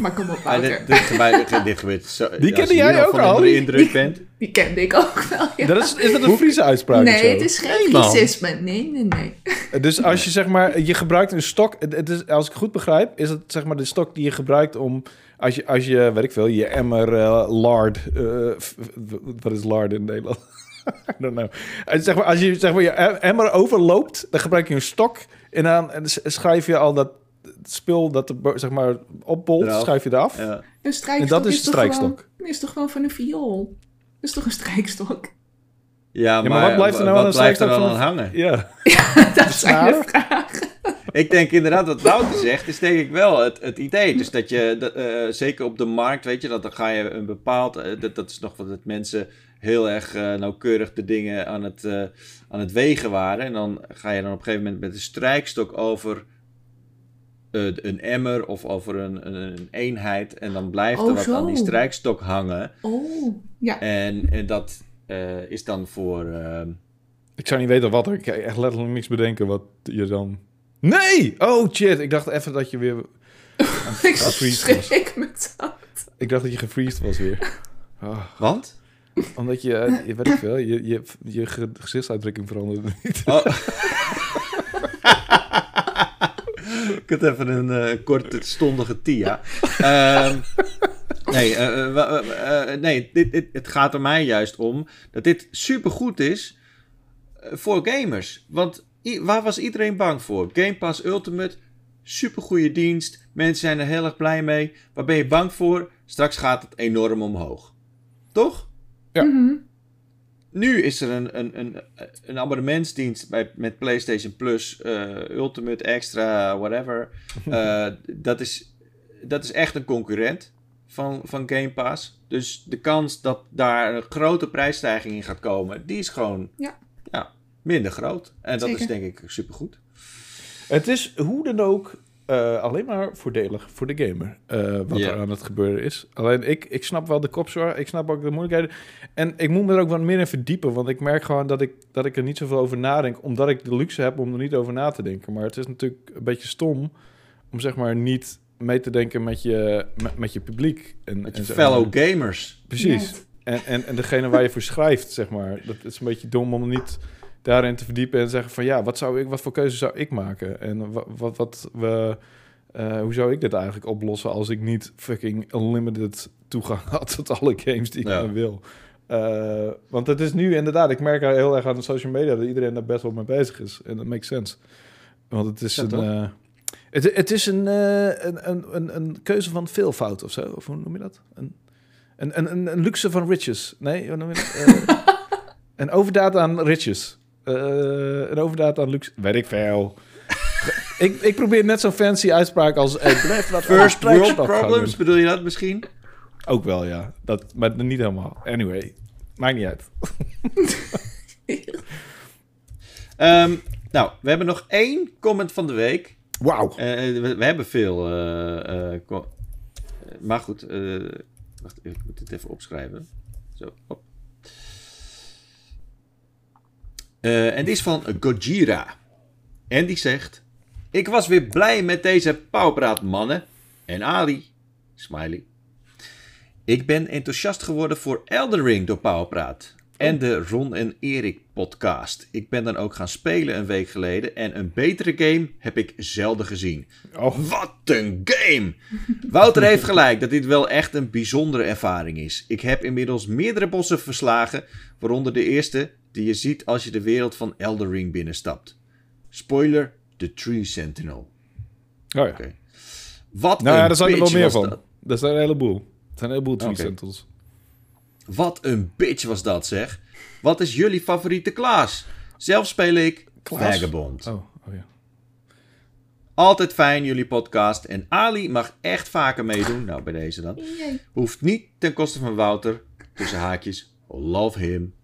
Maar kom op,
Ah,
Wouter.
dit, dit, gebeurt, dit gebeurt zo.
Die kende jij ook
van
al? Die-
indruk bent.
Die kende ik ook wel, ja.
Dat is, is dat een Friese uitspraak
Nee, het is geen racisme. Nee, nee, nee.
Dus als je zeg maar, je gebruikt een stok, het, het is, als ik goed begrijp, is het zeg maar de stok die je gebruikt om, als je, als je weet ik veel, je emmer eh, lard, eh, wat is lard in Nederland? I don't know. Als, zeg maar, als je zeg maar, je em- emmer overloopt, dan gebruik je een stok en dan schrijf je al dat spul dat er zeg maar opbolt, schrijf je eraf.
Ja.
Een strijkstok
En dat is
is,
strijkstok.
Gewoon, is toch gewoon van een viool? Dat is toch een strijkstok?
Ja, maar,
maar wat blijft er nou aan van
hangen?
Ja.
dat zijn de
Snaren?
vragen.
Ik denk inderdaad, wat Wouter zegt, is denk ik wel het, het idee. Dus dat je, dat, eh, zeker op de markt, weet je, dat dan ga je een bepaald... eh, dat, dat is nog wat dat mensen heel erg eh, nauwkeurig de dingen aan het, eh, aan het wegen waren. En dan ga je dan op een gegeven moment met een strijkstok over een emmer of over een, een, een eenheid. En dan blijft
Oh,
er wat
zo.
aan die strijkstok hangen.
Oh, ja.
En, en dat eh, is dan voor... ehm,
Ik zou niet weten wat. Ik kan echt letterlijk niks bedenken wat je dan... Nee! Oh, shit. Ik dacht even dat je weer...
ik schrik me dat.
Ik dacht dat je gefreezed was weer. Ah,
want?
omdat je, eh, je weet ik veel, je, je, je ge- gezichtsuitdrukking veranderde niet.
Oh. Ik had even een korte, stondige Tia. Ehm, nee, eh, eh, nee dit, dit- het gaat er mij juist om dat dit supergoed is voor gamers. Want i- waar was iedereen bang voor? Game Pass Ultimate, supergoeie dienst. Mensen zijn er heel erg blij mee. Waar ben je bang voor? Straks gaat het enorm omhoog. Toch?
Ja.
Mhm.
Nu is er een, een, een, een abonnementsdienst bij, met PlayStation Plus, eh, Ultimate Extra, whatever. Eh, dat, is, dat is echt een concurrent van, van Game Pass. Dus de kans dat daar een grote prijsstijging in gaat komen, die is gewoon
Ja.
Ja, minder groot. En dat is denk ik supergoed.
Het is hoe dan ook eh, alleen maar voordelig voor de gamer. eh, wat er aan het gebeuren is. Alleen ik, ik snap wel de kopzorg. Ik snap ook de moeilijkheden. En ik moet me er ook wat meer in verdiepen. Want ik merk gewoon dat ik, dat ik er niet zoveel over nadenk. Omdat ik de luxe heb om er niet over na te denken. Maar het is natuurlijk een beetje stom om zeg maar niet mee te denken met je, met, met je publiek. En,
Met je fellow gamers.
Precies. En, en, en degene waar je voor schrijft, zeg maar. Dat is een beetje dom om niet daarin te verdiepen en zeggen van ja, wat zou ik, wat voor keuze zou ik maken? En wat, wat, wat we, eh, hoe zou ik dit eigenlijk oplossen als ik niet fucking unlimited toegang had tot alle games die ik
Ja.
wil? Eh, want het is nu inderdaad, ik merk heel erg aan de social media dat iedereen daar best wel mee bezig is. En dat makes sense. Want het is
Ja,
een. eh, het, het is een, een, een, een, keuze van veelvoud of zo. Of hoe noem je dat? Een, een, een, een, luxe van riches. Nee, hoe noem je dat? Een overdaad aan riches. Eh, een overdaad aan luxe. Weet ik veel. ik, ik probeer net zo'n fancy uitspraak als... Hey, blijf dat
First world problems, bedoel je dat misschien?
Ook wel, ja. Dat, maar niet helemaal. Anyway, maakt niet uit.
Ehm, nou, we hebben nog één comment van de week.
Wauw.
Eh, we, we hebben veel. eh, eh, eh, maar goed, eh, wacht, ik moet dit even opschrijven. Zo, hop. Eh, en die is van Gojira. En die zegt: Ik was weer blij met deze pauwpraat, mannen. En Ali, smiley. Ik ben enthousiast geworden voor Elden Ring door Pauwpraat. En de Ron en Erik podcast. Ik ben dan ook gaan spelen een week geleden. En een betere game heb ik zelden gezien.
Oh.
Wat een game! Wouter heeft gelijk dat dit wel echt een bijzondere ervaring is. Ik heb inmiddels meerdere bossen verslagen. Waaronder de eerste die je ziet als je de wereld van Elden Ring binnenstapt. Spoiler: The Tree Sentinel.
Oh ja.
Oké. Wat
Nou
een
ja, daar zijn er wel
bitch
meer
was
van.
dat.
Dat zijn een heleboel. Het zijn een heleboel tree centels.
Wat een bitch was dat, zeg. Wat is jullie favoriete Klaas? Zelf speel ik
Klaas?
Vagabond.
Oh, oh ja.
Altijd fijn, jullie podcast. En Ali mag echt vaker meedoen. Nou, bij deze dan. Hoeft niet ten koste van Wouter. Tussen haakjes. Love him.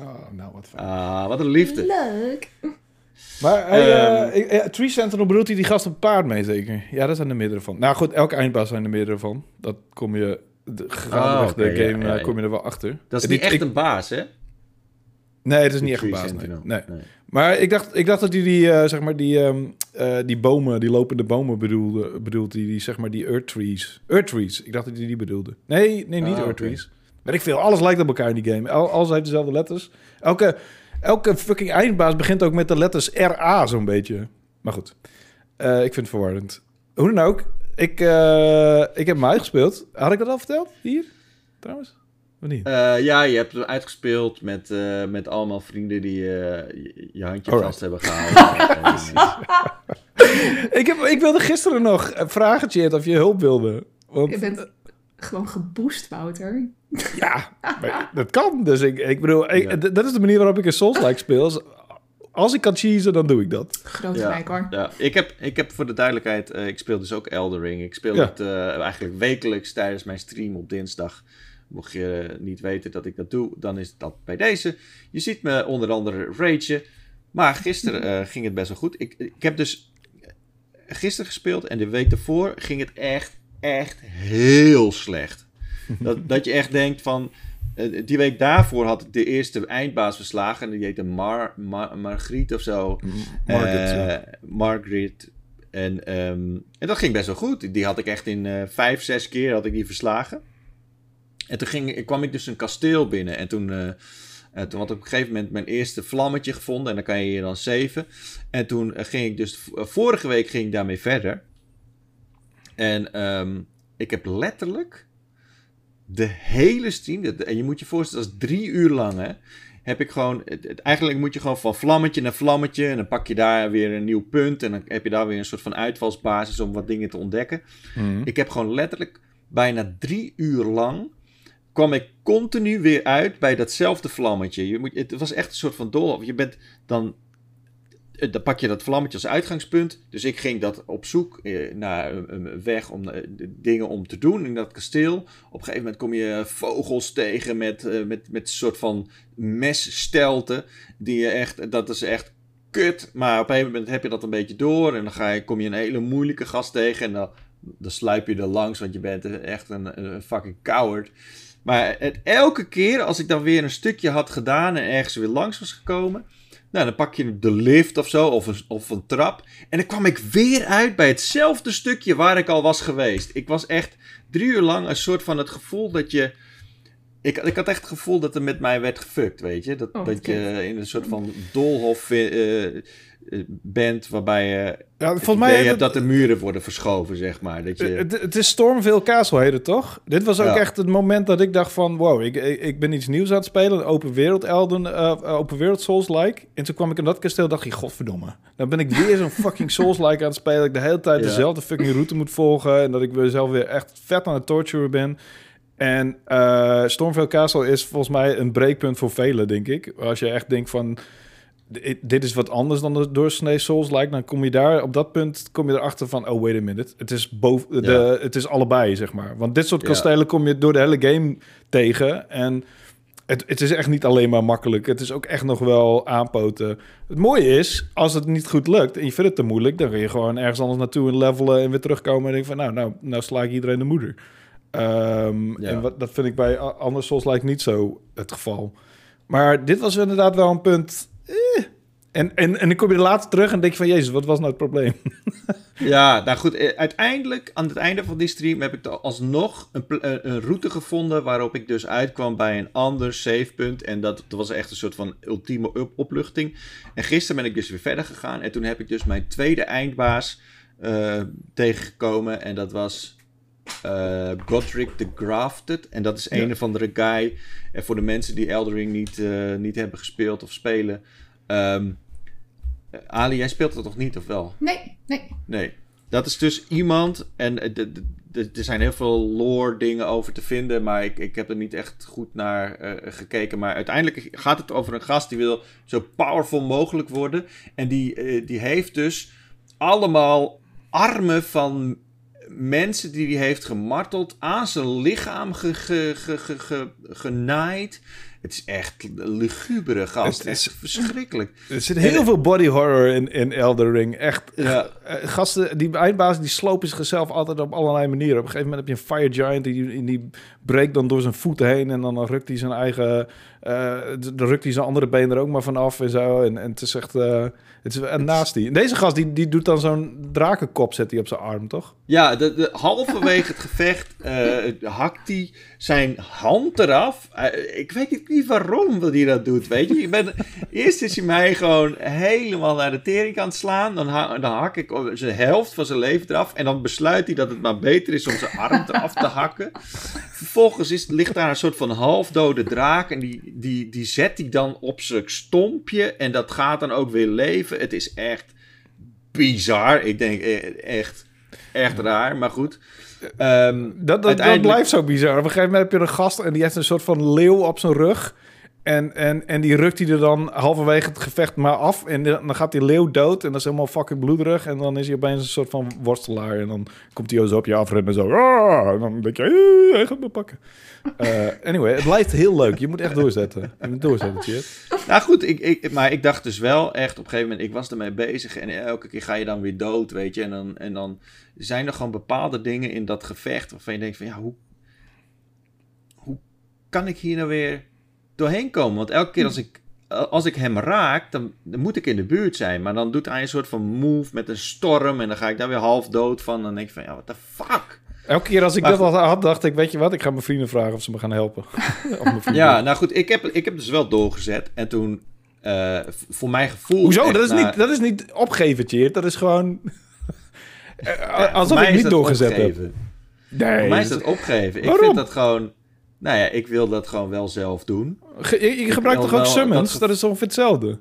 Oh, nou, wat fijn.
Ah, wat een liefde.
Leuk.
Maar hey,
Ehm.
eh, ik- eh, Tree Sentinel bedoelt hij die gast op paard mee zeker? Ja, daar zijn er meerdere van. Nou goed, elke eindbaas zijn er meerdere van. Dat kom je, de, gaandeweg
Ah, oké,
de game
ja, ja,
eh,
ja.
kom je er wel achter.
Dat is niet echt
ik-
een baas, hè?
Nee, het is niet echt een baas. Nee.
Sentinel.
nee. Maar ik dacht, ik dacht dat hij die, zeg maar, die, ehm, eh, die bomen, die lopende bomen bedoelde, bedoelt hij, die, zeg maar, die Earth Trees. Earth Trees, ik dacht dat hij die bedoelde. Nee, nee, niet
Ah,
Earth. Trees. Weet ik veel, alles lijkt op elkaar in die game. Al, alles heeft dezelfde letters. Elke, elke fucking eindbaas begint ook met de letters RA zo'n beetje. Maar goed, Eh, ik vind het verwarrend. Hoe dan ook, ik, eh, ik heb mij gespeeld. Had ik dat al verteld? Hier? Trouwens? Of niet?
Eh, ja, je hebt het uitgespeeld met, eh, met allemaal vrienden die je, je handje
Alright.
vast hebben. En, eh,
ik, heb, ik wilde gisteren nog vragen, of je hulp wilde. Want
Je bent gewoon geboost, Wouter.
Ja, dat kan. Dus ik, ik bedoel, ik-
Ja.
d- dat is de manier waarop ik een Souls-like speel. Als, ik kan cheesen, dan doe ik dat.
Groot
Ja.
gelijk hoor.
Ja, ik heb, ik heb voor de duidelijkheid, eh, ik speel dus ook Elden Ring. Ik speel
Ja.
het eh, eigenlijk wekelijks tijdens mijn stream op dinsdag. Mocht je eh, niet weten dat ik dat doe, dan is dat bij deze. Je ziet me onder andere ragen. Maar gisteren eh, ging het best wel goed. Ik, ik heb dus gisteren gespeeld en de week daarvoor ging het echt, echt heel slecht. Dat, dat je echt denkt van... eh, die week daarvoor had ik de eerste eindbaas verslagen. En die heette Mar, Mar, Margriet of zo.
Margaret,
Eh,
ja.
Margaret. En, ehm, en dat ging best wel goed. Die had ik echt in eh, vijf, zes keer had ik die verslagen. En toen ging, kwam ik dus een kasteel binnen. En toen, eh, toen had ik op een gegeven moment mijn eerste vlammetje gevonden. En dan kan je je dan zeven. En toen ging ik dus... vorige week ging ik daarmee verder. En ehm, ik heb letterlijk de hele stream... En je moet je voorstellen, dat is drie uur lang, hè heb ik gewoon. Eigenlijk moet je gewoon van vlammetje naar vlammetje. En dan pak je daar weer een nieuw punt. En dan heb je daar weer een soort van uitvalsbasis om wat dingen te ontdekken.
Mhm.
Ik heb gewoon letterlijk bijna drie uur lang. kwam ik continu weer uit bij datzelfde vlammetje. Je moet, het was echt een soort van doolhof. Je bent dan. Eh, Dan pak je dat vlammetje als uitgangspunt. Dus ik ging dat op zoek eh, naar een, weg om eh, dingen om te doen in dat kasteel. Op een gegeven moment kom je vogels tegen met, met, met een soort van messtelten. Die je echt, dat is echt kut. Maar op een gegeven moment heb je dat een beetje door. En dan ga je, kom je een hele moeilijke gast tegen. En dan, dan sluip je er langs, want je bent echt een, een fucking coward. Maar het, elke keer als ik dan weer een stukje had gedaan en ergens weer langs was gekomen. Nou, dan pak je de lift of zo, of een, of een trap. En dan kwam ik weer uit bij hetzelfde stukje waar ik al was geweest. Ik was echt drie uur lang een soort van het gevoel dat je. Ik, ik had echt het gevoel dat er met mij werd gefukt, weet je. Dat,
Oh,
dat je in een soort van doolhof eh, eh, bent waarbij je
Ja,
het
volgens
idee
mij...
hebt dat de muren worden verschoven, zeg maar. Dat je,
Het, het is Stormville Castle heet het toch? Dit was ook
Ja.
echt het moment dat ik dacht van... wow, ik, ik, ben iets nieuws aan het spelen. Een open wereld Elden, eh, eh, open wereld Souls-like. En toen kwam ik in dat kasteel dacht ik, godverdomme. Dan ben ik weer zo'n fucking Souls-like aan het spelen. Dat ik de hele tijd
Ja.
dezelfde fucking route moet volgen. En dat ik mezelf weer echt vet aan het torturen ben. En eh Stormville Castle is volgens mij een breekpunt voor velen, denk ik. Als je echt denkt van... dit- is wat anders dan de doorsnee Souls-like. Dan kom je daar, op dat punt kom je erachter van... Oh, wait a minute. Het is, boven, de,
Ja.
het is allebei, zeg maar. Want dit soort
Ja.
kastelen kom je door de hele game tegen. En het, het is echt niet alleen maar makkelijk. Het is ook echt nog wel aanpoten. Het mooie is, als het niet goed lukt... en je vindt het te moeilijk... dan kun je gewoon ergens anders naartoe en levelen... en weer terugkomen en denk van... nou, nou, nou sla ik iedereen de moeder. Ehm,
Ja.
En wat, dat vind ik bij andere Souls lijkt niet zo het geval. Maar dit was inderdaad wel een punt... eh. En, en, en dan kom je er later terug en denk je van... Jezus, wat was nou het probleem?
Ja, nou goed, eh, uiteindelijk aan het einde van die stream heb ik dan alsnog een, eh, een route gevonden waarop ik dus uitkwam bij een ander savepunt. En dat, dat was echt een soort van ultieme opluchting. En gisteren ben ik dus weer verder gegaan en toen heb ik dus mijn tweede eindbaas eh, tegengekomen. En dat was eh, Godric the Grafted. En dat is
Ja.
een of andere guy. En voor de mensen die Eldering niet, eh, niet hebben gespeeld of spelen. ehm, Ali, jij speelt het toch niet, of wel?
Nee, nee.
Nee. Dat is dus iemand, en eh, de- de- de- er zijn heel veel lore dingen over te vinden, maar ik, ik heb er niet echt goed naar eh, gekeken. Maar uiteindelijk gaat het over een gast die wil zo powerful mogelijk worden. En die, eh, die heeft dus allemaal armen van mensen die hij heeft gemarteld aan zijn lichaam ge, ge, ge, ge- ge- genaaid. Het is echt lugubere gast.
Het is-
echt verschrikkelijk.
Er zit heel veel body horror in, in Elden Ring. Echt.
Ja.
Eh, gasten, die eindbaas die slopen zichzelf altijd op allerlei manieren. Op een gegeven moment heb je een fire giant die, die breekt dan door zijn voeten heen. En dan rukt hij zijn eigen. Eh, dan rukt hij zijn andere been er ook maar vanaf en zo. En, en het is echt. eh, het is een nasty. En deze gast die, die doet dan zo'n drakenkop zet hij op zijn arm, toch?
Ja, de, de, halverwege het gevecht eh, hakt hij zijn hand eraf. Ik weet niet- waarom dat hij dat doet, weet je. Ik ben, eerst is hij mij gewoon helemaal naar de tering aan slaan. Dan, dan hak ik zijn helft van zijn leven eraf. En dan besluit hij dat het maar beter is om zijn arm eraf te hakken. Vervolgens is, ligt daar een soort van halfdode draak. En die, die, die zet hij dan op zijn stompje. En dat gaat dan ook weer leven. Het is echt bizar. Ik denk eh, echt, echt raar. Maar goed. Ehm,
Dat, dat, blijft zo bizar. Op een gegeven moment heb je een gast en die heeft een soort van leeuw op zijn rug. En, en, en die rukt hij er dan halverwege het gevecht maar af. En dan gaat die leeuw dood. En dat is helemaal fucking bloederig. En dan is hij opeens een soort van worstelaar. En dan komt hij zo op je afrennen. Zo. "Ah!" En dan denk je, "Eh, hij gaat me pakken. Eh, anyway, het blijft heel leuk. Je moet echt doorzetten. Je doorzetten.
Nou goed, ik, ik, maar ik dacht dus wel echt op een gegeven moment, ik was ermee bezig en elke keer ga je dan weer dood, weet je. En dan, en dan zijn er gewoon bepaalde dingen in dat gevecht waarvan je denkt van ja, hoe, hoe kan ik hier nou weer doorheen komen? Want elke keer als ik, als ik hem raak, dan, dan moet ik in de buurt zijn. Maar dan doet hij een soort van move met een storm en dan ga ik daar weer half dood van. Dan denk ik van ja, what the fuck?
Elke keer als ik
Maar
dat al had, dacht ik, weet je wat? Ik ga mijn vrienden vragen of ze me gaan helpen.
Ja, nou goed, ik heb, ik heb dus wel doorgezet. En toen, eh, voor mijn gevoel...
Hoezo? Dat is,
na-
niet, dat is niet opgeven, Tjeerd. Dat is gewoon... Eh,
Ja, voor
Alsof ik niet doorgezet
opgeven.
heb. Nee.
Voor mij is dat opgeven. Ik
Waarom?
vind dat gewoon... Nou ja, ik wil dat gewoon wel zelf doen.
Ge- je, je gebruikt toch ook summons?
dat
is ongeveer hetzelfde.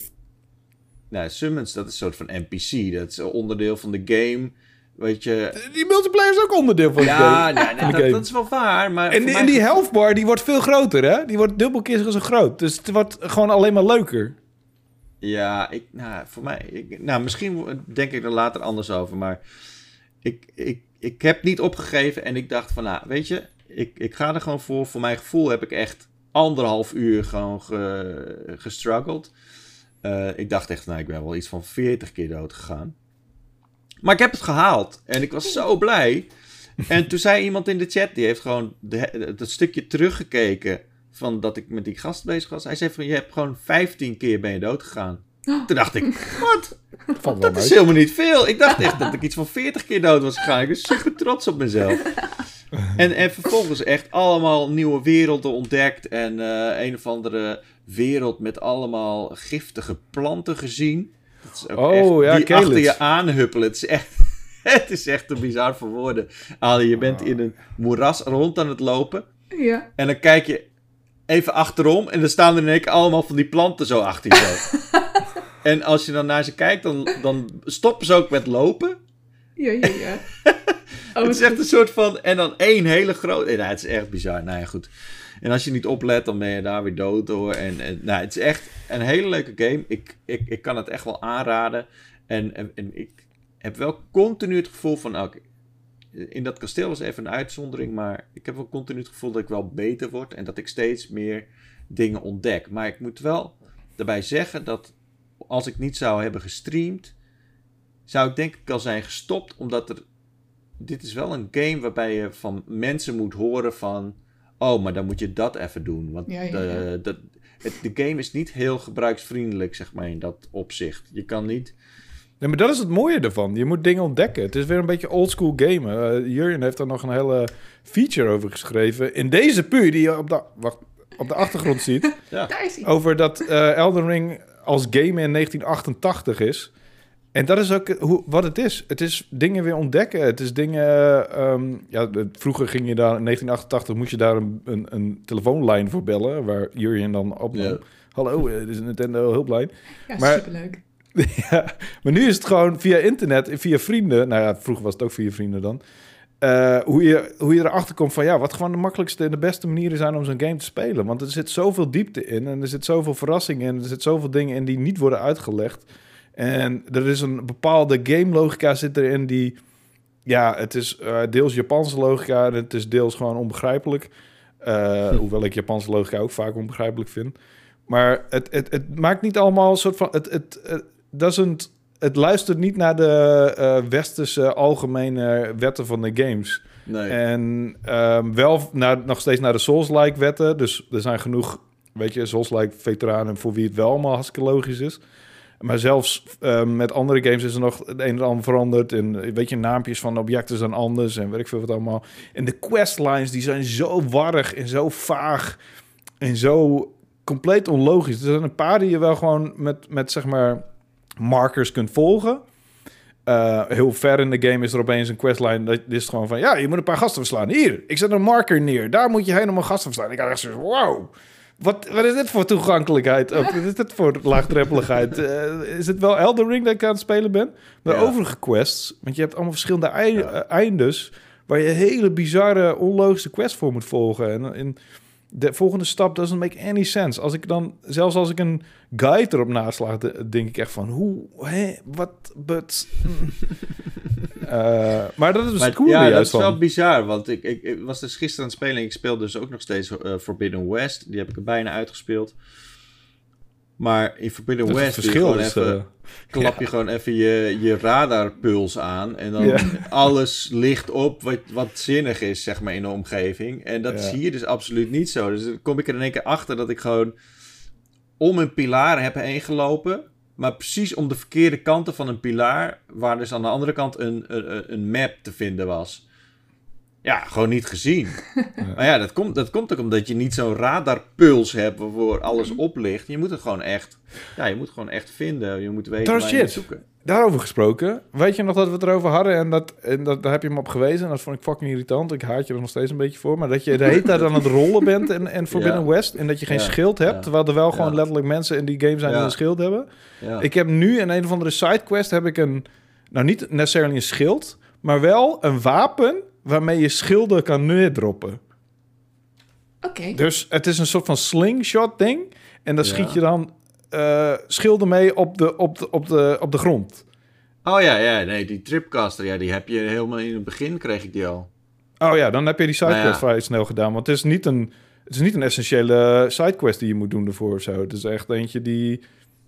Nou, summons, dat is een soort van NPC. Dat is een onderdeel van de game. Weet je...
Die multiplayer is ook onderdeel van de
Ja,
game.
nee, nee, dat, dat is wel waar, maar...
En, die-
mij
en die
gevoel-
health bar, die wordt veel groter, hè? Die wordt dubbel keer zo groot. Dus het wordt gewoon alleen maar leuker.
Ja, ik, nou, voor mij... Ik, nou, misschien denk ik er later anders over, maar... Ik, ik, ik heb niet opgegeven en ik dacht van, nou, weet je... Ik, ik ga er gewoon voor. Voor mijn gevoel heb ik echt anderhalf uur gewoon ge, gestruggeld. Eh, ik dacht echt, nou, ik ben wel iets van 40 keer dood gegaan. Maar ik heb het gehaald. En ik was zo blij. En toen zei iemand in de chat, die heeft gewoon dat stukje teruggekeken van dat ik met die gast bezig was. Hij zei van, je hebt gewoon 15 keer ben je dood gegaan. Toen dacht ik, wat? Dat is helemaal niet veel. Ik dacht echt dat ik iets van 40 keer dood was gegaan. Ik was super trots op mezelf. En, en vervolgens echt allemaal nieuwe werelden ontdekt. En eh, een of andere wereld met allemaal giftige planten gezien. Dat is ook
Oh,
echt,
ja,
die achter je aanhuppelen. Het is echt, het is echt te bizar voor woorden. Ali, je bent in een moeras rond aan het lopen.
Ja.
En dan kijk je even achterom en dan staan er in één keer allemaal van die planten zo achter je. en als je dan naar ze kijkt, dan, dan stoppen ze ook met lopen.
Ja, ja, ja. Oh,
het is echt een soort van... En dan één hele grote... Nou, het is echt bizar. Nou ja, goed. En als je niet oplet, dan ben je daar weer dood door. En, en nou, het is echt een hele leuke game. Ik, ik, ik kan het echt wel aanraden. En, en, en ik heb wel continu het gevoel van... Oké, in dat kasteel was even een uitzondering, maar ik heb wel continu het gevoel dat ik wel beter word en dat ik steeds meer dingen ontdek. Maar ik moet wel daarbij zeggen dat als ik niet zou hebben gestreamd, zou ik denk ik al zijn gestopt, omdat er. Dit is wel een game waarbij je van mensen moet horen van. Oh, maar dan moet je dat even doen. Want
Ja, ja,
de, dat, het, de game is niet heel gebruiksvriendelijk, zeg maar, in dat opzicht. Je kan niet.
Nee, maar dat is het mooie ervan. Je moet dingen ontdekken. Het is weer een beetje oldschool gamen. Uh, Jurjen heeft daar nog een hele feature over geschreven. In deze puur die je op de, wacht, op de achtergrond ziet.
Daar is hij.
over dat eh Elden Ring als game in 1988 is. En dat is ook hoe, wat het is. Het is dingen weer ontdekken. Het is dingen... ehm, ja, vroeger ging je daar... In 1988 moest je daar een, een, een telefoonlijn voor bellen... waar Jurjen dan op...
Ja.
Hallo, eh, dit is een Nintendo hulplijn.
Ja,
maar-
superleuk.
ja, maar nu is het gewoon via internet, via vrienden. Nou ja, vroeger was het ook via vrienden dan. Eh, hoe, je, hoe je erachter komt van ja, wat gewoon de makkelijkste en de beste manieren zijn om zo'n game te spelen. Want er zit zoveel diepte in en er zit zoveel verrassing in. Er zit zoveel dingen in die niet worden uitgelegd. En er is een bepaalde game logica zit erin die... Ja, het is eh, deels Japanse logica en het is deels gewoon onbegrijpelijk. Eh, Hoewel ik Japanse logica ook vaak onbegrijpelijk vind. Maar het, het, het maakt niet allemaal een soort van... Het, het, het, doesn't, het luistert niet naar de eh, westerse algemene wetten van de games.
Nee.
En ehm, wel naar, nog steeds naar de Souls-like wetten. Dus er zijn genoeg, weet je, Souls-like veteranen voor wie het wel allemaal hartstikke logisch is. Maar zelfs ehm, met andere games is er nog het een en ander veranderd. En eh, weet je, naampjes van objecten zijn anders en weet ik veel wat allemaal. En de questlines, die zijn zo warrig en zo vaag en zo compleet onlogisch. Er zijn een paar die je wel gewoon met, met zeg maar markers kunt volgen. Eh, heel ver in de game is er opeens een questline. Dat is gewoon van, ja, je moet een paar gasten verslaan. Hier, ik zet een marker neer. Daar moet je helemaal gasten verslaan. Ik had echt zo, wow. Wat, wat is dit voor toegankelijkheid? Ook, wat is dit voor laagdreppeligheid? Eh, is het wel Elden Ring dat ik aan het spelen ben? De
Ja.
overige quests, want je hebt allemaal verschillende
Ja.
eindes. waar je hele bizarre, onlogische quest voor moet volgen. En, en de volgende stap doesn't make any sense. Als ik dan, zelfs als ik een guide erop naslaag, de- denk ik echt van, hoe, hè, wat, but... Eh, maar dat is dus
Maar
het coole
ja, dat is wel
van.
bizar, want ik, ik, ik was dus gisteren aan het spelen en ik speel dus ook nog steeds eh, Forbidden West. Die heb ik er bijna uitgespeeld. Maar in Forbidden
Het
West
verschil is...
even,
eh,
klap je gewoon even je, je radarpuls aan. En dan
Ja.
alles ligt op wat, wat zinnig is, zeg maar, in de omgeving. En dat
Ja.
is hier dus absoluut niet zo. Dus dan kom ik er in één keer achter dat ik gewoon om een pilaar heb heen gelopen. Maar precies om de verkeerde kanten van een pilaar, waar dus aan de andere kant een, een, een map te vinden was. Ja, gewoon niet gezien. Maar ja, dat komt, dat komt ook omdat je niet zo'n radarpuls hebt waarvoor alles oplicht. Je moet het gewoon echt, ja, je moet gewoon echt vinden. Je moet weten waar je moet zoeken.
Daarover gesproken, weet je nog dat we het erover hadden en, dat, en dat, daar heb je me op gewezen en dat vond ik fucking irritant. Ik haat je er nog steeds een beetje voor, maar dat je de hele tijd aan het rollen bent en, en Forbidden
Ja.
West en dat je geen
Ja.
schild hebt,
Ja.
terwijl er wel gewoon letterlijk mensen in die game zijn die een schild hebben. Ik heb nu in een of andere sidequest heb ik een, nou niet necessarily een schild, maar wel een wapen waarmee je schilden kan neerdroppen.
Oké.
Dus het is een soort van slingshot ding en daar
Ja.
schiet je dan eh, schilden mee op de, op, de, op, de, op de grond.
Oh ja, ja, nee, die Tripcaster, ja, die heb je helemaal in het begin, kreeg ik die al.
Oh ja, dan heb je die sidequest
Nou ja.
vrij snel gedaan. Want het is niet een, het is niet een essentiële sidequest die je moet doen ervoor of zo. Het is echt eentje die...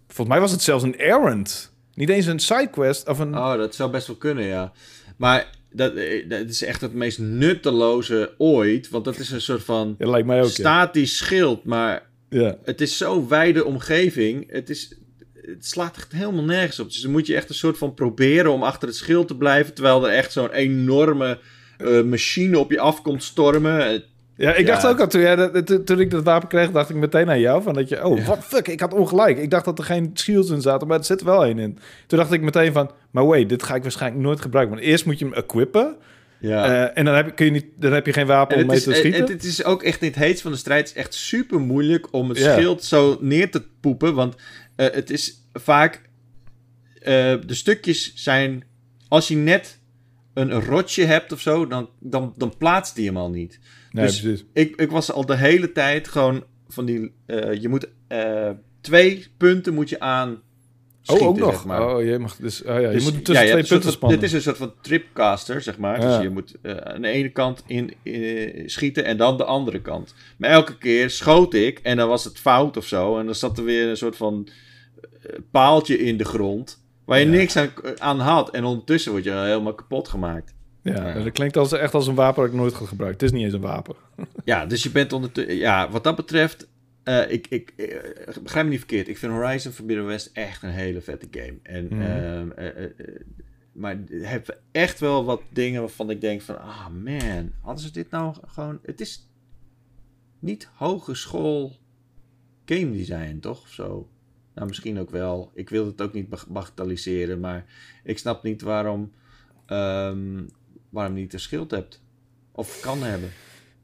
Volgens mij was het zelfs een errand. Niet eens een sidequest of een...
Oh, dat zou best wel kunnen, ja. Maar dat, eh, dat is echt het meest nutteloze ooit, want dat is een soort van
Ja, lijkt mij ook. ja.
statisch schild, maar
Ja.
het is zo'n wijde omgeving. Het, is, het slaat echt helemaal nergens op. Dus dan moet je echt een soort van proberen om achter het schild te blijven. Terwijl er echt zo'n enorme eh, machine op je afkomt stormen.
Ja, ik dacht ook al, toen, jij dat- toen- ik dat wapen kreeg, dacht ik meteen aan jou. Van dat je, oh, wat fuck, ik had ongelijk. Ik dacht dat er geen shields in zaten, maar er zit er wel één in. Toen dacht ik meteen van, maar wait, dit ga ik waarschijnlijk nooit gebruiken. Want eerst moet je hem equippen.
ja.
eh, en dan heb, je, kun je niet, dan heb je geen wapen
En
om mee
is,
te schieten.
en het is ook echt in het heetst van de strijd. Het is echt super moeilijk om het schild zo neer te poepen. Want eh, het is vaak. eh, de stukjes zijn. Als je net een, een rotje hebt of zo, dan, dan, dan plaatst die hem al niet.
Nee,
dus-
precies.
Ik, ik was al de hele tijd gewoon van die. eh, je moet. eh, twee punten moet je aan.
Oh, ook
schieten,
nog.
zeg maar.
Oh, je mag dus, oh ja, je
Dus,
moet
ja,
tussen
je
twee punten spannen.
Dit is een soort van tripcaster, zeg maar.
Ja.
Dus je moet eh, aan de ene kant in, in- schieten en dan de andere kant. Maar elke keer schoot ik en dan was het fout of zo. En dan zat er weer een soort van paaltje in de grond. Waar je niks aan, aan had. En ondertussen word je helemaal kapot gemaakt.
Ja,
Ja.
dat klinkt als, echt als een wapen dat ik nooit ga gebruiken. Het is niet eens een wapen.
Ja, dus je bent ondertussen... Ja, wat dat betreft... eh, ik, ik, eh, begrijp me niet verkeerd. Ik vind Horizon Forbidden West echt een hele vette game. En, eh, eh, maar heeft echt wel wat dingen waarvan ik denk van... Ah man, hadden ze dit nou gewoon... Het is niet hogeschool game design, toch? Of zo. Nou, misschien ook wel. Ik wil het ook niet bag- bagatelliseren. Maar ik snap niet waarom... ehm, waarom niet een schild hebt. Of kan hebben.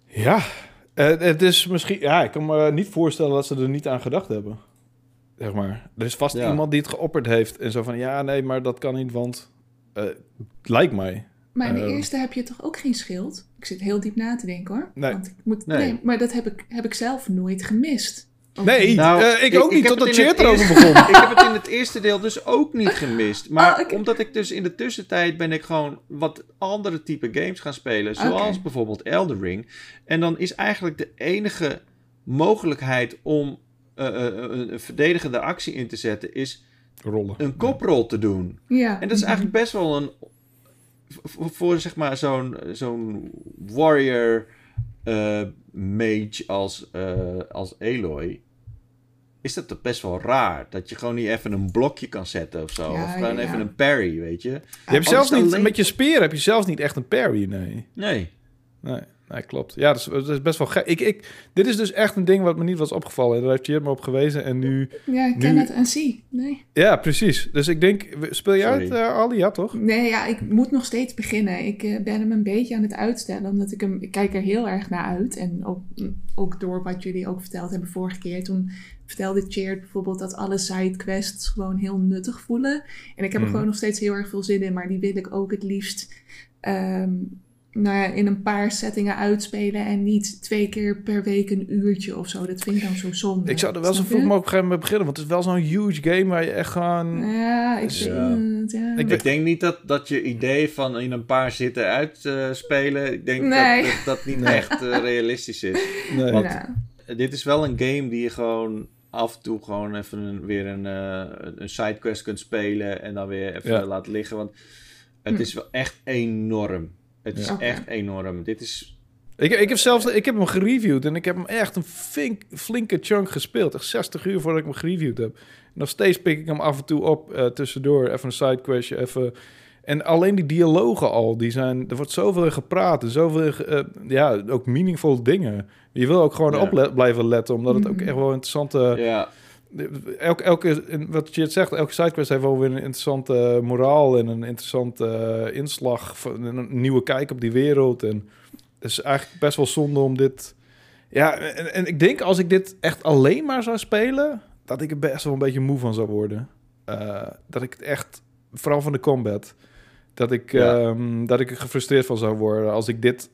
Ja, eh, het is misschien... Ja, ik kan me niet voorstellen dat ze er niet aan gedacht hebben. Zeg maar. Er is vast
Ja.
iemand die het geopperd heeft. En zo van, ja, nee, maar dat kan niet, want... eh, lijkt mij.
Maar in de
Eh.
eerste heb je toch ook geen schild? Ik zit heel diep na te denken hoor.
Nee.
Want ik moet,
Nee.
nee. maar dat heb ik, heb ik zelf nooit gemist.
Nee.
Nou,
eh, ik,
ik-
ook niet,
heb
totdat
het in
je
het
erover begon.
ik heb het in het eerste deel dus ook niet gemist. Maar
Oh, oké.
omdat ik dus in de tussentijd ben ik gewoon wat andere type games gaan spelen. Zoals bijvoorbeeld Elden Ring. En dan is eigenlijk de enige mogelijkheid om eh, eh, een, verdedigende actie in te zetten... is
Rollen.
een koprol te doen.
Ja.
En dat is eigenlijk best wel een... Voor, voor, zeg maar zo'n zo'n warrior eh, mage als, eh, als Aloy... Is dat toch best wel raar? Dat je gewoon niet even een blokje kan zetten of zo.
Ja,
of gewoon
ja.
even een parry, weet je?
Je hebt zelfs niet,
alleen-
met je speer heb je zelfs niet echt een parry, nee.
Nee.
Nee, nee klopt. Ja, dat is, dat is best wel gek. Ik, ik, dit is dus echt een ding wat me niet was opgevallen. En daar heeft Jert me op gewezen. En nu...
Ja, ik ken
Nu-
het en zie. Nee.
Ja, precies. Dus ik denk... Speel je
Sorry.
uit, eh, Ali? Ja, toch?
Nee, ja, ik moet nog steeds beginnen. Ik eh, ben hem een beetje aan het uitstellen, omdat ik hem, ik kijk er heel erg naar uit. En ook, ook door wat jullie ook verteld hebben vorige keer. Toen vertelde Cheert bijvoorbeeld dat alle sidequests gewoon heel nuttig voelen. En ik heb er
Mhm.
gewoon nog steeds heel erg veel zin in, maar die wil ik ook het liefst ehm, nou ja, in een paar settingen uitspelen en niet twee keer per week een uurtje of zo. Dat vind ik dan zo zonde.
Ik zou er wel zo vroeg mogelijk op een gegeven moment beginnen, want het is wel zo'n huge game waar je echt gewoon...
Ja, ik
Dus,
vind
ja.
het, ja.
Ik-
Ik denk niet dat, dat je idee van in een paar zitten uitspelen. ik denk
Nee.
dat, dat dat niet echt eh, realistisch is.
Nee.
Want-
Ja.
Dit is wel een game die je gewoon af en toe gewoon even een, weer een, eh, een sidequest kunt spelen en dan weer even
Ja.
laten liggen. Want het
Hm.
is wel echt enorm. Het is echt enorm. Dit is.
Ik, ik heb zelfs ik heb hem gereviewd en ik heb hem echt een fink, flinke chunk gespeeld. Echt 60 uur voordat ik hem gereviewd heb. Nog steeds pik ik hem af en toe op eh, tussendoor. Even een sidequestje, even... En alleen die dialogen al, die zijn... Er wordt zoveel in gepraat en zoveel... eh, ja, ook meaningful dingen. Je wil ook gewoon
Ja.
op le- blijven letten, omdat het ook
Mhm.
echt wel interessante...
ja,
Elke, elke, wat je het zegt, elke sidequest heeft wel weer een interessante moraal en een interessante eh, inslag, van een nieuwe kijk op die wereld. En het is eigenlijk best wel zonde om dit... Ja, en, en ik denk als ik dit echt alleen maar zou spelen, dat ik er best wel een beetje moe van zou worden. Eh, dat ik het echt, vooral van de combat, dat ik,
Ja.
ehm, dat ik er gefrustreerd van zou worden als ik dit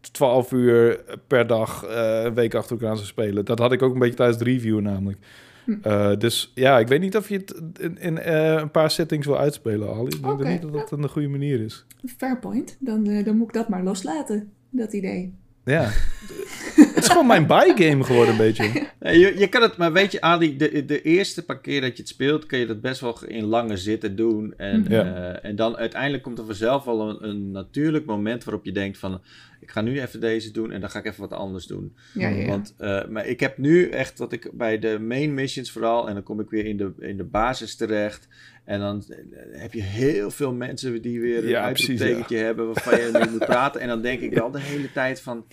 12 uur per dag eh, een week achter elkaar zou spelen. Dat had ik ook een beetje tijdens de review namelijk.
Hm.
Eh, dus ja, ik weet niet of je het in, in eh, een paar settings wil uitspelen, Ali. Ik denk
Oké,
niet dat dat een goede manier is.
Fair point. Dan, dan moet ik dat maar loslaten, dat idee.
Ja. het is gewoon mijn buy-game geworden een beetje.
Je, je kan het, maar weet je, Ali, de, de eerste paar keer dat je het speelt, kun je dat best wel in lange zitten doen. En,
Mhm.
Ja.
eh, en dan uiteindelijk komt er vanzelf wel een, een natuurlijk moment waarop je denkt van, ik ga nu even deze doen en dan ga ik even wat anders doen.
Ja, ja, ja.
Want eh, maar ik heb nu echt dat ik bij de main missions vooral, en dan kom ik weer in de, in de basis terecht. En dan eh, heb je heel veel mensen die weer een uitroeptekentje hebben waarvan je mee moet praten. En dan denk ik wel de hele tijd van,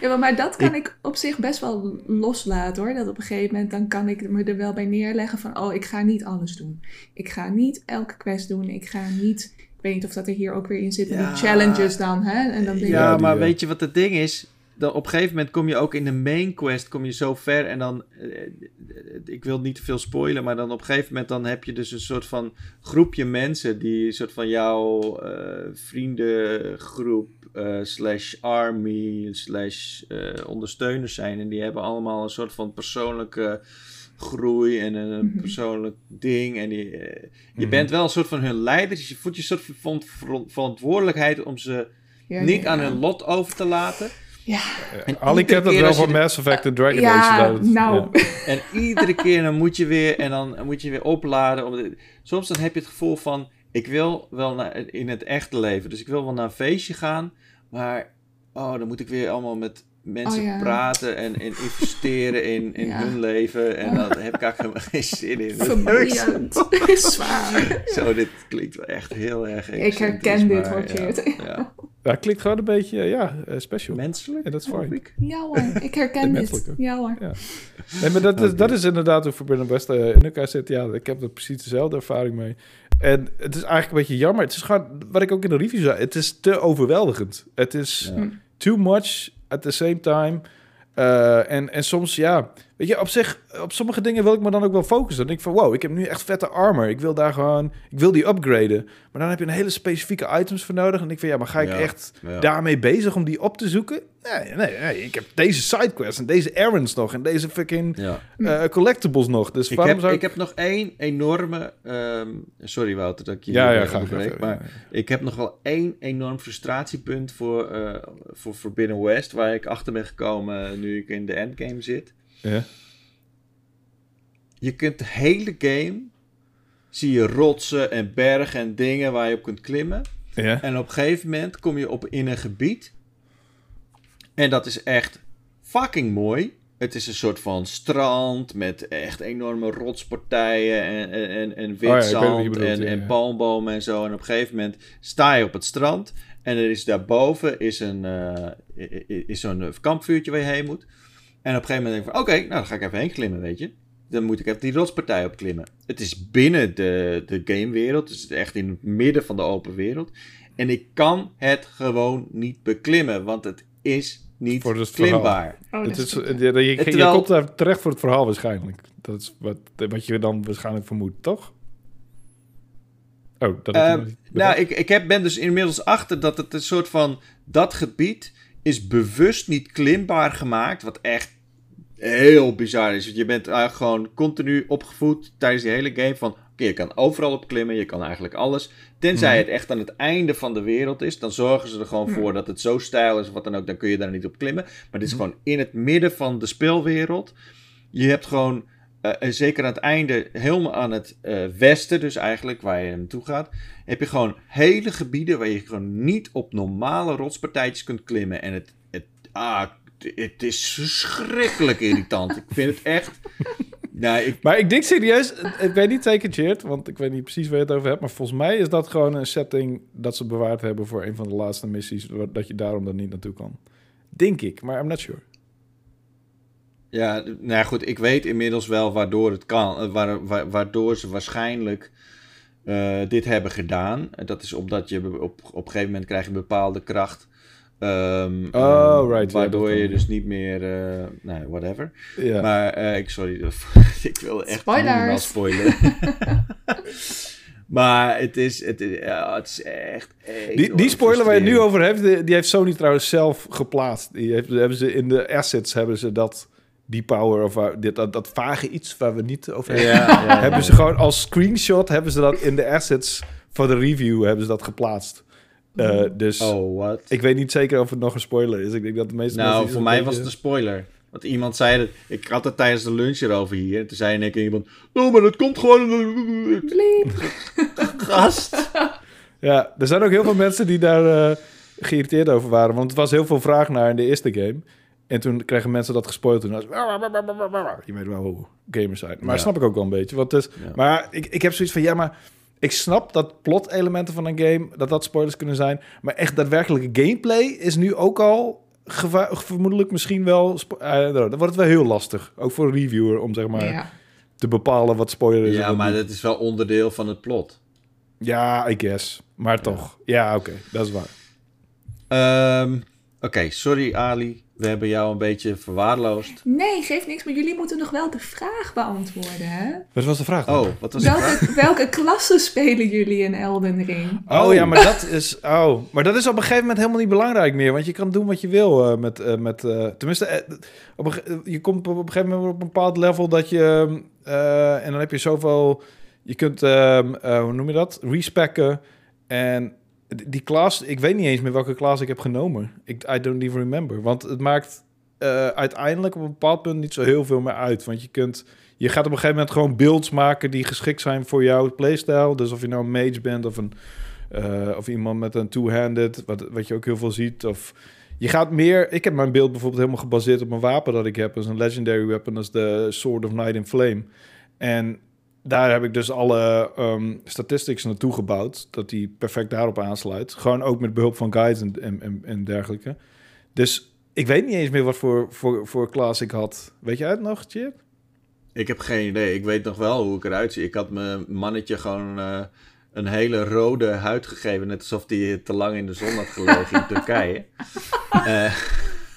Ja, maar- dat kan ik op zich best wel loslaten hoor. Dat op een gegeven moment dan kan ik me er wel bij neerleggen van... oh, ik ga niet alles doen. Ik ga niet elke quest doen. Ik ga niet... Ik weet niet of dat er hier ook weer in zit. met
Ja.
Die challenges dan, hè? En dan
Ja, maar weet je wat het ding is? Dan op een gegeven moment kom je ook in de main quest kom je zo ver en dan eh, ik wil niet te veel spoilen, maar dan op een gegeven moment dan heb je dus een soort van groepje mensen die een soort van jouw eh, vriendengroep eh, slash army slash eh, ondersteuners zijn en die hebben allemaal een soort van persoonlijke groei en een
Mhm.
persoonlijk ding en die, eh, je
Mhm.
bent wel een soort van hun leider, dus je voelt je een soort van verantwoordelijkheid om ze
Ja,
niet
ja,
aan
ja.
hun lot over te laten.
Ja,
En
Ali
iedere
kent dat wel van
de-
Mass Effect en Dragon
ja
Age. dat-
nou...
ja.
En iedere keer dan moet je weer en dan moet je weer opladen. Om de- Soms dan heb je het gevoel van ik wil wel naar, in het echte leven, dus ik wil wel naar een feestje gaan, maar oh, dan moet ik weer allemaal met mensen
Oh, ja.
praten en, en investeren in, in
Ja.
hun leven en
Ja.
daar heb ik eigenlijk helemaal geen zin in.
Vermoeiend. Zwaar.
Zo, dit klinkt wel echt heel erg.
Ik herken dit, Geert.
Ja, ja.
Klinkt gewoon een beetje, ja, eh, special.
Menselijk.
Ja, dat is fijn.
ik.
Ja hoor, ik herken dit. Ja hoor.
Ja. Nee, maar dat is,
Oké.
dat is inderdaad hoe Forbidden West eh, in elkaar zit. Ja, ik heb er precies dezelfde ervaring mee. En het is eigenlijk een beetje jammer. Het is gewoon, wat ik ook in de review zei, het is te overweldigend. Het is
Ja.
too much at the same time. Eh, en, en soms, ja, weet je, op zich, op sommige dingen wil ik me dan ook wel focussen. Dan denk ik van, wow, ik heb nu echt vette armor. Ik wil daar gewoon, ik wil die upgraden. Maar dan heb je een hele specifieke items voor nodig. En ik van, ja, maar ga ik
Ja.
echt
Ja.
daarmee bezig om die op te zoeken? Nee, nee, nee. Ik heb deze sidequests en deze errands nog en deze fucking
Ja.
eh, collectibles nog. Dus
Ik heb,
zou
ik heb nog één enorme. ehm, sorry Wouter dat ik je
Ja, ja, ga ga-
Maar ik heb nog wel één enorm frustratiepunt voor, eh voor Forbidden West. Waar ik achter ben gekomen nu ik in de endgame zit.
Ja.
Je kunt de hele game. Zie je rotsen en bergen en dingen waar je op kunt klimmen.
Ja.
En op een gegeven moment kom je op in een gebied. En dat is echt fucking mooi. Het is een soort van strand met echt enorme rotspartijen en, en, en, wit
Oh ja,
zand
bedoelt,
en,
ja,
en palmbomen en zo. En op een gegeven moment sta je op het strand en er is daarboven is, een, eh, is zo'n kampvuurtje waar je heen moet. En op een gegeven moment denk ik van, oké, nou dan ga ik even heen klimmen, weet je. Dan moet ik even die rotspartij opklimmen. Het is binnen de, de gamewereld, dus echt in het midden van de open wereld. En ik kan het gewoon niet beklimmen, want het is niet
Voor het verhaal.
klimbaar.
Oh,
Het is,
goed.
je, je, je,
Terwijl-
komt daar terecht voor het verhaal waarschijnlijk. Dat is wat, wat je dan waarschijnlijk vermoedt, toch? Oh, dat
Eh,
niet
nou, ik, ik heb, ben dus inmiddels achter dat het een soort van... Dat gebied is bewust niet klimbaar gemaakt. Wat echt heel bizar is. Want je bent eigenlijk gewoon continu opgevoed tijdens die hele game van... Oké, je kan overal op klimmen. Je kan eigenlijk alles. Tenzij
Mhm.
het echt aan het einde van de wereld is. Dan zorgen ze er gewoon voor dat het zo stijl is of wat dan ook. Dan kun je daar niet op klimmen. Maar dit is
Mhm.
gewoon in het midden van de speelwereld. Je hebt gewoon... eh, en zeker aan het einde, helemaal aan het eh, westen, dus eigenlijk waar je naartoe gaat, heb je gewoon hele gebieden waar je gewoon niet op normale rotspartijtjes kunt klimmen. En het, het, ah, het- is verschrikkelijk irritant. ik vind het echt. Nou, ik,
Maar ik denk serieus, ik weet niet zeker, Cheert, want ik weet niet precies waar je het over hebt. Maar volgens mij is dat gewoon een setting dat ze bewaard hebben voor een van de laatste missies. Dat je daarom dan niet naartoe kan. Denk ik, maar I'm not sure.
Ja, nou ja, goed, ik weet inmiddels wel waardoor het kan. eh, wa- wa- waardoor ze waarschijnlijk eh, dit hebben gedaan. En Dat is omdat je op, op een gegeven moment krijg je een bepaalde kracht. ehm,
Oh,
ehm,
right,
Waardoor je dus niet meer. eh nou, whatever.
Ja.
Maar eh, ik, sorry, ik wil echt minimaal spoilen. maar het is, het, is- ja, het is echt.
Die, die spoiler waar je het nu over hebt, die, die heeft Sony trouwens zelf geplaatst. Die heeft, hebben ze in de assets hebben ze dat, die power of dit, dat, dat vage iets waar we niet over hebben.
Ja, ja,
hebben
ja.
ze gewoon als screenshot hebben ze dat in de assets voor de review hebben ze dat geplaatst. Eh, dus
Oh, wat?
ik weet niet zeker of het nog een spoiler is. Ik denk dat de meeste mensen
Nou, voor mij was het een spoiler. Want iemand zei dat. Ik had het tijdens de lunch erover hier. En toen zei in één keer iemand. Oh, maar dat komt gewoon.
Bliep.
Gast.
Ja, er zijn ook heel veel mensen die daar eh, geïrriteerd over waren. Want het was heel veel vraag naar in de eerste game. En toen kregen mensen dat gespoild. Toen was je weet wel hoe gamers zijn. Maar
Ja.
snap ik ook wel een beetje. Want het is,
Ja.
Maar ik, ik heb zoiets van, ja, maar... Ik snap dat plot-elementen van een game, dat dat spoilers kunnen zijn. Maar echt daadwerkelijke gameplay is nu ook al vermoedelijk misschien wel... eh, dan wordt het wel heel lastig. Ook voor een reviewer om zeg maar
Ja.
te bepalen wat spoiler is.
Ja,
wat
maar
niet.
dat is wel onderdeel van het plot.
Ja, I guess. Maar toch. Ja, oké. dat is waar.
Ehm, Oké, sorry Ali. We hebben jou een beetje verwaarloosd.
Nee, geeft niks, maar jullie moeten nog wel de vraag beantwoorden, hè?
Wat was de vraag dan?
Oh, wat was het?
Welke, welke klassen spelen jullie in Elden Ring?
Oh, ja, maar dat is. Oh, maar dat is op een gegeven moment helemaal niet belangrijk meer. Want je kan doen wat je wil eh, met. eh, met eh, tenminste, op een, je komt op een gegeven moment op een bepaald level dat je. eh, en dan heb je zoveel. Je kunt. ehm, eh, hoe noem je dat? Respecken. En die klas. Ik weet niet eens meer welke klas ik heb genomen. Ik, I don't even remember. Want het maakt. eh, uiteindelijk op een bepaald punt niet zo heel veel meer uit. Want je kunt. Je gaat op een gegeven moment gewoon builds maken die geschikt zijn voor jouw playstyle. Dus of je nou een mage bent of een eh, of iemand met een two-handed, wat, wat je ook heel veel ziet. Of je gaat meer. Ik heb mijn beeld bijvoorbeeld helemaal gebaseerd op een wapen dat ik heb. Dat is een legendary weapon, dat is de Sword of Night in Flame. En daar heb ik dus alle ehm, statistics naartoe gebouwd. Dat die perfect daarop aansluit. Gewoon ook met behulp van guides en, en, en, dergelijke. Dus ik weet niet eens meer wat voor, voor, voor klas ik had. Weet jij het nog, Chip?
Ik heb geen idee. Ik weet nog wel hoe ik eruit zie. Ik had mijn mannetje gewoon eh, een hele rode huid gegeven. Net alsof hij te lang in de zon had gelegen in Turkije. Eh,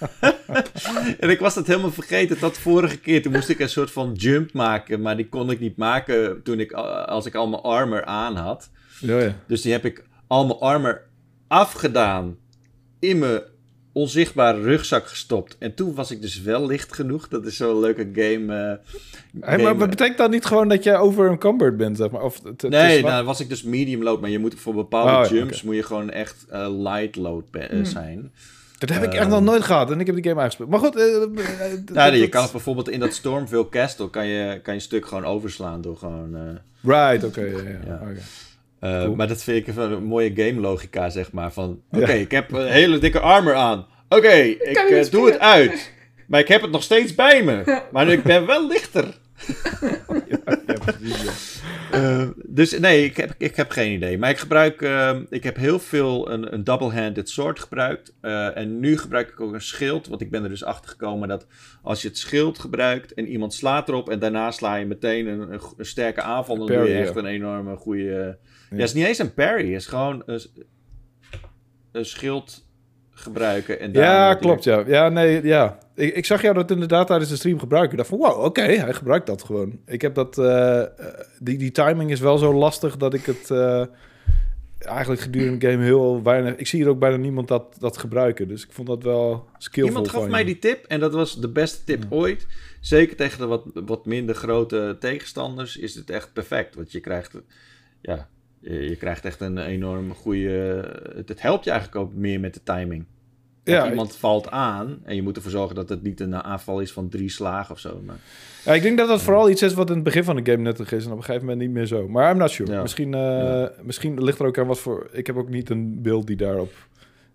en ik was dat helemaal vergeten. Dat vorige keer, toen moest ik een soort van jump maken. Maar die kon ik niet maken toen ik, als ik al mijn armor aan had.
Ja, ja.
Dus die heb ik al mijn armor afgedaan. In mijn onzichtbare rugzak gestopt. En toen was ik dus wel licht genoeg. Dat is zo'n leuke game. eh,
Hey, maar
game-
maar betekent dat niet gewoon dat jij over bent, zeg maar? Of
Nee,
is
nou
wa-
dan was ik dus medium load. Maar je moet voor bepaalde
Oh,
jumps moet je gewoon echt eh, light load be- eh,
Hmm.
zijn.
Dat heb ik
Ehm.
echt nog nooit gehad en ik heb die game uitgespeeld. Maar goed, eh, eh, eh,
Nou, je kan bijvoorbeeld in dat Stormville Castle kan je, kan je een stuk gewoon overslaan door gewoon... eh,
Right, oké. ja,
eh. Maar dat vind ik een mooie game logica, zeg maar. Van, oké,
Ja.
ik heb een hele dikke armor aan. Oké, ik doe het uit. Maar ik heb het nog steeds bij me. Maar ik ben wel lichter.
Ja, precies, ja.
Eh, dus nee, ik heb, ik heb geen idee. Maar ik gebruik, eh, ik heb heel veel een, een double-handed sword gebruikt. Eh, en nu gebruik ik ook een schild. Want ik ben er dus achter gekomen dat als je het schild gebruikt en iemand slaat erop. en daarna sla je meteen een, een, go- een sterke aanval. dan
Parry,
doe je echt een enorme goede. Ja.
Ja.
het is niet eens een parry. Het is gewoon een, een schild gebruiken. En
Ja, klopt, ja. Ja, nee, ja. Ik, ik zag jou dat inderdaad tijdens de stream gebruiken. Ik dacht van, wow, oké, hij gebruikt dat gewoon. Ik heb dat... eh, eh, die, die timing is wel zo lastig dat ik het... eh, eigenlijk gedurende de game heel weinig... Ik zie hier ook bijna niemand dat, dat gebruiken. Dus ik vond dat wel skillvol
Iemand gaf mij
je.
die tip en dat was de beste tip ooit. Zeker tegen de wat, wat minder grote tegenstanders is het echt perfect. Want je krijgt, ja, je, je krijgt echt een enorm goede... Het, het helpt je eigenlijk ook meer met de timing. Want
Ja,
iemand valt aan en je moet ervoor zorgen dat het niet een aanval is van drie slagen of zo. Maar,
Ja, ik denk dat dat vooral iets is wat in het begin van de game nuttig is en op een gegeven moment niet meer zo. Maar I'm not sure.
Ja.
Misschien, eh,
Ja.
misschien ligt er ook aan wat voor. Ik heb ook niet een beeld die daarop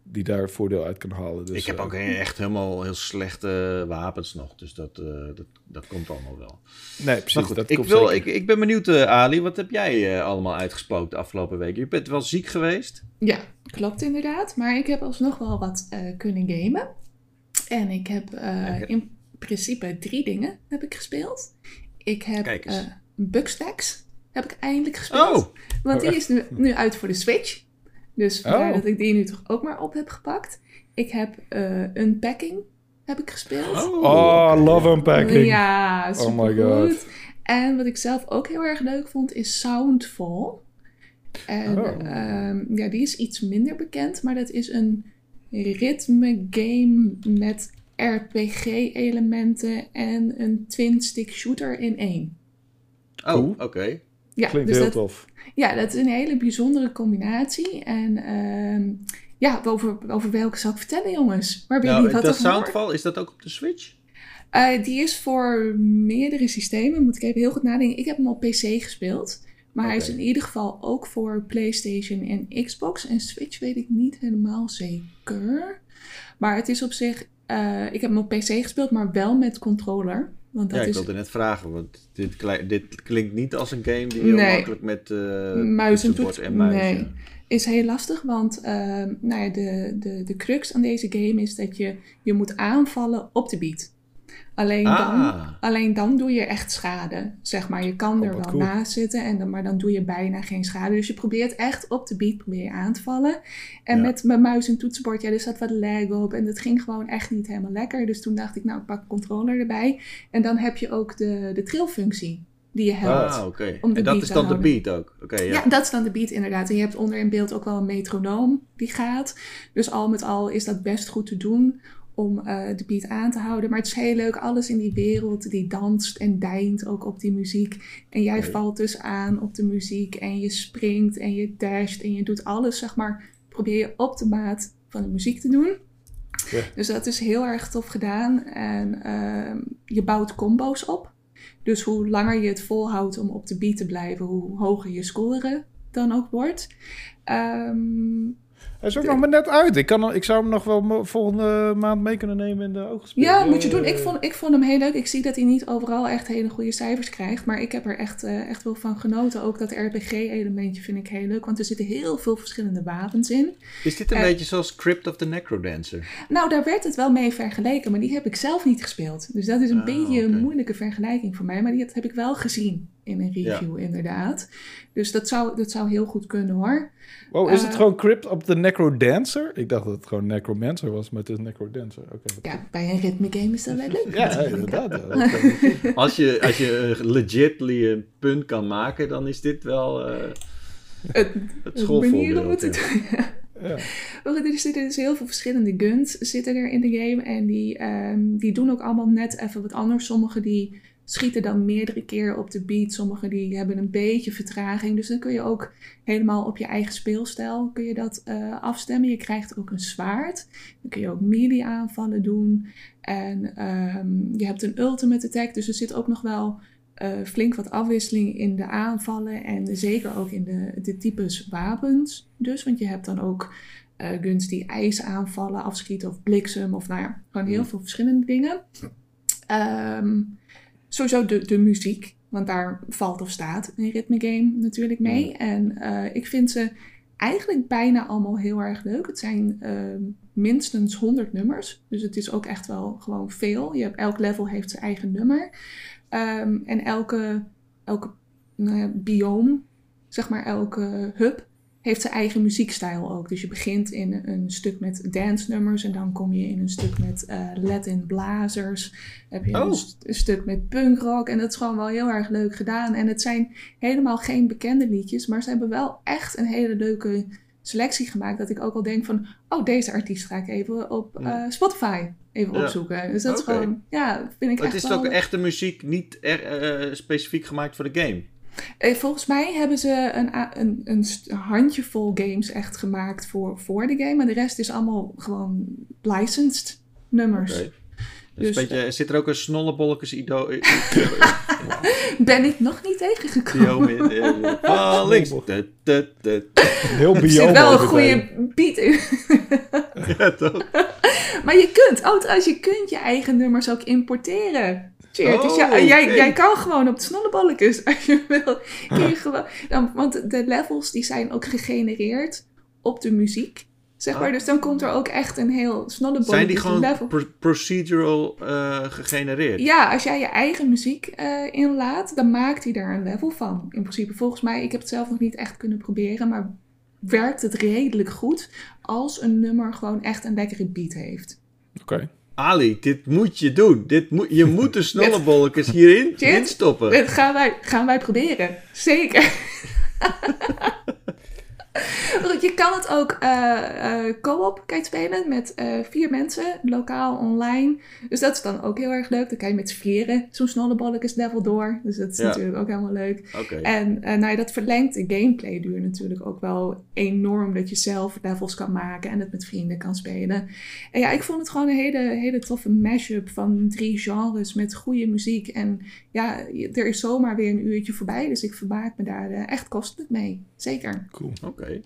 die daar voordeel uit kan halen. Dus,
ik heb
eh,
ook echt helemaal heel slechte wapens nog. Dus dat, eh, dat, dat komt allemaal wel.
Nee, precies.
Maar goed,
dat
ik,
komt
wil, ik, ik ben benieuwd, eh, Ali. Wat heb jij allemaal uitgespookt de afgelopen week? Je bent wel ziek geweest.
Ja, klopt inderdaad. Maar ik heb alsnog wel wat eh, kunnen gamen. En ik heb eh, in principe drie dingen heb ik gespeeld. Ik heb eh Bugstacks heb ik eindelijk gespeeld.
Oh,
Want die is nu, nu uit voor de Switch. Dus vandaar
Oh.
dat ik die nu toch ook maar op heb gepakt. Ik heb eh Unpacking heb ik gespeeld.
Oh, love unpacking.
Ja,
Oh my
supergoed.
God.
En wat ik zelf ook heel erg leuk vond is Soundfall. En
Oh.
ehm, ja, die is iets minder bekend, maar dat is een ritme game met RPG-elementen en een twin-stick shooter in één.
oh oké.
Ja,
Klinkt
dus
heel
dat,
tof.
ja, dat is een hele bijzondere combinatie. En ehm, ja, over, over welke zal ik vertellen, jongens? Waar ben je
Nou,
niet wat
dat? Soundfall, is dat ook op de Switch?
Eh, die is voor meerdere systemen. Moet ik even heel goed nadenken. Ik heb hem op PC gespeeld. Maar hij is in ieder geval ook voor PlayStation en Xbox. En Switch weet ik niet helemaal zeker. Maar het is op zich. eh, ik heb hem op PC gespeeld, maar wel met controller. Want dat
ja, ik
is
wilde net vragen, want dit, dit klinkt niet als een game die heel
Nee.
makkelijk met eh
Muis en
toetsenbord
toets-
en muis...
nee. is heel lastig, want ehm, nou ja, de, de, de crux aan deze game is dat je, je moet aanvallen op de beat. Alleen, dan,
Ah,
alleen dan doe je echt schade, zeg maar. Je kan
Oh,
er wel
cool.
naast zitten, en dan, maar dan doe je bijna geen schade. Dus je probeert echt op de beat probeer je aan te vallen. En
Ja.
met mijn muis en toetsenbord, ja, er zat wat lag op. En dat ging gewoon echt niet helemaal lekker. Dus toen dacht ik, nou, ik pak de controller erbij. En dan heb je ook de, de trillfunctie die je helpt.
ah
om de
En dat
beat
is dan de beat ook? Oké, ja.
Ja. dat is dan de beat inderdaad. En je hebt onder in beeld ook wel een metronoom die gaat. Dus al met al is dat best goed te doen om eh, de beat aan te houden. Maar het is heel leuk, alles in die wereld die danst en deint ook op die muziek. En jij valt dus aan op de muziek en je springt en je dasht en je doet alles, zeg maar, probeer je op de maat van de muziek te doen.
Ja.
Dus dat is heel erg tof gedaan. En ehm, je bouwt combo's op. Dus hoe langer je het volhoudt om op de beat te blijven, hoe hoger je score dan ook wordt. Ehm,
Hij is ook nog maar net uit. Ik, kan, ik zou hem nog wel volgende maand mee kunnen nemen in de oogspel.
ja, moet je doen. Ik vond, ik vond hem heel leuk. Ik zie dat hij niet overal echt hele goede cijfers krijgt. Maar ik heb er echt, eh, echt wel van genoten. Ook dat RPG-elementje vind ik heel leuk. Want er zitten heel veel verschillende wapens in.
Is dit een
Eh,
beetje zoals Crypt of the Necrodancer?
Nou, daar werd het wel mee vergeleken. Maar die heb ik zelf niet gespeeld. Dus dat is een
Ah,
beetje een moeilijke vergelijking voor mij. Maar die heb ik wel gezien in een review, inderdaad. Dus dat zou, dat zou heel goed kunnen hoor.
Wow, is het
Eh,
gewoon Crypt op de Necrodancer? Ik dacht dat het gewoon Necromancer was, maar het is Necrodancer. Oké. wat
Ja, bij een ritme game is dat wel leuk.
Ja, inderdaad. ja.
Als je, als je eh, legitly een punt kan maken, dan is dit wel eh,
Het,
het schoolvoorbeeld. ja.
er zitten dus heel veel verschillende guns zitten er in de game. En die, ehm, die doen ook allemaal net even wat anders. Sommige die schieten dan meerdere keer op de beat. Sommige die hebben een beetje vertraging. Dus dan kun je ook helemaal op je eigen speelstijl kun je dat eh, afstemmen. Je krijgt ook een zwaard. Dan kun je ook melee aanvallen doen. En ehm, je hebt een ultimate attack. Dus er zit ook nog wel eh, flink wat afwisseling in de aanvallen. En zeker ook in de, de types wapens. Dus, want je hebt dan ook eh, guns die ijs aanvallen, afschieten of bliksem. Of nou ja, gewoon heel
Hmm.
veel verschillende dingen. Ehm, sowieso de, de muziek. Want daar valt of staat een ritme game natuurlijk mee. En eh, ik vind ze eigenlijk bijna allemaal heel erg leuk. Het zijn ehm, minstens 100 nummers. Dus het is ook echt wel gewoon veel. Je hebt, elk level heeft zijn eigen nummer. Ehm, en elke, elke nou biome, zeg maar elke hub, heeft zijn eigen muziekstijl ook. Dus je begint in een stuk met dance nummers en dan kom je in een stuk met eh Latin blazers. Heb je
Oh.
een, st- een stuk met punkrock en dat is gewoon wel heel erg leuk gedaan. En het zijn helemaal geen bekende liedjes, maar ze hebben wel echt een hele leuke selectie gemaakt. Dat ik ook al denk van, oh deze artiest ga ik even op eh, Spotify even
Ja.
opzoeken. Dus dat is gewoon, ja, vind ik
Maar
echt
het is
wel...
ook echte muziek, niet er, eh, specifiek gemaakt voor de game.
Eh, Volgens mij hebben ze een, een, een handjevol games echt gemaakt voor, voor de game. En de rest is allemaal gewoon licensed nummers. Dus-
Dus, een beetje, zit er ook een snollebolletjes ido-
Ben ik nog niet tegengekomen.
eh, Van links.
Heel
Er
bio.
zit wel een goede beat in.
Ja, toch?
Maar je kunt, oh trouwens, je kunt je eigen nummers ook importeren. Cheers. dus ja,
Oh,
jij, jij kan gewoon op de snolleballetjes als je wil. Kun je gewoon, dan, want de levels die zijn ook gegenereerd op de muziek. Zeg maar,
Ah.
dus dan komt er ook echt een heel snolleballetjes
Zijn die gewoon
level.
pro- procedural eh, gegenereerd?
Ja, als jij je eigen muziek eh, inlaat, dan maakt hij daar een level van. In principe, volgens mij, ik heb het zelf nog niet echt kunnen proberen, maar werkt het redelijk goed als een nummer gewoon echt een lekkere beat heeft.
Oké.
Ali, dit moet je doen. Dit moet, je moet de snollebolletjes hierin
Dit-
instoppen.
Dat gaan wij, gaan wij proberen. Zeker. Je kan het ook eh, eh, co-op spelen met eh, vier mensen, lokaal, online. Dus dat is dan ook heel erg leuk. Dan kan je met z'n vieren zo'n snollebolletjes level door. Dus dat is
Ja.
natuurlijk ook helemaal leuk. En nou ja, dat verlengt de gameplay duur natuurlijk ook wel enorm. Dat je zelf levels kan maken en het met vrienden kan spelen. En ja, ik vond het gewoon een hele, hele toffe mashup van drie genres met goede muziek. En ja, er is zomaar weer een uurtje voorbij. Dus ik vermaak me daar echt kostelijk mee. Zeker.
Cool.
Oké.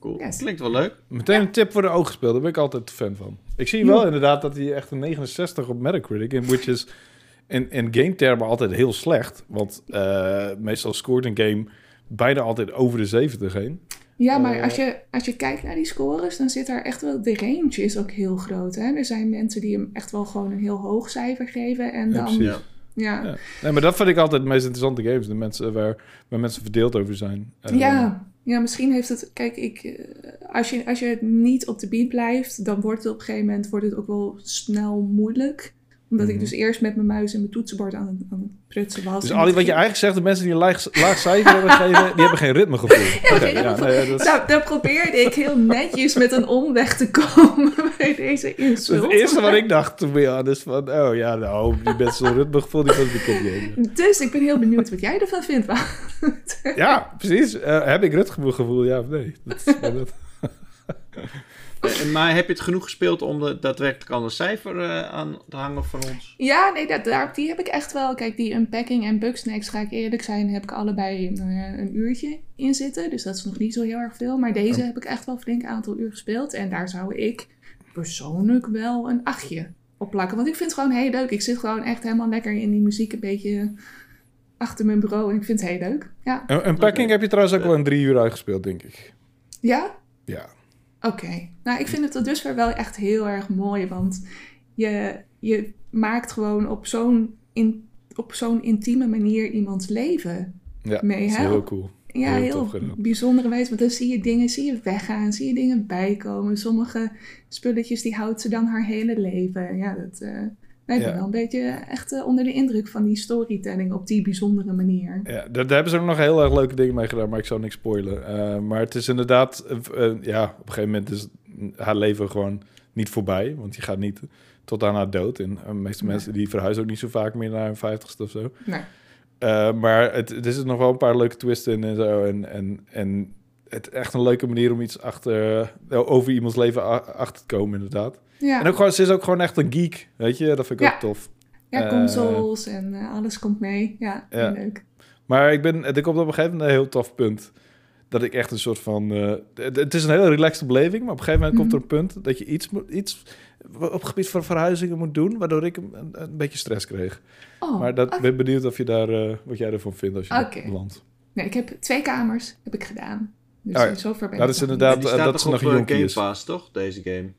Cool.
Yes.
Klinkt wel leuk.
Meteen een tip voor de ooggespeelde. Daar ben ik altijd fan van. Ik zie wel inderdaad dat hij echt een 69 op Metacritic... in which is in, in game termen altijd heel slecht. Want eh, meestal scoort een game bijna altijd over de 70 heen.
Ja, maar
Eh.
als, je, als je kijkt naar die scores, dan zit daar echt wel... De range is ook heel groot. Hè? Er zijn mensen die hem echt wel gewoon een heel hoog cijfer geven. En dan... Ja,
Ja.
Ja. Nee, maar dat vind ik altijd de meest interessante games. De mensen waar, waar mensen verdeeld over zijn. Eh,
Ja, ja, misschien heeft het. Kijk, ik, eh, als, je, als je niet op de beat blijft, dan wordt het op een gegeven moment wordt het ook wel snel moeilijk. Omdat ik
Mhm.
dus eerst met mijn muis en mijn toetsenbord aan, het- aan het prutsen was.
Dus wat je eigenlijk zegt, de mensen die een laag, laag cijfer hebben gegeven, die hebben geen ritmegevoel.
Ja,
ja,
ritmegevoel.
nee, dat is-
Nou, daar probeerde ik heel netjes met een omweg te komen bij deze insult.
het eerste wat ik dacht toen bij jou, is van, oh ja, nou, die mensen zo'n ritmegevoel, die bekend gamen.
Dus ik ben heel benieuwd wat jij ervan vindt.
Ja, precies. Eh, heb ik ritmegevoel, ja of nee? Dat, is-
Eh, Maar heb je het genoeg gespeeld om er daadwerkelijk al een cijfer eh, aan te hangen van ons?
Ja, nee, dat, daar, die heb ik echt wel. Kijk, die unpacking en bugsnacks, ga ik eerlijk zijn, heb ik allebei ja, een uurtje in zitten. Dus dat is nog niet zo heel erg veel. Maar deze
Oh.
heb ik echt wel een flink aantal uur gespeeld. En daar zou ik persoonlijk wel een achtje op plakken. Want ik vind het gewoon heel leuk. Ik zit gewoon echt helemaal lekker in die muziek een beetje achter mijn bureau. En ik vind het heel leuk. Ja?
Een, een packing
Oké.
heb je trouwens ook wel in drie uur uitgespeeld, denk ik.
Ja?
Ja.
Oké. Nou, ik vind het tot dusver wel echt heel erg mooi. Want je, je maakt gewoon op zo'n in, op zo'n intieme manier iemands leven
Ja,
mee.
dat is
Hè?
heel cool.
Ja,
Heel
bijzondere wijze. Want dan zie je dingen, zie je weggaan, zie je dingen bijkomen. Sommige spulletjes die houdt ze dan haar hele leven. Ja, dat... eh ik ben wel een beetje echt eh, onder de indruk van die storytelling op die bijzondere manier.
Ja, daar, daar hebben ze ook nog heel erg leuke dingen mee gedaan, maar ik zou niks spoilen. Eh, maar het is inderdaad, eh, eh, ja, op een gegeven moment is haar leven gewoon niet voorbij, want je gaat niet tot aan haar dood. En de meeste
Nee.
mensen die verhuizen ook niet zo vaak meer naar hun vijftigste of zo.
Nee.
Eh, maar het, er zitten nog wel een paar leuke twists in en zo. En, en, en het echt een leuke manier om iets achter, eh, over iemands leven achter te komen, inderdaad.
Ja,
En ook gewoon, ze is ook gewoon echt een geek, weet je. Dat vind ik
Ja.
ook tof.
ja
eh,
consoles en eh, alles komt mee. Ja, leuk.
Maar ik ben, er komt op een gegeven moment een heel tof punt. Dat ik echt een soort van... eh, het, het is een hele relaxte beleving, maar op een gegeven moment komt er een punt... dat je iets, moet, iets op het gebied van verhuizingen moet doen... waardoor ik een, een, beetje stress kreeg.
Oh,
maar dat ben benieuwd of je daar, wat jij ervan vindt als je
Oké.
dat landt.
Nee, ik heb twee kamers heb ik gedaan. Dus
Oh ja.
zover ben
Dat
ik
is
nog
inderdaad-
die staat
dat ze nog een
Game
is.
Pass, toch? Deze game.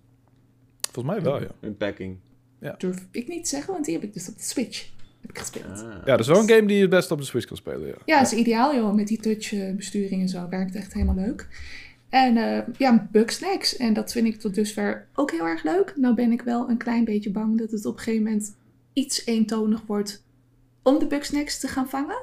Volgens mij wel, ja.
Unpacking.
niet. Durf ik niet zeggen, want die heb ik dus op de Switch heb ik gespeeld.
Ah.
Ja, dat is wel een game die je best op de Switch kan spelen, ja.
Ja, dat is ideaal joh. Met die touchbesturing en zo werkt echt helemaal leuk. En eh, ja, bugsnacks. En dat vind ik tot dusver ook heel erg leuk. Nou ben ik wel een klein beetje bang dat het op een gegeven moment iets eentonig wordt om de bugsnacks te gaan vangen.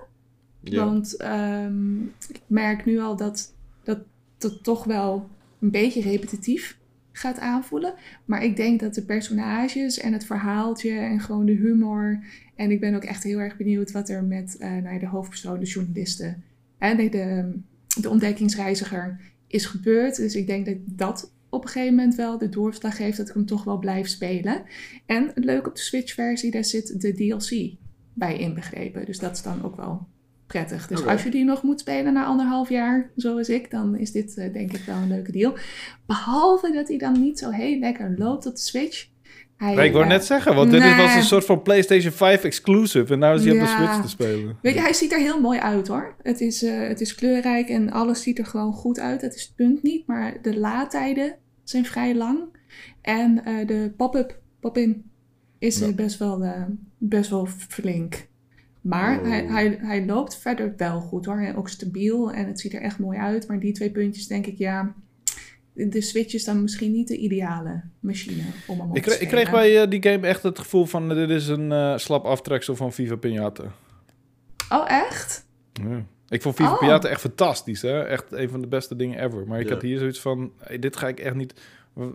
Ja.
Want ehm, ik merk nu al dat dat het toch wel een beetje repetitief gaat aanvoelen. Maar ik denk dat de personages en het verhaaltje en gewoon de humor. En ik ben ook echt heel erg benieuwd wat er met eh, nou de hoofdpersoon, de journalisten. En de, de ontdekkingsreiziger is gebeurd. Dus ik denk dat dat op een gegeven moment wel de doorslag geeft dat ik hem toch wel blijf spelen. En leuk op de Switch-versie, daar zit de DLC bij inbegrepen. Dus dat is dan ook wel prettig. Dus als je die nog moet spelen na anderhalf jaar, zoals ik, dan is dit eh, denk ik wel een leuke deal. Behalve dat hij dan niet zo heel lekker loopt op de Switch. Hij,
Nee, ik wou
eh,
net zeggen, want dit was een soort van PlayStation 5 exclusive. En nou is hij op de. Switch te spelen.
Weet je, hij ziet er heel mooi uit hoor. Het is, eh, het is kleurrijk en alles ziet er gewoon goed uit. Dat is het punt niet. Maar de laadtijden zijn vrij lang. En de pop-up, pop-in, is
Ja.
best, wel, best wel flink. Maar
Oh.
hij, hij, hij loopt verder wel goed hoor. En ook stabiel en het ziet er echt mooi uit. Maar die twee puntjes denk ik, ja... De Switch is dan misschien niet de ideale machine om hem op
Ik,
te
kreeg- ik
spelen.
kreeg bij eh, die game echt het gevoel van... eh, dit is een eh, slap aftreksel van Viva Pinata.
Oh, echt?
Ja. Ik vond Viva
Oh.
Pinata echt fantastisch. Hè? Echt een van de beste dingen ever. Maar ik
Ja.
had hier zoiets van... hey, dit ga ik echt niet...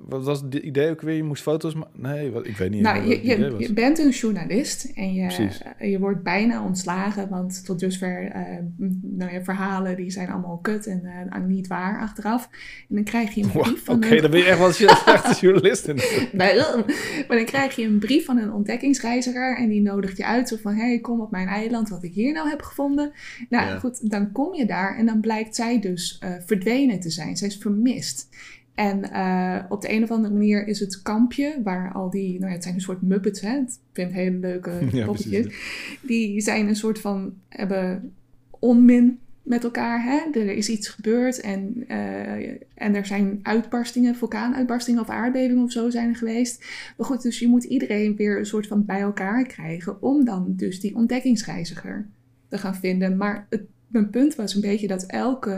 Wat was het idee ook weer? Je moest foto's maken? Nee, wat, ik weet niet
Nou, je, bent een journalist en je,
Precies.
je wordt bijna ontslagen, want tot dusver, m- nou ja, verhalen die zijn allemaal kut en eh, niet waar achteraf. En dan krijg je een
Wow,
brief
Oké,
van een...
dan ben je echt wel een echte journalist. In.
Waarom? Maar dan krijg je een brief van een ontdekkingsreiziger en die nodigt je uit. Zo van, hey, kom op mijn eiland, wat ik hier nou heb gevonden. Nou
Ja.
goed, dan kom je daar en dan blijkt zij dus eh, verdwenen te zijn. Zij is vermist. En eh, op de een of andere manier is het kampje, waar al die, nou ja, het zijn een soort muppets, hè. Ik vind het hele leuke
Ja,
poppetjes.
precies.
die zijn een soort van, hebben onmin met elkaar. Hè? Er is iets gebeurd en, eh, en er zijn uitbarstingen, vulkaanuitbarstingen of aardbevingen of zo zijn er geweest. Maar goed, dus je moet iedereen weer een soort van bij elkaar krijgen om dan dus die ontdekkingsreiziger te gaan vinden. Maar het, mijn punt was een beetje dat elke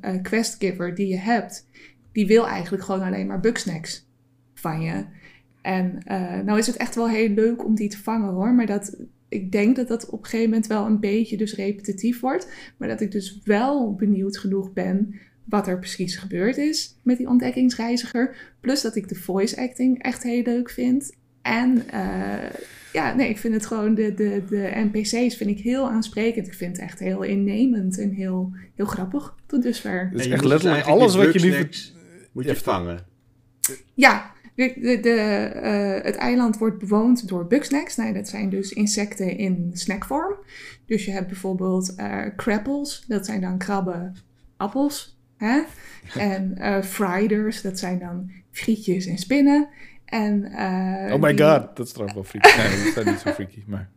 eh, questgiver die je hebt, die wil eigenlijk gewoon alleen maar bugsnacks van je. En eh, nou is het echt wel heel leuk om die te vangen hoor, maar dat, ik denk dat dat op een gegeven moment wel een beetje dus repetitief wordt. Maar dat ik dus wel benieuwd genoeg ben wat er precies gebeurd is met die ontdekkingsreiziger. Plus dat ik de voice acting echt heel leuk vind. En eh, ja, nee, ik vind het gewoon, de, de, de NPC's vind ik heel aansprekend. Ik vind het echt heel innemend en heel, heel grappig tot dusver.
Het is echt
dus
letterlijk alles wat je nu...
Moet je vangen.
Ja, de, de, de, eh, het eiland wordt bewoond door bugsnacks. Nou, dat zijn dus insecten in snackvorm. Dus je hebt bijvoorbeeld eh crapples, dat zijn dan krabben, appels. Hè? En eh friders, dat zijn dan frietjes en spinnen. En, eh,
Oh my
die-
god, dat is trouwens wel freaky. Nee, dat zijn niet zo freaky, maar...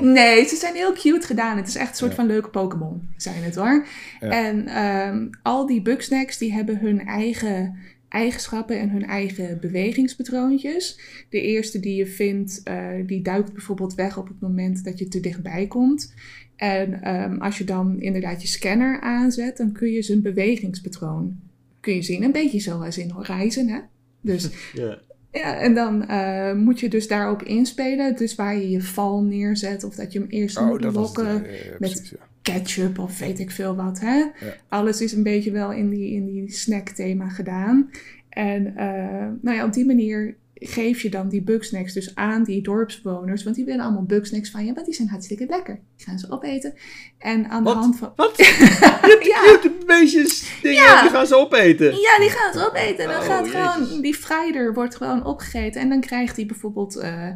Nee, ze zijn heel cute gedaan. Het is echt een soort
Ja.
van leuke Pokémon, zijn het hoor.
Ja.
En ehm, al die bugsnacks die hebben hun eigen eigenschappen en hun eigen bewegingspatroontjes. De eerste die je vindt, eh, die duikt bijvoorbeeld weg op het moment dat je te dichtbij komt. En ehm, als je dan inderdaad je scanner aanzet, dan kun je zijn bewegingspatroon kun je zien. Een beetje zoals in Horizon, hè? Dus
Ja.
Ja, en dan eh, moet je dus daarop inspelen. Dus waar je je val neerzet of dat je hem eerst
Oh,
moet
het.
lokken
ja, ja, ja,
met-
precies, ja.
ketchup of weet ik veel wat. Hè? Alles is een beetje wel in die, in die snack-thema gedaan. En eh, nou ja, op die manier geef je dan die bugsnacks dus aan die dorpsbewoners. Want die willen allemaal bugsnacks van je, want die zijn hartstikke lekker. Die gaan ze opeten. En aan
Wat?
de hand van...
Wat? beestjes dingen,
Ja.
die gaan ze opeten.
ja, die gaan ze opeten. Dan
Oh,
gaat
jezus.
gewoon, die fryder wordt gewoon opgegeten. En dan krijgt hij bijvoorbeeld... eh,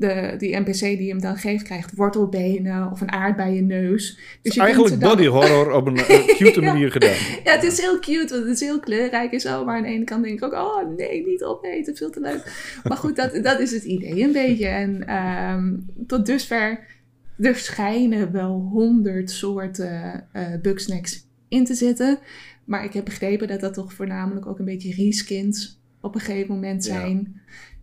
de, die NPC die hem dan geeft, krijgt wortelbenen of een aardbeienneus. Dus je kunt
Eigenlijk
dan-
body horror op een cute
Ja.
manier gedaan.
Ja, het is heel cute, want het is heel kleurrijk en zo. Maar aan de ene kant denk ik ook, oh nee, niet opeten, veel te leuk. Maar goed, dat, dat is het idee een beetje. En ehm, tot dusver, er schijnen wel honderd soorten eh bugsnacks in te zitten. Maar ik heb begrepen dat dat toch voornamelijk ook een beetje reskins op een gegeven moment
Ja.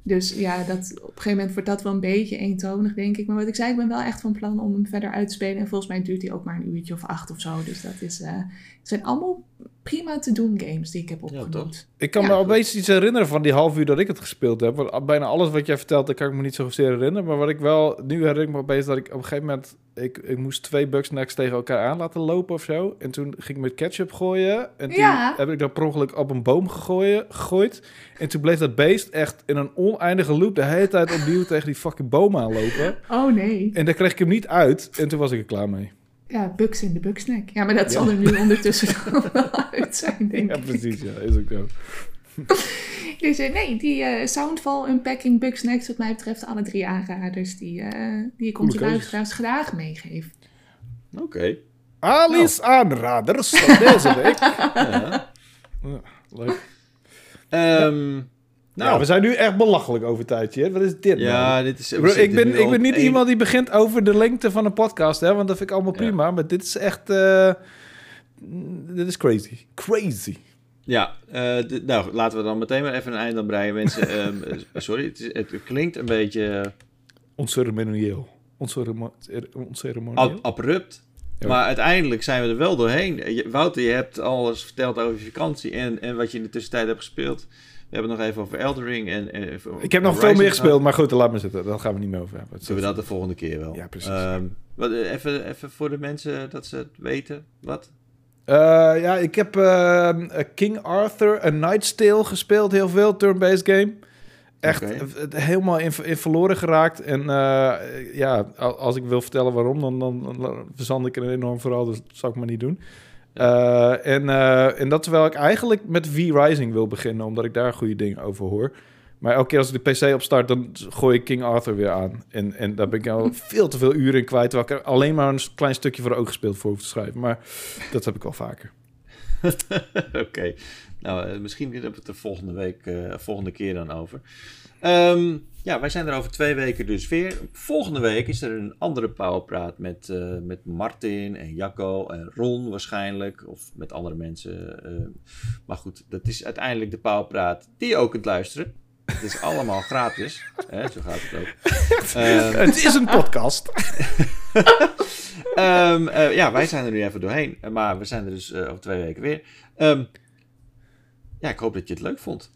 Dus ja, dat, op een gegeven moment wordt dat wel een beetje eentonig, denk ik. Maar wat ik zei, ik ben wel echt van plan om hem verder uit te spelen. En volgens mij duurt hij ook maar een uurtje of acht of zo. Dus dat is, eh, zijn allemaal prima te doen games die ik heb opgenoemd.
Ik kan
Ja.
me opeens iets herinneren van die half uur dat ik het gespeeld heb. Want bijna alles wat jij vertelt, dat kan ik me niet zo zeer herinneren. Maar wat ik wel, nu herinner ik me opeens dat ik op een gegeven moment... Ik, ik moest twee Bugsnacks tegen elkaar aan laten lopen of zo. En toen ging ik met ketchup gooien. En toen
Ja.
heb ik dat per ongeluk op een boom gegooien, gegooid. En toen bleef dat beest echt in een oneindige loop de hele tijd opnieuw tegen die fucking boom aanlopen.
Oh nee.
En daar kreeg ik hem niet uit. En toen was ik er klaar mee.
Ja, bugs in de bugsnack. Ja, maar dat zal er nu ondertussen dan wel uit zijn, denk
Ja,
ik.
precies. Ja, is ook zo.
Dus eh, nee, die eh, Soundfall, Unpacking, Bugsnacks, wat mij betreft alle drie aanraders die, eh, die ik onze luisteraars graag meegeef.
Oké.
Alice aanraders van deze week.
Ja.
Leuk.
Ehm,
Nou, we zijn nu echt belachelijk over tijdje. Hè? Wat is dit
ja,
nou?
dit is...
Bro, ik ben, ik ben niet iemand die begint over de lengte van een podcast, hè? want dat vind ik allemaal
Ja.
prima. Maar dit is echt... eh, dit is crazy. Crazy.
Ja, eh, nou, laten we dan meteen maar even een eind aan breien, mensen. Ehm, eh, sorry, het, is, het klinkt een beetje eh,
Onceremonieel. Onceremo- Onceremonieel.
ab- abrupt.
Ja.
Maar uiteindelijk zijn we er wel doorheen. Wouter, je hebt alles verteld over je vakantie en, en wat je in de tussentijd hebt gespeeld. We hebben het nog even over Eldering en... en over
ik heb nog veel meer gespeeld, maar goed, laat me zitten. Daar gaan we niet meer over hebben.
Zullen we dat de volgende keer wel?
Ja, precies.
Ehm, wat, eh, even, even voor de mensen dat ze het weten. Wat?
Eh, ja, ik heb eh, King Arthur, A Knight's Tale gespeeld. Heel veel, turn-based game. Echt eh, helemaal in, in verloren geraakt. En eh, ja, als ik wil vertellen waarom, dan, dan, dan verzand ik er enorm vooral. Dus dat zou ik maar niet doen. Eh, en, eh, en dat terwijl ik eigenlijk met V-Rising wil beginnen, omdat ik daar goede dingen over hoor. Maar elke keer als ik de PC opstart, dan gooi ik King Arthur weer aan. En, en daar ben ik al veel te veel uren in kwijt. Terwijl ik er alleen maar een klein stukje voor de oog gespeeld voor hoef te schrijven. Maar dat heb ik wel vaker.
Oké. Nou, eh, misschien hebben we het er volgende week, volgende keer dan over. Ehm, ja, wij zijn er over twee weken dus weer. Volgende week is er een andere Powerpraat met, eh, met Martin en Jacco en Ron waarschijnlijk. Of met andere mensen. eh. maar goed, dat is uiteindelijk de Powerpraat die je ook kunt luisteren. Het is allemaal gratis. Hè, zo gaat het ook. Ehm,
Het is een podcast.
Ehm, eh, ja, wij zijn er nu even doorheen. Maar we zijn er dus over twee weken weer. Ehm, ja, ik hoop dat je het leuk vond.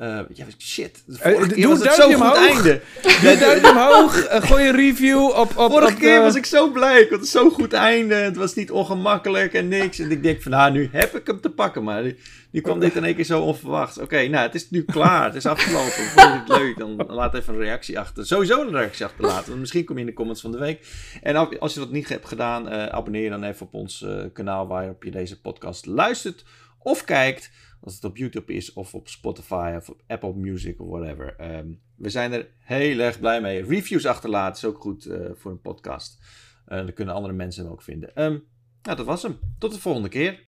Eh, ja, shit.
Eh, doe een
het
duimpje omhoog.
einde.
Doe duimpje omhoog. eh, gooi een review op... op
Vorige
op
keer
de-
was ik zo blij. Ik had zo'n goed einde. Het was niet ongemakkelijk en niks. En ik denk van, nou, nu heb ik hem te pakken. Maar nu, nu kwam dit in één keer zo onverwachts. Oké, nou, het is nu klaar. Het is afgelopen. Vond je het leuk? Dan laat even een reactie achter. Sowieso een reactie achterlaten. Want misschien kom je in de comments van de week. En als- je dat niet hebt gedaan, eh, abonneer je dan even op ons eh, kanaal waarop je deze podcast luistert of kijkt. Als het op YouTube is of op Spotify of op Apple Music of whatever. Ehm, we zijn er heel erg blij mee. Reviews achterlaten is ook goed eh, voor een podcast. Eh, dan kunnen andere mensen hem ook vinden. Ehm, nou, dat was hem. Tot de volgende keer.